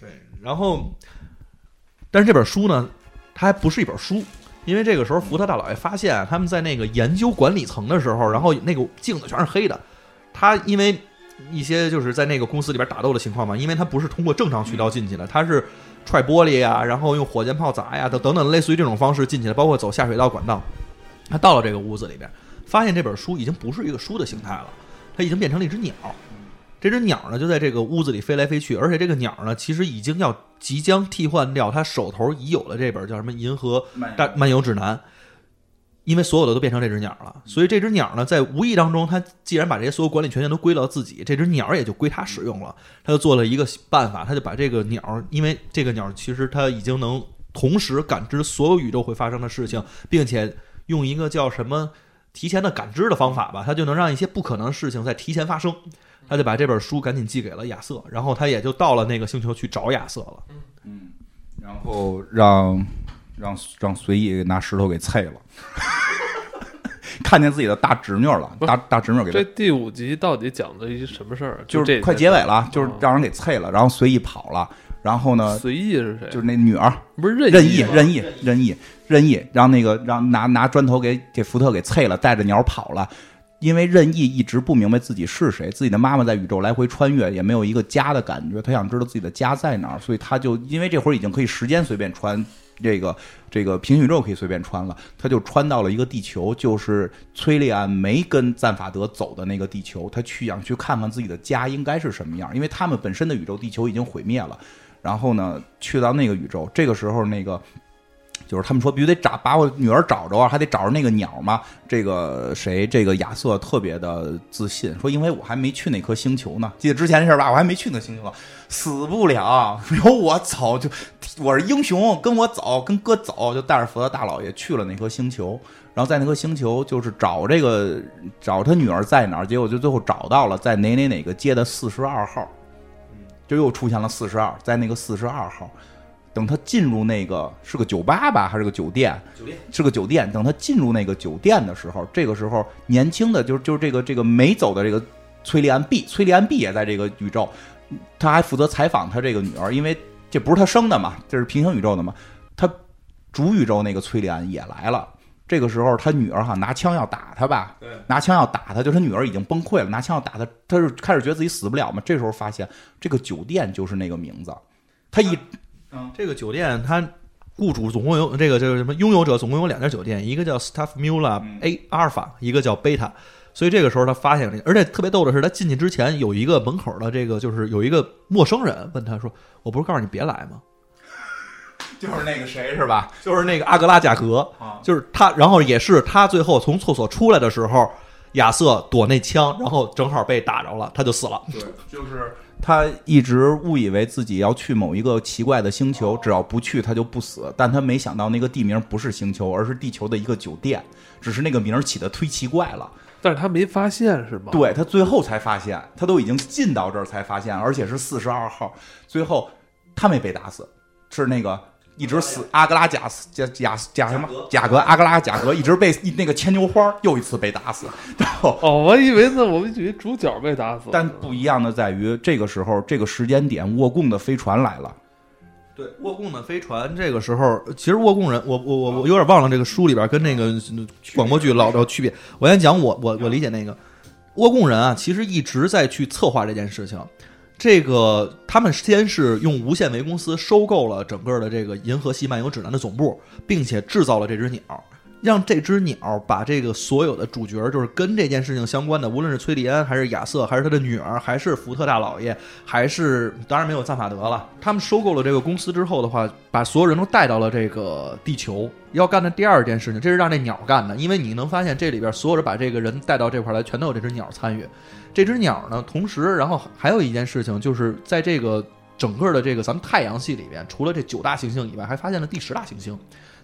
对，然后，但是这本书呢，它还不是一本书，因为这个时候福特大老爷发现他们在那个研究管理层的时候，然后那个镜子全是黑的，他因为一些就是在那个公司里边打斗的情况嘛，因为他不是通过正常渠道进去的，他是踹玻璃呀，然后用火箭炮砸呀，等等等类似于这种方式进去的，包括走下水道管道。他到了这个屋子里边，发现这本书已经不是一个书的形态了，它已经变成了一只鸟。这只鸟呢，就在这个屋子里飞来飞去，而且这个鸟呢，其实已经要即将替换掉他手头已有的这本叫什么《银河大漫游指南》，因为所有的都变成这只鸟了，所以这只鸟呢，在无意当中，它既然把这些所有管理权限都归到自己，这只鸟也就归它使用了。它就做了一个办法，它就把这个鸟，因为这个鸟其实它已经能同时感知所有宇宙会发生的事情，并且用一个叫什么提前的感知的方法吧，它就能让一些不可能的事情在提前发生。他就把这本书赶紧寄给了亚瑟，然后他也就到了那个星球去找亚瑟了。嗯然后让让让随意拿石头给啐了，[LAUGHS] 看见自己的大侄女了，大大侄女给这第五集到底讲的一什么事儿？就这是快结尾了，就是哦让人给啐了，然后随意跑了，然后呢，随意是谁？就是那女儿不是任任意任意任意任意，让那个让拿拿砖头给给福特给啐了，带着鸟跑了。因为任意一直不明白自己是谁，自己的妈妈在宇宙来回穿越，也没有一个家的感觉。他想知道自己的家在哪儿，所以他就因为这会儿已经可以时间随便穿，这个这个平行宇宙可以随便穿了，他就穿到了一个地球，就是崔利安没跟赞法德走的那个地球。他去想去看看自己的家应该是什么样，因为他们本身的宇宙地球已经毁灭了。然后呢，去到那个宇宙，这个时候那个。就是他们说必须得找把我女儿找着啊，还得找着那个鸟嘛。这个谁，这个亚瑟特别的自信，说因为我还没去那颗星球呢。记得之前的事儿吧？我还没去那星球，死不了，有我走就我是英雄，跟我走，跟哥走，就带着福特大老爷去了那颗星球。然后在那颗星球就是找这个找他女儿在哪儿，结果就最后找到了，在哪哪哪个街的四十二号，就又出现了四十二，在那个四十二号。等他进入那个是个酒吧吧，还是个酒店？酒店是个酒店。等他进入那个酒店的时候，这个时候年轻的就是就是这个这个没走的这个崔利安 B，崔利安 B 也在这个宇宙，他还负责采访他这个女儿，因为这不是他生的嘛，这是平行宇宙的嘛。他主宇宙那个崔利安也来了。这个时候，他女儿哈拿枪要打他吧，对拿枪要打他，就他女儿已经崩溃了，拿枪要打他，他是开始觉得自己死不了嘛。这时候发现这个酒店就是那个名字，他一这个酒店它雇主总共有这个这个什么拥有者总共有两家酒店，一个叫 Staff Mula 嗯 A 阿尔法，一个叫贝塔。所以这个时候他发现了，而且特别逗的是，他进去之前有一个门口的这个就是有一个陌生人问他说：“我不是告诉你别来吗 [LAUGHS] 就是那个谁是吧？？”就是那个阿格拉贾格，啊，就是他，然后也是他最后从厕所出来的时候，亚瑟躲那枪，然后正好被打着了，他就死了。对，就是他一直误以为自己要去某一个奇怪的星球，只要不去他就不死。但他没想到那个地名不是星球，而是地球的一个酒店，只是那个名儿起的忒奇怪了。但是他没发现是吗？对他最后才发现，他都已经进到这儿才发现，而且是四十二号。最后他没被打死，是那个。一直死阿格拉贾斯贾贾贾什么贾格阿格拉贾格一直被那个牵牛花又一次被打死，然后哦，我以为呢，我们以为主角被打死，但不一样的在于，这个时候这个时间点，沃贡的飞船来了。对，沃贡的飞船这个时候，其实沃贡人，我我我我有点忘了这个书里边跟那个广播剧老的区别。我先讲我我我理解那个沃贡人啊，其实一直在去策划这件事情。这个他们先是用无限维公司收购了整个的这个《银河系漫游指南》的总部，并且制造了这只鸟，让这只鸟把这个所有的主角，就是跟这件事情相关的，无论是崔利安，还是亚瑟，还是他的女儿，还是福特大老爷，还是当然没有赞法德了。他们收购了这个公司之后的话，把所有人都带到了这个地球，要干的第二件事情，这是让这鸟干的，因为你能发现这里边所有人把这个人带到这块来，全都有这只鸟参与。这只鸟呢，同时，然后还有一件事情，就是在这个整个的这个咱们太阳系里边，除了这九大行星以外，还发现了第十大行星。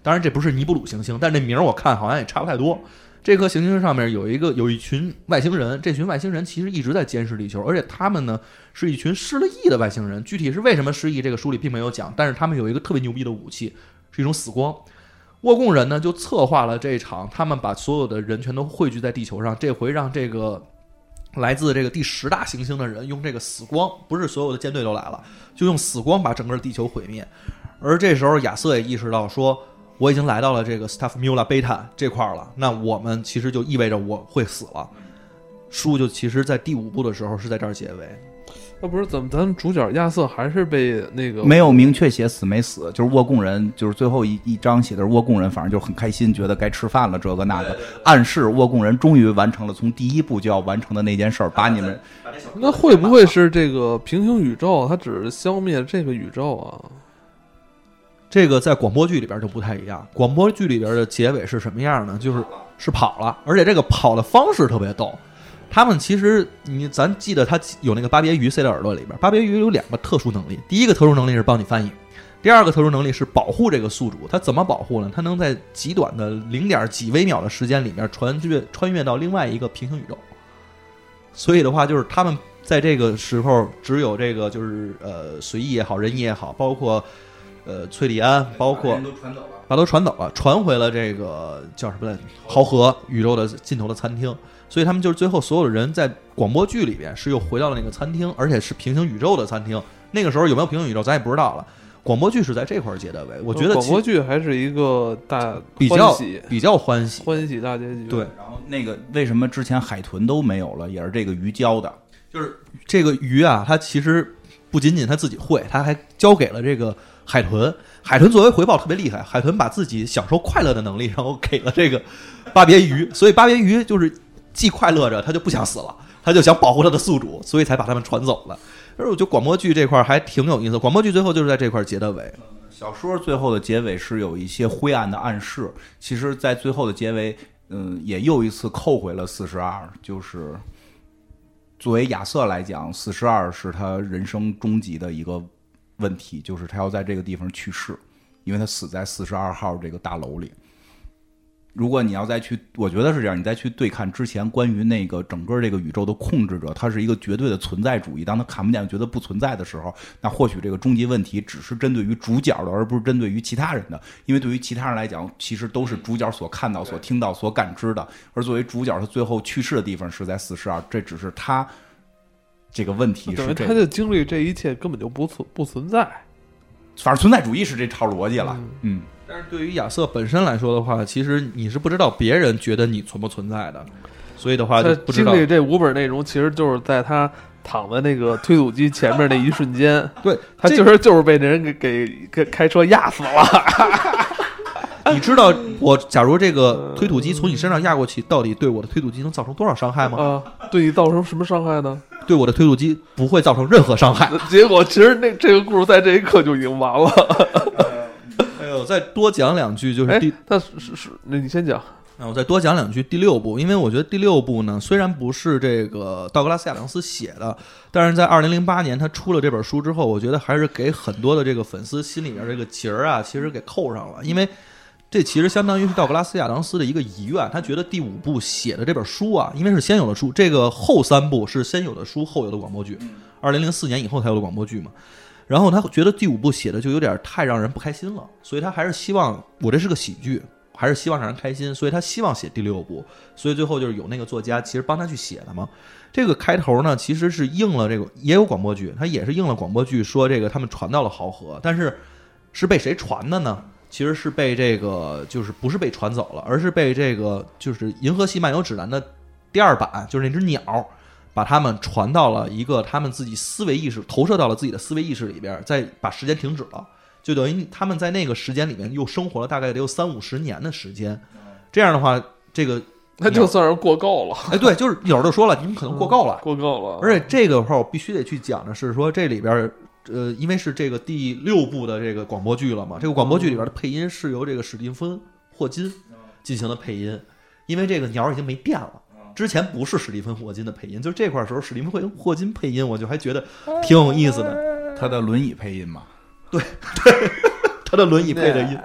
当然，这不是尼布鲁行星，但这名儿我看好像也差不太多。这颗行星上面有一个有一群外星人，这群外星人其实一直在监视地球，而且他们呢是一群失了忆的外星人。具体是为什么失忆，这个书里并没有讲，但是他们有一个特别牛逼的武器，是一种死光。沃贡人呢就策划了这一场，他们把所有的人全都汇聚在地球上，这回让这个来自这个第十大行星的人用这个死光，不是所有的舰队都来了，就用死光把整个地球毁灭。而这时候亚瑟也意识到说。我已经来到了这个 Staff Mula Beta 这块儿了，那我们其实就意味着我会死了。书就其实，在第五部的时候是在这儿结尾。那不是怎么？咱们主角亚瑟还是被那个没有明确写死没死，就是沃贡人，就是最后一一章写的是沃贡人，反正就很开心，觉得该吃饭了，这个那个，暗示沃贡人终于完成了从第一步就要完成的那件事儿，把你们。那会不会是这个平行宇宙？它只是消灭这个宇宙啊？这个在广播剧里边就不太一样。广播剧里边的结尾是什么样呢？就是是跑了，而且这个跑的方式特别逗。他们其实你咱记得他有那个巴别鱼塞到耳朵里边。巴别鱼有两个特殊能力，第一个特殊能力是帮你翻译，第二个特殊能力是保护这个宿主。它怎么保护呢？它能在极短的零点几微秒的时间里面穿越穿越到另外一个平行宇宙。所以的话，就是他们在这个时候只有这个就是呃随意也好，仁义也好，包括。呃，崔利安包括把都传走了，传回了这个叫什么来？豪河宇宙的尽头的餐厅。所以他们就是最后所有的人在广播剧里边是又回到了那个餐厅，而且是平行宇宙的餐厅。那个时候有没有平行宇宙，咱也不知道了。广播剧是在这块儿结的尾，我觉得广播剧还是一个大比较比较欢喜欢喜大结局。对，然后那个为什么之前海豚都没有了，也是这个鱼教的，就是这个鱼啊，它其实不仅仅它自己会，它还教给了这个。海豚，海豚作为回报特别厉害。海豚把自己享受快乐的能力，然后给了这个巴别鱼，[LAUGHS] 所以巴别鱼就是既快乐着，他就不想死了，他就想保护他的宿主，所以才把他们传走了。而我觉得广播剧这块还挺有意思，广播剧最后就是在这块结的尾。小说最后的结尾是有一些灰暗的暗示，其实，在最后的结尾，嗯，也又一次扣回了四十二，就是作为亚瑟来讲，四十二是他人生终极的一个。问题就是他要在这个地方去世，因为他死在四十二号这个大楼里。如果你要再去，我觉得是这样，你再去对看之前关于那个整个这个宇宙的控制者，他是一个绝对的存在主义。当他看不见、觉得不存在的时候，那或许这个终极问题只是针对于主角的，而不是针对于其他人的。因为对于其他人来讲，其实都是主角所看到、所听到、所感知的。而作为主角，他最后去世的地方是在四十二，这只是他。这个问题是，他的经历这一切根本就不存不存在，反正存在主义是这套逻辑了。嗯，但是对于亚瑟本身来说的话，其实你是不知道别人觉得你存不存在的，所以的话，他经历这五本内容，其实就是在他躺在那个推土机前面那一瞬间，[LAUGHS] 对他就是就是被那人给给给开车压死了。[LAUGHS] 你知道我假如这个推土机从你身上压过去，到底对我的推土机能造成多少伤害吗？啊，对你造成什么伤害呢？对我的推土机不会造成任何伤害。结果其实那这个故事在这一刻就已经完了。[LAUGHS] 哎呦，再多讲两句就是第，那是是那你先讲。那我再多讲两句第六部，因为我觉得第六部呢，虽然不是这个道格拉斯亚当斯写的，但是在二零零八年他出了这本书之后，我觉得还是给很多的这个粉丝心里面这个结儿啊，其实给扣上了，因为。这其实相当于是道格拉斯亚当斯的一个遗愿，他觉得第五部写的这本书啊，因为是先有的书，这个后三部是先有的书后有的广播剧，二零零四年以后才有的广播剧嘛。然后他觉得第五部写的就有点太让人不开心了，所以他还是希望我这是个喜剧，还是希望让人开心，所以他希望写第六部。所以最后就是有那个作家其实帮他去写的嘛。这个开头呢，其实是应了这个也有广播剧，他也是应了广播剧说这个他们传到了豪河，但是是被谁传的呢？其实是被这个，就是不是被传走了，而是被这个，就是《银河系漫游指南》的第二版，就是那只鸟，把他们传到了一个他们自己思维意识，投射到了自己的思维意识里边，再把时间停止了，就等于他们在那个时间里面又生活了大概得有三五十年的时间。这样的话，这个那 [LAUGHS] 就算是过够了，哎，对，就是有人就说了，你们可能过够了。过够了。而且这个话我必须得去讲的是说，这里边儿呃，因为是这个第六部的这个广播剧了嘛，这个广播剧里边的配音是由这个史蒂芬霍金进行的配音，因为这个鸟已经没电了。之前不是史蒂芬霍金的配音，就是这块儿时候史蒂芬霍霍金配音，我就还觉得挺有意思的。他的轮椅配音嘛，对 [LAUGHS] 对他的轮椅配的音，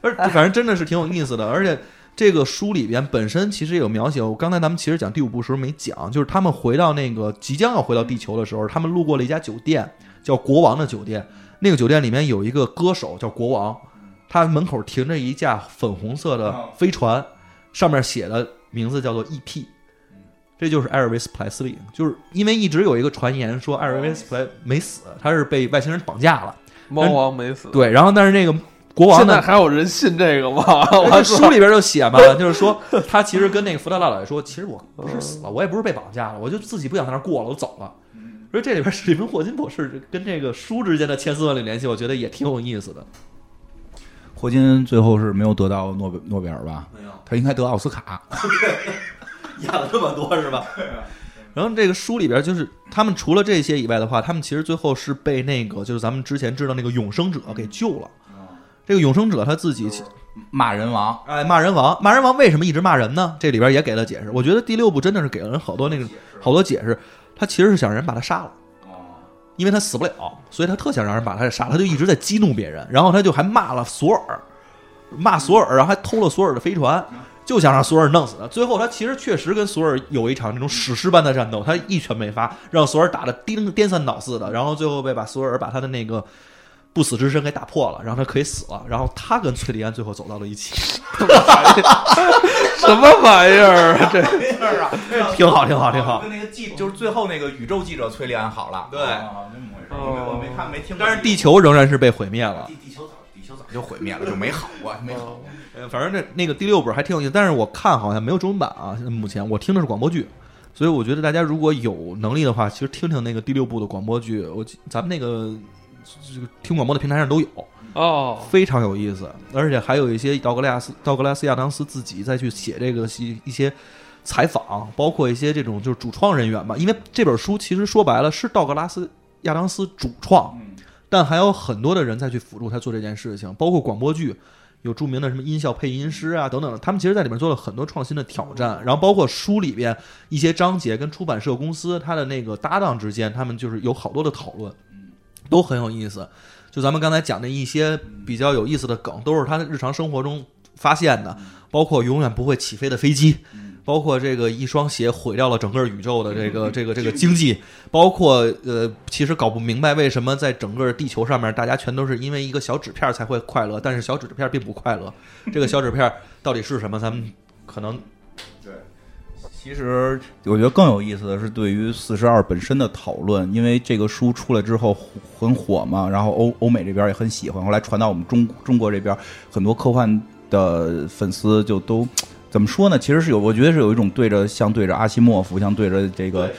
而反正真的是挺有意思的。而且这个书里边本身其实也有描写，我刚才咱们其实讲第五部时候没讲，就是他们回到那个即将要回到地球的时候，他们路过了一家酒店，叫国王的酒店。那个酒店里面有一个歌手叫国王，他门口停着一架粉红色的飞船，上面写的名字叫做 E.P。这就是艾尔维斯·普莱斯利，就是因为一直有一个传言说艾尔维斯·普莱没死，他是被外星人绑架了。猫王没死，对，然后但是那个国王呢现在，还有人信这个吗？[LAUGHS] 这我书里边就写嘛，就是说他其实跟那个福特大老爷说，其实我不是死了，我也不是被绑架了，我就自己不想在那儿过了，我走了。所以这里边史蒂芬霍金博士跟这个书之间的千丝万缕联系，我觉得也挺有意思的。霍金最后是没有得到诺贝诺贝尔吧？没有他应该得奥斯卡。[LAUGHS] 演了这么多是吧？[LAUGHS] 然后这个书里边就是他们除了这些以外的话，他们其实最后是被那个就是咱们之前知道那个永生者给救了。这个永生者他自己骂人王，哎骂人王，骂人王为什么一直骂人呢？这里边也给了解释。我觉得第六部真的是给了人好多那个好多解释。他其实是想让人把他杀了，因为他死不了，所以他特想让人把他给杀了。他就一直在激怒别人，然后他就还骂了索尔，骂索尔，然后还偷了索尔的飞船，就想让索尔弄死他。最后他其实确实跟索尔有一场那种史诗般的战斗，他一拳没发，让索尔打得颠颠三倒四的，然后最后被把索尔把他的那个。不死之身给打破了，然后他可以死了，然后他跟崔利安最后走到了一起，[LAUGHS] 什么玩意儿啊？[LAUGHS] 这啊，[LAUGHS] 挺好，挺好，挺好。跟那个记就是最后那个宇宙记者崔利安好了，对啊，这么回事儿。我没看没听，但是地球仍然是被毁灭了。地地球早地球早就毁灭了，就没好过，没好过。呃，反正这那个第六本还挺有意思，但是我看好像没有中文版啊。目前我听的是广播剧，所以我觉得大家如果有能力的话，其实听听那个第六部的广播剧，我记咱们那个这个听广播的平台上都有，哦，非常有意思，而且还有一些道格拉斯道格拉斯亚当斯自己再去写这个一一些采访，包括一些这种就是主创人员吧，因为这本书其实说白了是道格拉斯亚当斯主创，但还有很多的人再去辅助他做这件事情，包括广播剧。有著名的什么音效配音师啊等等的，他们其实在里面做了很多创新的挑战，然后包括书里边一些章节跟出版社公司他的那个搭档之间，他们就是有好多的讨论，都很有意思。就咱们刚才讲的一些比较有意思的梗，都是他日常生活中发现的，包括永远不会起飞的飞机，包括这个一双鞋毁掉了整个宇宙的这个这个这个经济，包括呃，其实搞不明白为什么在整个地球上面，大家全都是因为一个小纸片才会快乐，但是小纸片并不快乐。这个小纸片到底是什么？咱们可能其实我觉得更有意思的是对于四十二本身的讨论，因为这个书出来之后很火嘛，然后欧欧美这边也很喜欢，后来传到我们中中国这边，很多科幻的粉丝就都。怎么说呢？其实是有，我觉得是有一种对着像对着阿西莫夫，像对着这个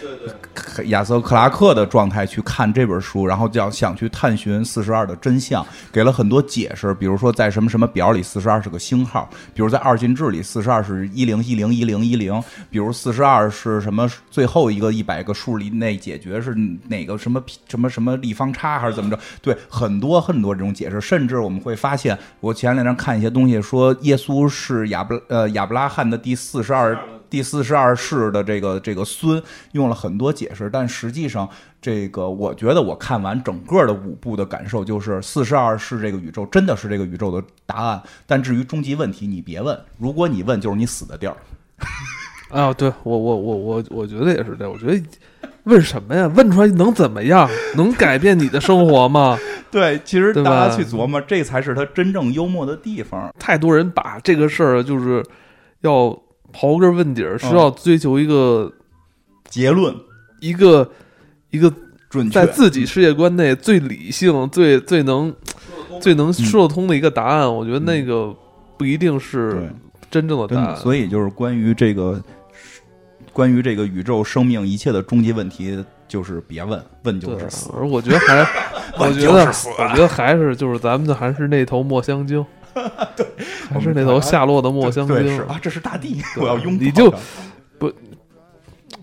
亚瑟克拉克的状态去看这本书，然后就要想去探寻四十二的真相，给了很多解释。比如说在什么什么表里，四十二是个星号；比如在二进制里，四十二是一零一零一零一零；比如四十二是什么最后一个一百个数里内解决是哪个什么什么什么立方差还是怎么着？对，很多很多这种解释，甚至我们会发现，我前两天看一些东西说耶稣是亚布呃亚布拉罕的第四十二第四十二世的这个这个孙，用了很多解释，但实际上这个我觉得我看完整个的五部的感受就是四十二世这个宇宙真的是这个宇宙的答案，但至于终极问题你别问，如果你问就是你死的地儿。啊，对我我我我我觉得也是这样，我觉得问什么呀？问出来能怎么样？能改变你的生活吗？[LAUGHS] 对，其实大家去琢磨，这才是他真正幽默的地方。太多人把这个事儿就是要刨根问底儿，是要追求一个、结论。一个一个准确。在，自己世界观内最理性、最最能最能说得通的一个答案。我觉得那个不一定是真正的答案。所以就是关于这个关于这个宇宙、生命一切的终极问题，就是别问，问就对是死。而我觉得还，[LAUGHS] 我觉得我觉得还是就是咱们的还是那头墨香鲸，[LAUGHS] 对，还是那头下落的墨香鲸对是。啊，这是大地，[LAUGHS] 我要拥抱你就不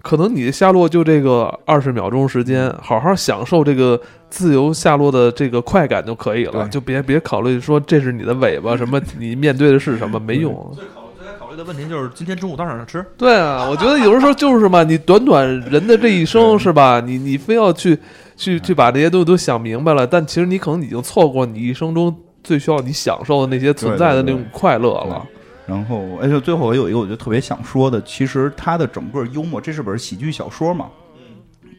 可能你下落就这个二十秒钟时间，好好享受这个自由下落的这个快感就可以了，就别别考虑说这是你的尾巴，什么 [LAUGHS] 你面对的是什么，没用。最考最该考虑的问题就是今天中午到哪儿吃？对啊，我觉得有的时候就是嘛，你短短人的这一生是吧？你你非要去去去把这些东西都想明白了，但其实你可能已经错过你一生中最需要你享受的那些存在的那种快乐了。然后，而且最后我有一个我就特别想说的，其实他的整个幽默，这是本喜剧小说嘛，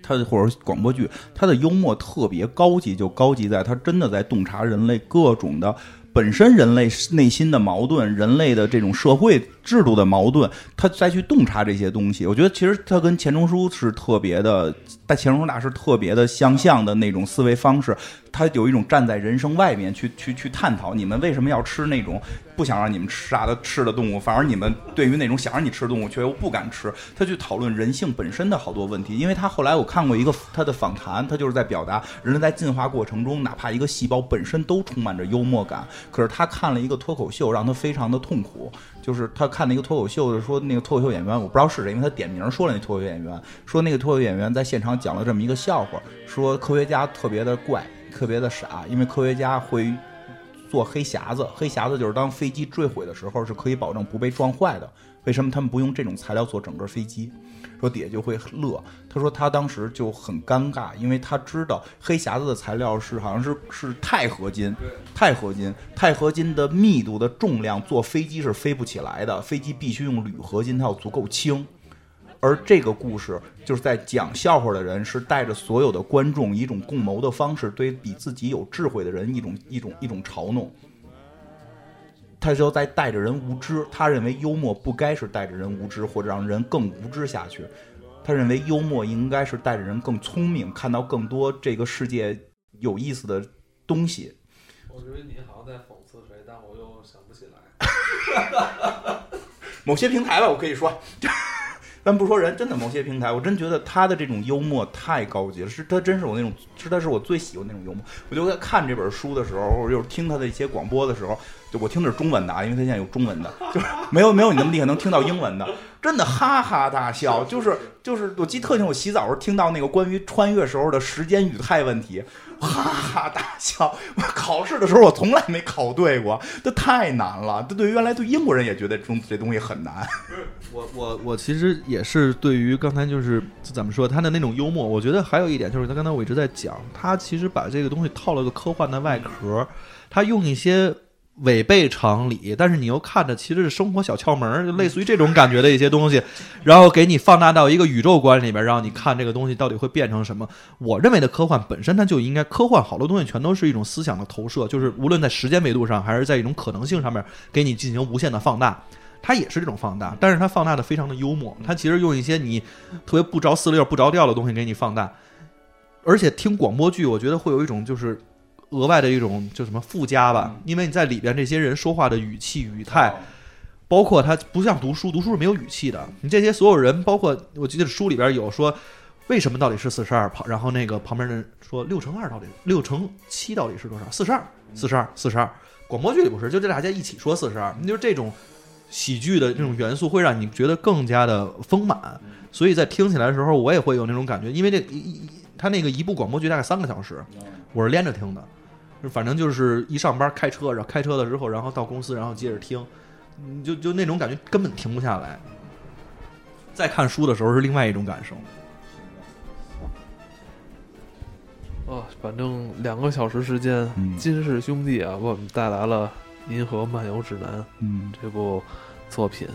它的或者广播剧，他的幽默特别高级，就高级在他真的在洞察人类各种的本身人类内心的矛盾，人类的这种社会制度的矛盾，他再去洞察这些东西。我觉得其实他跟钱钟书是特别的，但钱钟书大师特别的相像的那种思维方式，他有一种站在人生外面去去去探讨你们为什么要吃那种不想让你们吃杀的吃的动物，反而你们对于那种想让你吃的动物却又不敢吃，他去讨论人性本身的好多问题。因为他后来我看过一个他的访谈，他就是在表达人类在进化过程中，哪怕一个细胞本身都充满着幽默感，可是他看了一个脱口秀，让他非常的痛苦。就是他看那个脱口秀的，说那个脱口秀演员我不知道是谁，因为他点名说了那脱口秀演员，说那个脱口秀演员在现场讲了这么一个笑话，说科学家特别的怪，特别的傻，因为科学家会做黑匣子，黑匣子就是当飞机坠毁的时候是可以保证不被撞坏的。为什么他们不用这种材料做整个飞机？说底下就会乐。他说他当时就很尴尬，因为他知道黑匣子的材料是好像是是钛合金，钛合金，钛合金的密度的重量坐飞机是飞不起来的，飞机必须用铝合金，它要足够轻。而这个故事就是在讲笑话的人是带着所有的观众以一种共谋的方式，对比自己有智慧的人一种一种一种嘲弄。他就在带着人无知，他认为幽默不该是带着人无知，或者让人更无知下去。他认为幽默应该是带着人更聪明，看到更多这个世界有意思的东西。我觉得你好像在讽刺谁，但我又想不起来。某些平台吧，我可以说，[LAUGHS] 咱不说人，真的某些平台，我真觉得他的这种幽默太高级了，是他真是我那种，是他是我最喜欢那种幽默。我就在看这本书的时候，或者就是听他的一些广播的时候，就我听的是中文的啊，因为他现在有中文的，就是没有没有你那么厉害能听到英文的，真的哈哈大笑，就是就是我记得特清，我洗澡时候听到那个关于穿越时候的时间语态问题。哈哈大笑！我考试的时候我从来没考对过，这太难了。这对于原来对英国人也觉得中这东西很难。[LAUGHS] 我我我其实也是对于刚才就是怎么说他的那种幽默，我觉得还有一点就是他刚才我一直在讲，他其实把这个东西套了个科幻的外壳，他用一些违背常理，但是你又看着其实是生活小窍门，就类似于这种感觉的一些东西，然后给你放大到一个宇宙观里边，让你看这个东西到底会变成什么。我认为的科幻本身它就应该，科幻好多东西全都是一种思想的投射，就是无论在时间维度上，还是在一种可能性上面，给你进行无限的放大。它也是这种放大，但是它放大的非常的幽默，它其实用一些你特别不着四六、不着调的东西给你放大，而且听广播剧，我觉得会有一种就是额外的一种就什么附加吧，因为你在里边这些人说话的语气语态，包括他不像读书，读书是没有语气的，你这些所有人，包括我记得书里边有说。为什么到底是四十二？然后那个旁边人说六乘二到底六乘七到底是多少？四十二，四十二，四十二。广播剧里不是，就这大家一起说四十二，就是这种喜剧的这种元素会让你觉得更加的丰满。所以在听起来的时候，我也会有那种感觉，因为这一一他那个一部广播剧大概三个小时，我是连着听的，反正就是一上班开车，然后开车了之后，然后到公司，然后接着听，嗯就就那种感觉根本停不下来。在看书的时候是另外一种感受。哦，反正两个小时时间，嗯金氏兄弟啊，为我们带来了《银河漫游指南》嗯这部作品。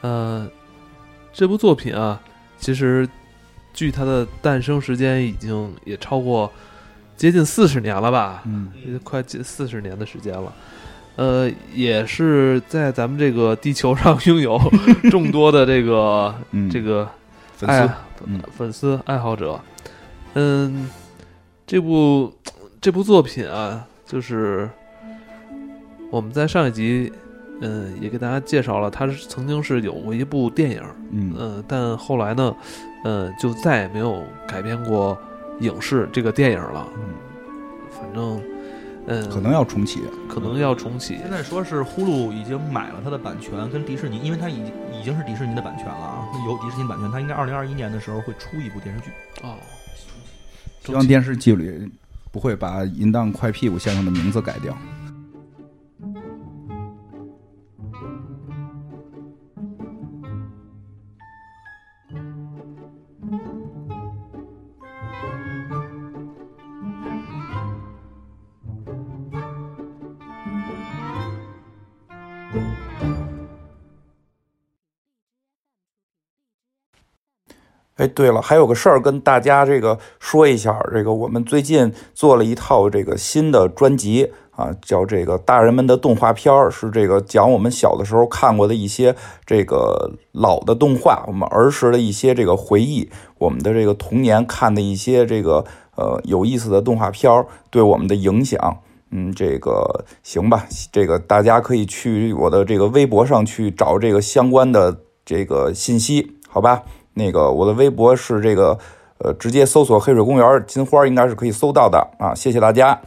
呃，这部作品啊，其实距它的诞生时间已经也超过接近四十年了吧，嗯也快近四十年的时间了。呃，也是在咱们这个地球上拥有 [LAUGHS] 众多的这个嗯，这个粉爱丝，嗯粉丝爱好者。嗯，这部这部作品啊，就是我们在上一集嗯，也给大家介绍了，他是曾经是有过一部电影，嗯嗯，但后来呢，呃，就再也没有改编过影视这个电影了。嗯，反正，嗯，可能要重启。可能要重启。现在说是呼噜已经买了它的版权，跟迪士尼，因为它已经已经是迪士尼的版权了啊，有迪士尼版权，它应该二零二一年的时候会出一部电视剧。哦，希望电视剧里不会把淫荡快屁股先生的名字改掉。哎，对了，还有个事儿跟大家这个说一下，这个我们最近做了一套这个新的专辑啊，叫这个《大人们的动画片儿》，是这个讲我们小的时候看过的一些这个老的动画，我们儿时的一些这个回忆，我们的这个童年看的一些这个呃有意思的动画片儿对我们的影响。嗯，这个行吧，这个大家可以去我的这个微博上去找这个相关的这个信息，好吧？那个我的微博是这个，呃，直接搜索“黑水公园金花”，应该是可以搜到的啊。谢谢大家。